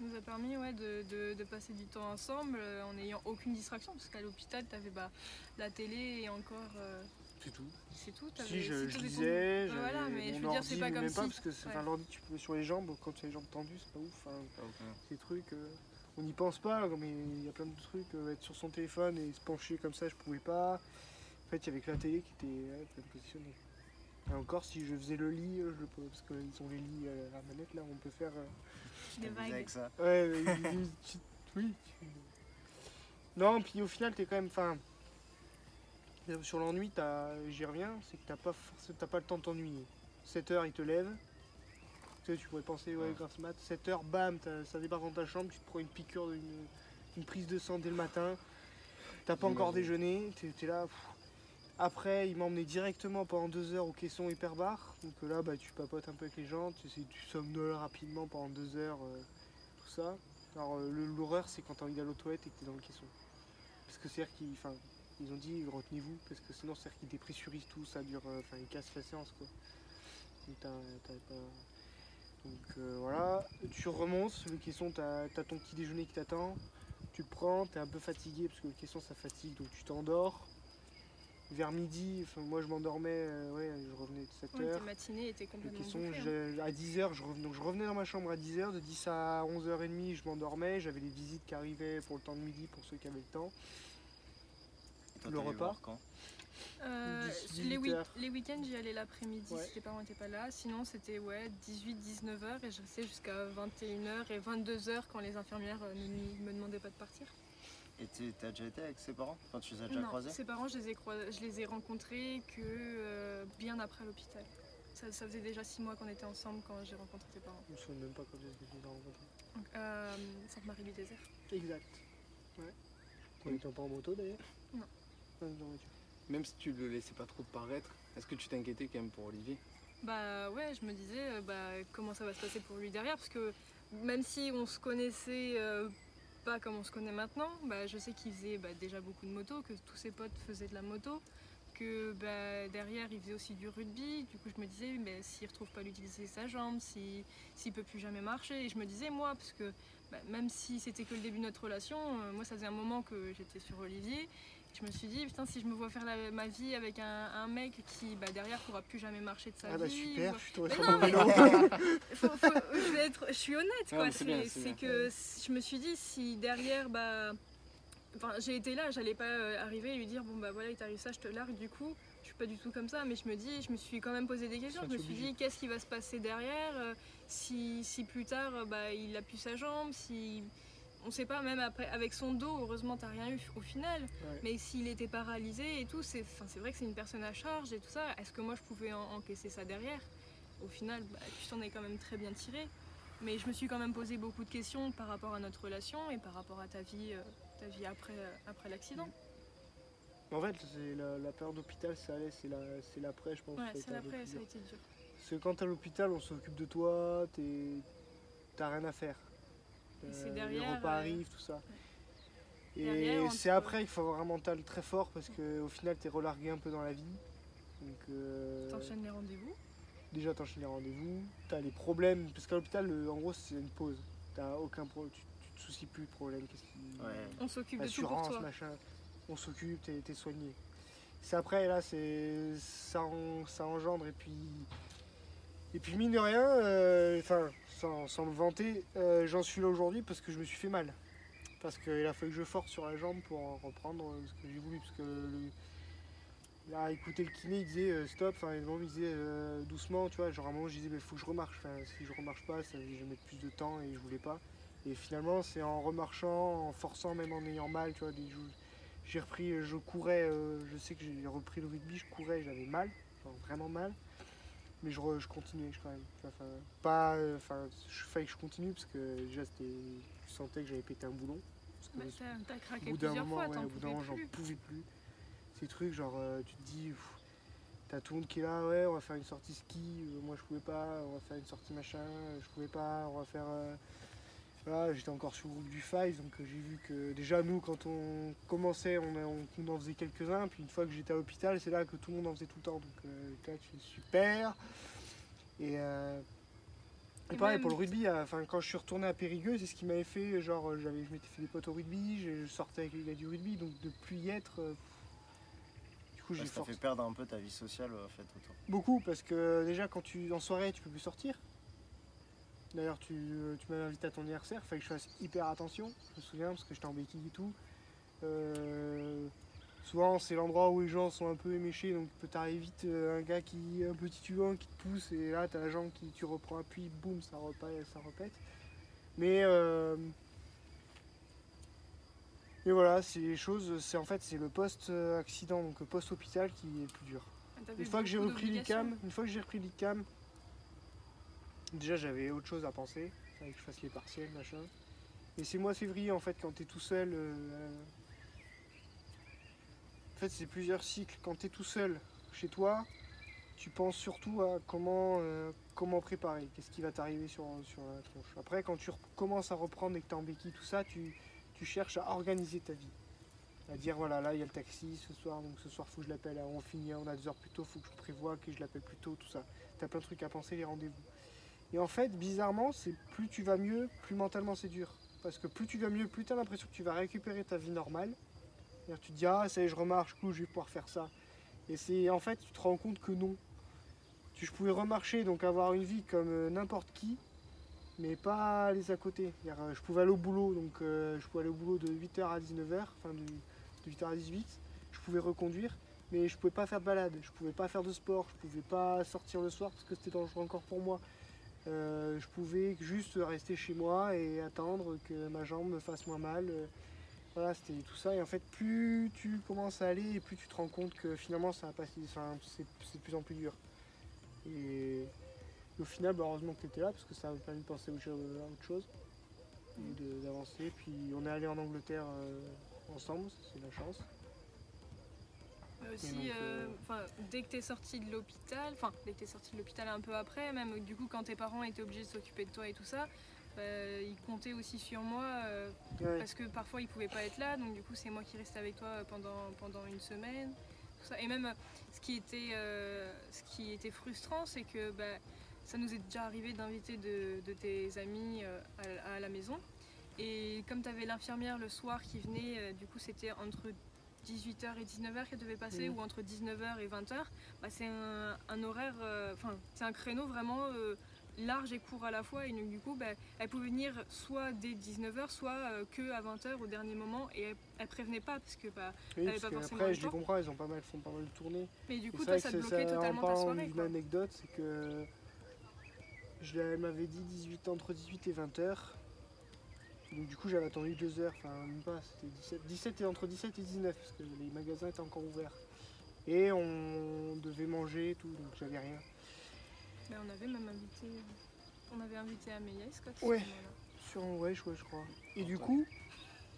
Ça nous a permis ouais, de, de- de passer du temps ensemble euh, en n'ayant aucune distraction. Parce qu'à l'hôpital, tu avais bah, la télé et encore. euh, C'est tout. c'est tout. t'avais- Si, je, je ton- lisais, Ouais, voilà, mais je veux dire, c'est pas comme pas parce que c'est- ouais. enfin, l'ordi tu peux sur les jambes, quand tu as les jambes tendues, c'est pas ouf. hein. ces trucs, euh, on n'y pense pas, mais il y a plein de trucs, euh, être sur son téléphone et se pencher comme ça, je pouvais pas. En fait, il y avait que la télé qui était ouais, positionnée. Et encore, si je faisais le lit, euh, je le peux, parce qu'ils ont les lits euh, à manette là, on peut faire. euh, Des vagues. avec ça. Ouais, tu- oui. tu- Non, puis au final, t'es quand même. Enfin, euh, sur l'ennui, t'as- j'y reviens, c'est que t'as pas, pas le temps de t'ennuyer. 7 heures, il te lève. Tu sais, tu pourrais penser, ouais, Ouais. grâce mat. 7 heures, bam, ça débarque dans ta chambre, tu te prends une piqûre, d'une une prise de sang dès le matin. T'as pas encore déjeuné, t'es es là. pff. Après, il m'a emmené directement pendant 2 heures au caisson hyperbar. Donc euh, là, bah, tu papotes un peu avec les gens, tu, tu somnoles rapidement pendant 2 heures, euh, tout ça. Alors, euh, l'horreur, c'est quand t'as envie d'aller aux toilettes et que t'es dans le caisson. Parce que c'est-à-dire qu'ils enfin, ils ont dit retenez-vous, parce que sinon, c'est-à-dire qu'ils dépressurisent tout, ça dure. Enfin, ils cassent la séance, quoi. Donc, t'as- t'as voilà. Tu remontes, le caisson, t'as as ton petit déjeuner qui t'attend. Tu le prends, t'es un peu fatigué, parce que le caisson, ça fatigue, donc tu t'endors. Vers midi, enfin, moi je m'endormais, euh, ouais, je revenais de 7 Ouais, heures. tes matinées étaient Le complètement hein. je- à 10h, je revenais, donc je revenais dans ma chambre à 10h, de 10 à 11h30, je m'endormais, j'avais les visites qui arrivaient pour le temps de midi, pour ceux qui avaient le temps. Toi, Le repas voir quand? Euh, 10, les, 18 week- heures. les week-ends, j'y allais l'après-midi Ouais. si tes parents n'étaient pas là. Sinon, c'était ouais, 18-19 heures et je restais jusqu'à 21h et 22 heures quand les infirmières euh, ne me demandaient pas de partir. Et t'as déjà été avec ses parents? Enfin, tu les as déjà non, croisés? ses parents, je les ai, croi- je les ai rencontrés que euh, bien après l'hôpital. Ça, ça faisait déjà 6 mois qu'on était ensemble quand j'ai rencontré tes parents. Je me souviens même pas quand est-ce que les ai rencontrés. Donc, euh, Sainte-Marie-du-Désert. Exact. Ouais. On était pas en moto d'ailleurs? Non. Ah, dans la voiture. Même si tu le laissais pas trop paraître, est-ce que tu t'inquiétais quand même pour Olivier? Bah ouais, je me disais euh, bah, comment ça va se passer pour lui derrière, parce que même si on se connaissait euh, pas comme on se connaît maintenant, bah, je sais qu'il faisait bah, déjà beaucoup de moto, que tous ses potes faisaient de la moto, que bah, derrière il faisait aussi du rugby. Du coup, je me disais, mais s'il retrouve pas l'utiliser sa jambe, si- s'il peut plus jamais marcher, et je me disais moi, parce que bah, même si c'était que le début de notre relation, euh, moi ça faisait un moment que j'étais sur Olivier. Je me suis dit, putain, si je me vois faire la- ma vie avec un, un mec qui bah, derrière pourra plus jamais marcher de sa Ah bah vie. super, ou- je suis tombé Mais sur non, mon mais- vélo. faut- faut- je, vais être, je suis honnête, quoi. c'est que je me suis dit, si derrière, bah. Enfin, j'ai été là, j'allais pas euh, arriver et lui dire, bon, bah voilà, il t'arrive ça, je te largue. Du coup, je suis pas du tout comme ça, mais je me dis, je me suis quand même posé des questions. Je me suis obligé. dit, qu'est-ce qui va se passer derrière euh, si, si plus tard, euh, bah, il a plus sa jambe, si. On sait pas, même après, avec son dos, heureusement, t'as rien eu au final. Ouais. Mais s'il était paralysé et tout, c'est vrai que c'est une personne à charge et tout ça. Est-ce que moi je pouvais en- encaisser ça derrière? Au final, bah, tu t'en es quand même très bien tiré. Mais je me suis quand même posé beaucoup de questions par rapport à notre relation et par rapport à ta vie, euh, ta vie après, euh, après l'accident. En fait, la, la période d'hôpital, ça allait, c'est la- c'est l'après, je pense. Ouais, c'est l'après, ça a été dur. Parce que quand t'es à l'hôpital, on s'occupe de toi, t'as rien à faire. Les repas arrivent, tout ça. Et c'est après qu'il faut avoir un mental très fort parce qu'au final, t'es relargué un peu dans la vie. Donc, euh, T'enchaînes les rendez-vous? déjà, t'enchaînes les rendez-vous, t'as les problèmes. Parce qu'à l'hôpital, en gros, c'est une pause. T'as aucun problème, tu, tu te soucies plus de problème. Qu'est-ce qui... Ouais. On s'occupe de tout pour toi. machin. On s'occupe, t'es t'es soigné. C'est après, là, c'est ça, en- ça engendre. Et puis, et puis mine de rien, euh, enfin, sans, me vanter, euh, j'en suis là aujourd'hui parce que je me suis fait mal. Parce qu'il a fallu que je force sur la jambe pour en reprendre euh, ce que j'ai voulu. Parce que le- là, écouter le kiné, il disait euh, stop, enfin, il disait doucement, tu vois. Genre, à un moment, je disais, il faut que je remarche. Si je remarche pas, ça, je vais mettre plus de temps et je voulais pas. Et finalement, c'est en remarchant, en forçant, même en ayant mal, tu vois. J'ai repris, je courais, je sais que j'ai repris le rugby, je courais, j'avais mal, vraiment mal. Mais je, je continuais quand même. Enfin, pas, euh, enfin, je fallait que je continue parce que déjà, je sentais que j'avais pété un boulon. Parce que Bah, t'as- T'as au craqué bout d'un moment, fois, ouais, au bout d'un moment, j'en pouvais plus. Ces trucs, genre, euh, tu te dis, t'as tout le monde qui est là, ouais, on va faire une sortie ski, euh, moi je pouvais pas, on va faire une sortie machin, je pouvais pas, on va faire. euh, voilà, j'étais encore sur le groupe du Five, donc euh, j'ai vu que déjà nous, quand on commençait, on, a- on, on en faisait quelques-uns, puis une fois que j'étais à l'hôpital, c'est là que tout le monde en faisait tout le temps, donc euh, là, tu fais super. Et. euh, et Et pareil même- pour le rugby, euh, enfin quand je suis retourné à Périgueux, c'est ce qui m'avait fait, genre j'avais, je m'étais fait des potes au rugby, je, je sortais avec les gars du rugby, donc de plus y être, euh, du coup j'ai Ouais, ça fait perdre un peu ta vie sociale en fait autour. beaucoup parce que déjà quand tu en soirée tu peux plus sortir. D'ailleurs tu, tu m'avais invité à ton anniversaire, fallait que je fasse hyper attention, je me souviens parce que j'étais en béquille et tout. Euh, souvent c'est l'endroit où les gens sont un peu éméchés donc peut t'arriver vite euh, un gars qui un petit titubant qui te pousse et là t'as la jambe qui tu reprends appui, boum ça repète, ça repète. Mais euh, Et voilà, c'est les choses, c'est en fait c'est le post-accident, donc le post-hôpital qui est le plus dur. T'avais Une fois que j'ai repris l'ICAM, une fois que j'ai repris l'ICAM, déjà j'avais autre chose à penser, fallait que je fasse les partiels, machin. Et c'est mois février en fait quand t'es tout seul. euh, En fait c'est plusieurs cycles. Quand t'es tout seul chez toi, tu penses surtout à comment, euh, comment préparer, qu'est-ce qui va t'arriver sur, sur la tronche. Après quand tu commences à reprendre et que t'es en béquille, tout ça, tu, tu cherches à organiser ta vie. À dire voilà là il y a le taxi ce soir, donc ce soir faut que je l'appelle, on finit, on a deux heures plus tôt, faut que je prévoie que je l'appelle plus tôt, tout ça. T'as plein de trucs à penser, les rendez-vous. Et en fait, bizarrement, c'est plus tu vas mieux, plus mentalement c'est dur. Parce que plus tu vas mieux, plus tu as l'impression que tu vas récupérer ta vie normale. Tu te dis, ah, ça y est, je remarche, cool, je vais pouvoir faire ça. Et c'est en fait, tu te rends compte que non. Je pouvais remarcher, donc avoir une vie comme euh, n'importe qui, mais pas aller à côté. Euh, je pouvais aller au boulot, donc euh, je pouvais aller au boulot de 8h à 19h, enfin de, de 8h à 18 Je pouvais reconduire, mais je pouvais pas faire de balade, je pouvais pas faire de sport, je pouvais pas sortir le soir parce que c'était dangereux encore pour moi. Euh, je pouvais juste rester chez moi et attendre que ma jambe me fasse moins mal. Euh, Voilà, c'était tout ça. Et en fait, plus tu commences à aller, et plus tu te rends compte que finalement, ça. Enfin, c'est de plus en plus dur. Et, au final, bah, heureusement que tu étais là parce que ça m'a permis de penser à autre chose- et d'avancer. Puis on est allé en Angleterre euh, ensemble, c'est la chance. Mais aussi, euh, euh, enfin, dès que t'es sorti de l'hôpital, enfin, dès que t'es sorti de l'hôpital un peu après, même du coup, quand tes parents étaient obligés de s'occuper de toi et tout ça, bah, ils comptaient aussi sur moi euh, Ouais. parce que parfois ils pouvaient pas être là, donc du coup, c'est moi qui restais avec toi pendant, pendant une semaine. tout ça. Et même euh, ce qui était, euh, ce qui était frustrant, c'est que bah, ça nous est déjà arrivé d'inviter de, de tes amis euh, à, à la maison. Et comme tu avais l'infirmière le soir qui venait, euh, du coup c'était entre 18h et 19h qu'elle devait passer, ou entre 19h et 20h, bah, c'est un, un horaire, euh, enfin c'est un créneau vraiment euh, large et court à la fois. Et donc du coup, bah, elle pouvait venir soit dès 19h, soit euh, que à 20h au dernier moment. Et elle, elle prévenait pas, parce que bah, Oui, avait parce pas forcément qu'après, le je les comprends, ils ont pas mal, font pas mal de tournées. mais du coup toi ça te bloquait ça- totalement en ta soirée. quoi. anecdote, c'est que je elle m'avait dit 18, entre 18 et 20 heures. Donc du coup j'avais attendu 2 heures, enfin même pas, c'était 17, 17 et entre 17 et 19 parce que les magasins étaient encore ouverts. Et on devait manger et tout, donc j'avais rien. Mais on avait même invité, on avait invité à ce Ouais. moment-là. Sur ouais, je, ouais, je crois. Et du coup,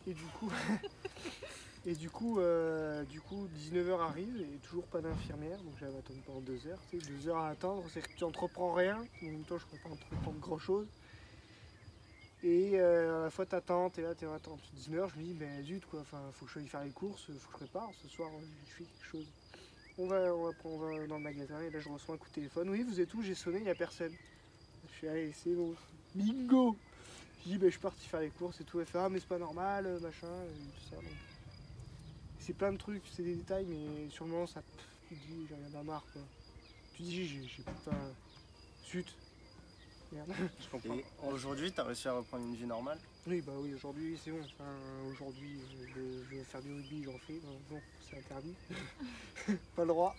et du coup, (laughs) et du coup, euh, du coup, 19h arrive et toujours pas d'infirmière, donc j'avais attendu pendant 2 heures. Tu sais, 2 heures à attendre, c'est que tu entreprends rien, en même temps je ne peux pas entreprendre grand chose. Et euh, à la fois t'attends, t'es là, t'es là, attends, 19h, je me dis, ben zut quoi, enfin, faut que je aille faire les courses, faut que je prépare, ce soir euh, je fais quelque chose. On va, on va, on va dans le magasin et là je reçois un coup de téléphone. Oui, vous êtes où? J'ai sonné, il n'y a personne. Je suis allé, c'est bon. Bingo Je dis, ben, je suis parti faire les courses et tout. Elle fait, ah, mais c'est pas normal, euh, machin, tout ça. C'est plein de trucs, c'est des détails, mais sur le moment, ça. pff, Tu te dis, j'en ai marre, quoi. Tu dis, j'ai. j'ai- Enfin. Zut Merde. (laughs) Je comprends. Et aujourd'hui, tu as réussi à reprendre une vie normale Oui, bah oui, aujourd'hui, c'est bon. Enfin, aujourd'hui, je, je veux faire du rugby, j'en fais. Bon, c'est interdit. (laughs) pas le droit.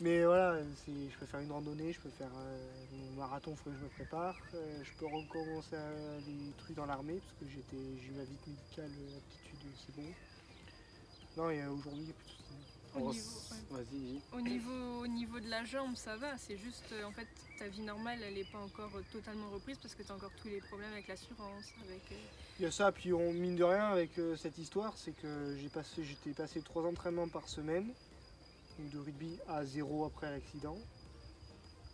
Mais voilà, c'est- je peux faire une randonnée, je peux faire euh, mon marathon, il faut que je me prépare. Euh, je peux recommencer à- des trucs dans l'armée, parce que j'étais, j'ai eu ma visite médicale, euh, aptitude, c'est bon. Non, et aujourd'hui, Au niveau- ouais. Au niveau, au niveau de la jambe, ça va. C'est juste, euh, en fait, ta vie normale, elle n'est pas encore euh, totalement reprise parce que tu as encore tous les problèmes avec l'assurance. Avec, euh, Il y a ça, puis on mine de rien avec euh, cette histoire, c'est que j'ai passé, j'étais passé trois entraînements par semaine, donc de rugby à zéro après l'accident,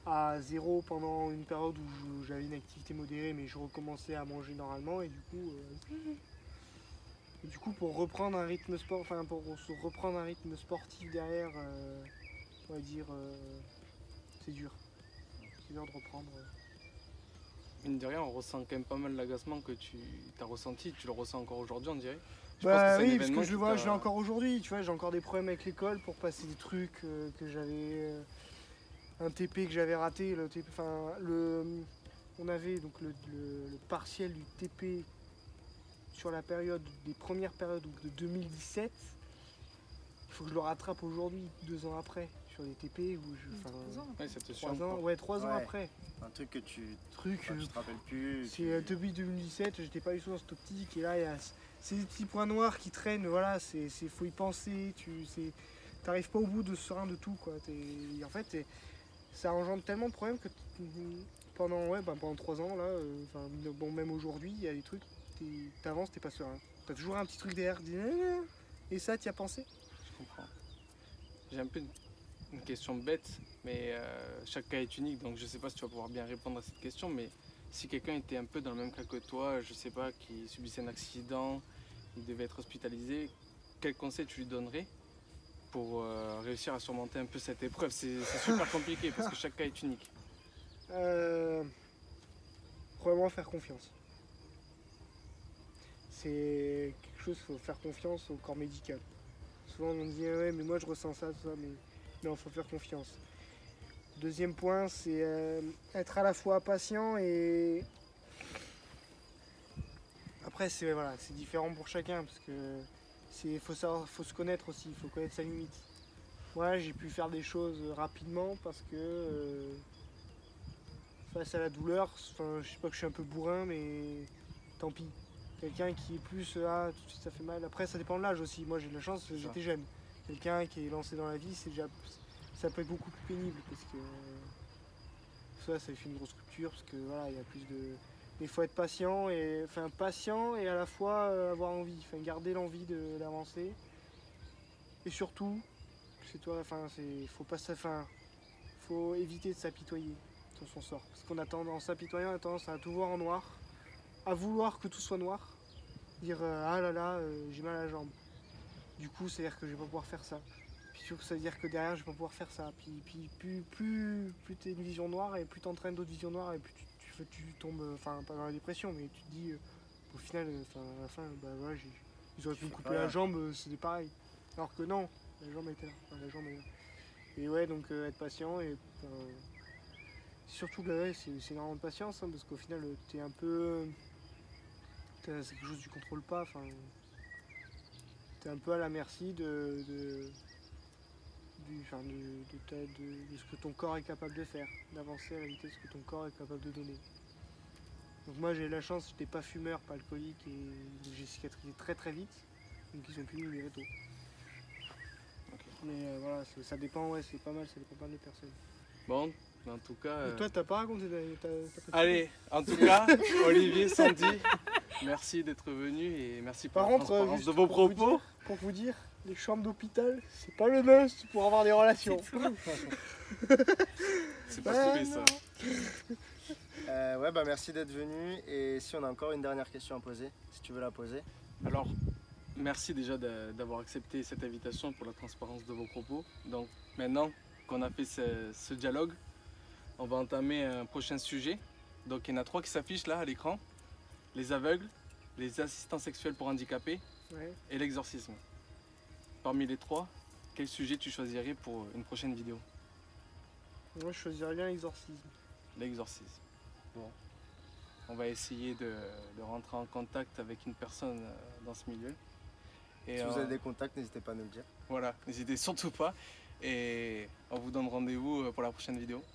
à zéro pendant une période où j'avais une activité modérée, mais je recommençais à manger normalement, et du coup, euh, et du coup pour reprendre un rythme sport, enfin pour reprendre un rythme sportif derrière, euh, on va dire, euh, c'est dur, c'est dur de reprendre. Mine de rien, on ressent quand même pas mal l'agacement que tu as ressenti. Tu le ressens encore aujourd'hui, on dirait. Je pense Bah que oui, parce que je le vois, je l'ai encore aujourd'hui, tu vois, j'ai encore des problèmes avec l'école pour passer des trucs euh, que j'avais. un TP que j'avais raté, le TP, enfin, le. On avait donc le, le- le partiel du TP sur la période, des premières périodes donc de 2017. Il faut que je le rattrape aujourd'hui, deux ans après, sur les TP où je. Trois ans. Ouais, ça te trois ans, encore. ouais, trois ans Ouais. après. Un truc que tu, Truc. enfin, euh, tu te rappelles plus. c'est tu- euh, depuis 2017, j'étais pas du tout dans cette optique et là il y a- c'est des petits points noirs qui traînent, voilà, c'est c'est- faut y penser, tu c'est- t'arrives pas au bout de serein de tout quoi. T'es- en fait ça engendre tellement de problèmes que pendant ouais bah, pendant trois ans là, euh, enfin, bon même aujourd'hui il y a des trucs, t'avances, t'es pas serein. T'as toujours un petit truc derrière, dis, et ça t'y as pensé? Je comprends. J'ai un peu une, une question bête, mais euh, chaque cas est unique, donc je sais pas si tu vas pouvoir bien répondre à cette question, mais si quelqu'un était un peu dans le même cas que toi, je sais pas, qui subissait un accident, il devait être hospitalisé, quel conseil tu lui donnerais pour euh, réussir à surmonter un peu cette épreuve? C'est c'est super (laughs) compliqué parce que chaque cas est unique. Euh, Probablement faire confiance. C'est quelque chose, faut faire confiance au corps médical. Souvent on dit ouais mais moi je ressens ça, ça, mais non, faut faire confiance. Deuxième point, c'est euh, être à la fois patient et après c'est voilà, différent pour chacun parce que c'est faut faut se connaître aussi, il faut connaître sa limite. Moi j'ai pu faire des choses rapidement parce que euh, face à la douleur, je sais pas que je suis un peu bourrin, mais tant pis. Quelqu'un qui est plus euh, ah tout de suite ça fait mal. Après ça dépend de l'âge aussi. Moi j'ai de la chance, j'étais jeune. Quelqu'un qui est lancé dans la vie, c'est déjà ça peut être beaucoup plus pénible parce que soit ça fait une grosse rupture parce que voilà il y a plus de. Mais il faut être patient et enfin patient et à la fois euh, avoir envie, enfin garder l'envie d'avancer. Et surtout, c'est toi, enfin c'est faut pas enfin faut éviter de s'apitoyer sur son sort. Parce qu'on a tendance, en s'apitoyant, on a tendance à tout voir en noir, à vouloir que tout soit noir, dire euh, ah là là, euh, j'ai mal à la jambe. Du coup, c'est-à-dire que je vais pas pouvoir faire ça. Puis surtout, ça veut dire que derrière, je vais pas pouvoir faire ça. Puis, puis plus, plus, plus tu une vision noire et plus tu entraînes d'autres visions noires et plus tu, tu, tombes, euh, enfin pas dans la dépression, mais tu te dis au final, enfin à la fin, bah voilà, j'ai- ils auraient pu me couper la jambe, c'était pareil. Alors que non, la jambe était là. Enfin, la jambe est là. Et ouais, donc euh, être patient et euh, surtout là, ouais, c'est c'est énormément de patience hein, parce qu'au final, t'es un peu. C'est quelque chose que tu contrôles pas. Enfin, t'es un peu à la merci de. de du, enfin, de, de ta- de- de ce que ton corps est capable de faire, d'avancer à la vitesse que ton corps est capable de donner. Donc moi j'ai eu la chance, j'étais pas fumeur, pas alcoolique et j'ai cicatrisé très très vite, donc ils ont pu me libérer tôt. Mais euh, voilà, ça dépend, ouais, c'est pas mal, ça dépend pas des personnes. Bon, mais en tout cas. Et euh, toi, t'as pas raconté ta, ta- Allez, en tout cas, (laughs) Olivier, Sandy, merci d'être venu et merci pour Par la contre, euh, transparence juste de vos pour vous propos. Pour vous dire, les chambres d'hôpital, c'est pas le must pour avoir des relations. C'est (laughs) pas Ouais, coupé ça. Euh, ouais, bah merci d'être venu. Et si on a encore une dernière question à poser, si tu veux la poser. Alors, merci déjà d'a- d'avoir accepté cette invitation pour la transparence de vos propos. Donc, maintenant qu'on a fait ce, ce dialogue, on va entamer un prochain sujet. Donc, il y en a trois qui s'affichent là à l'écran les aveugles, les assistants sexuels pour handicapés Ouais. et l'exorcisme. Parmi les trois, quel sujet tu choisirais pour une prochaine vidéo? Moi, je choisirais bien l'exorcisme. L'exorcisme. Bon. On va essayer de, de rentrer en contact avec une personne euh, dans ce milieu. Et Si vous avez des contacts, n'hésitez pas à nous le dire. Voilà, (laughs) n'hésitez surtout pas. Et on vous donne rendez-vous euh, pour la prochaine vidéo.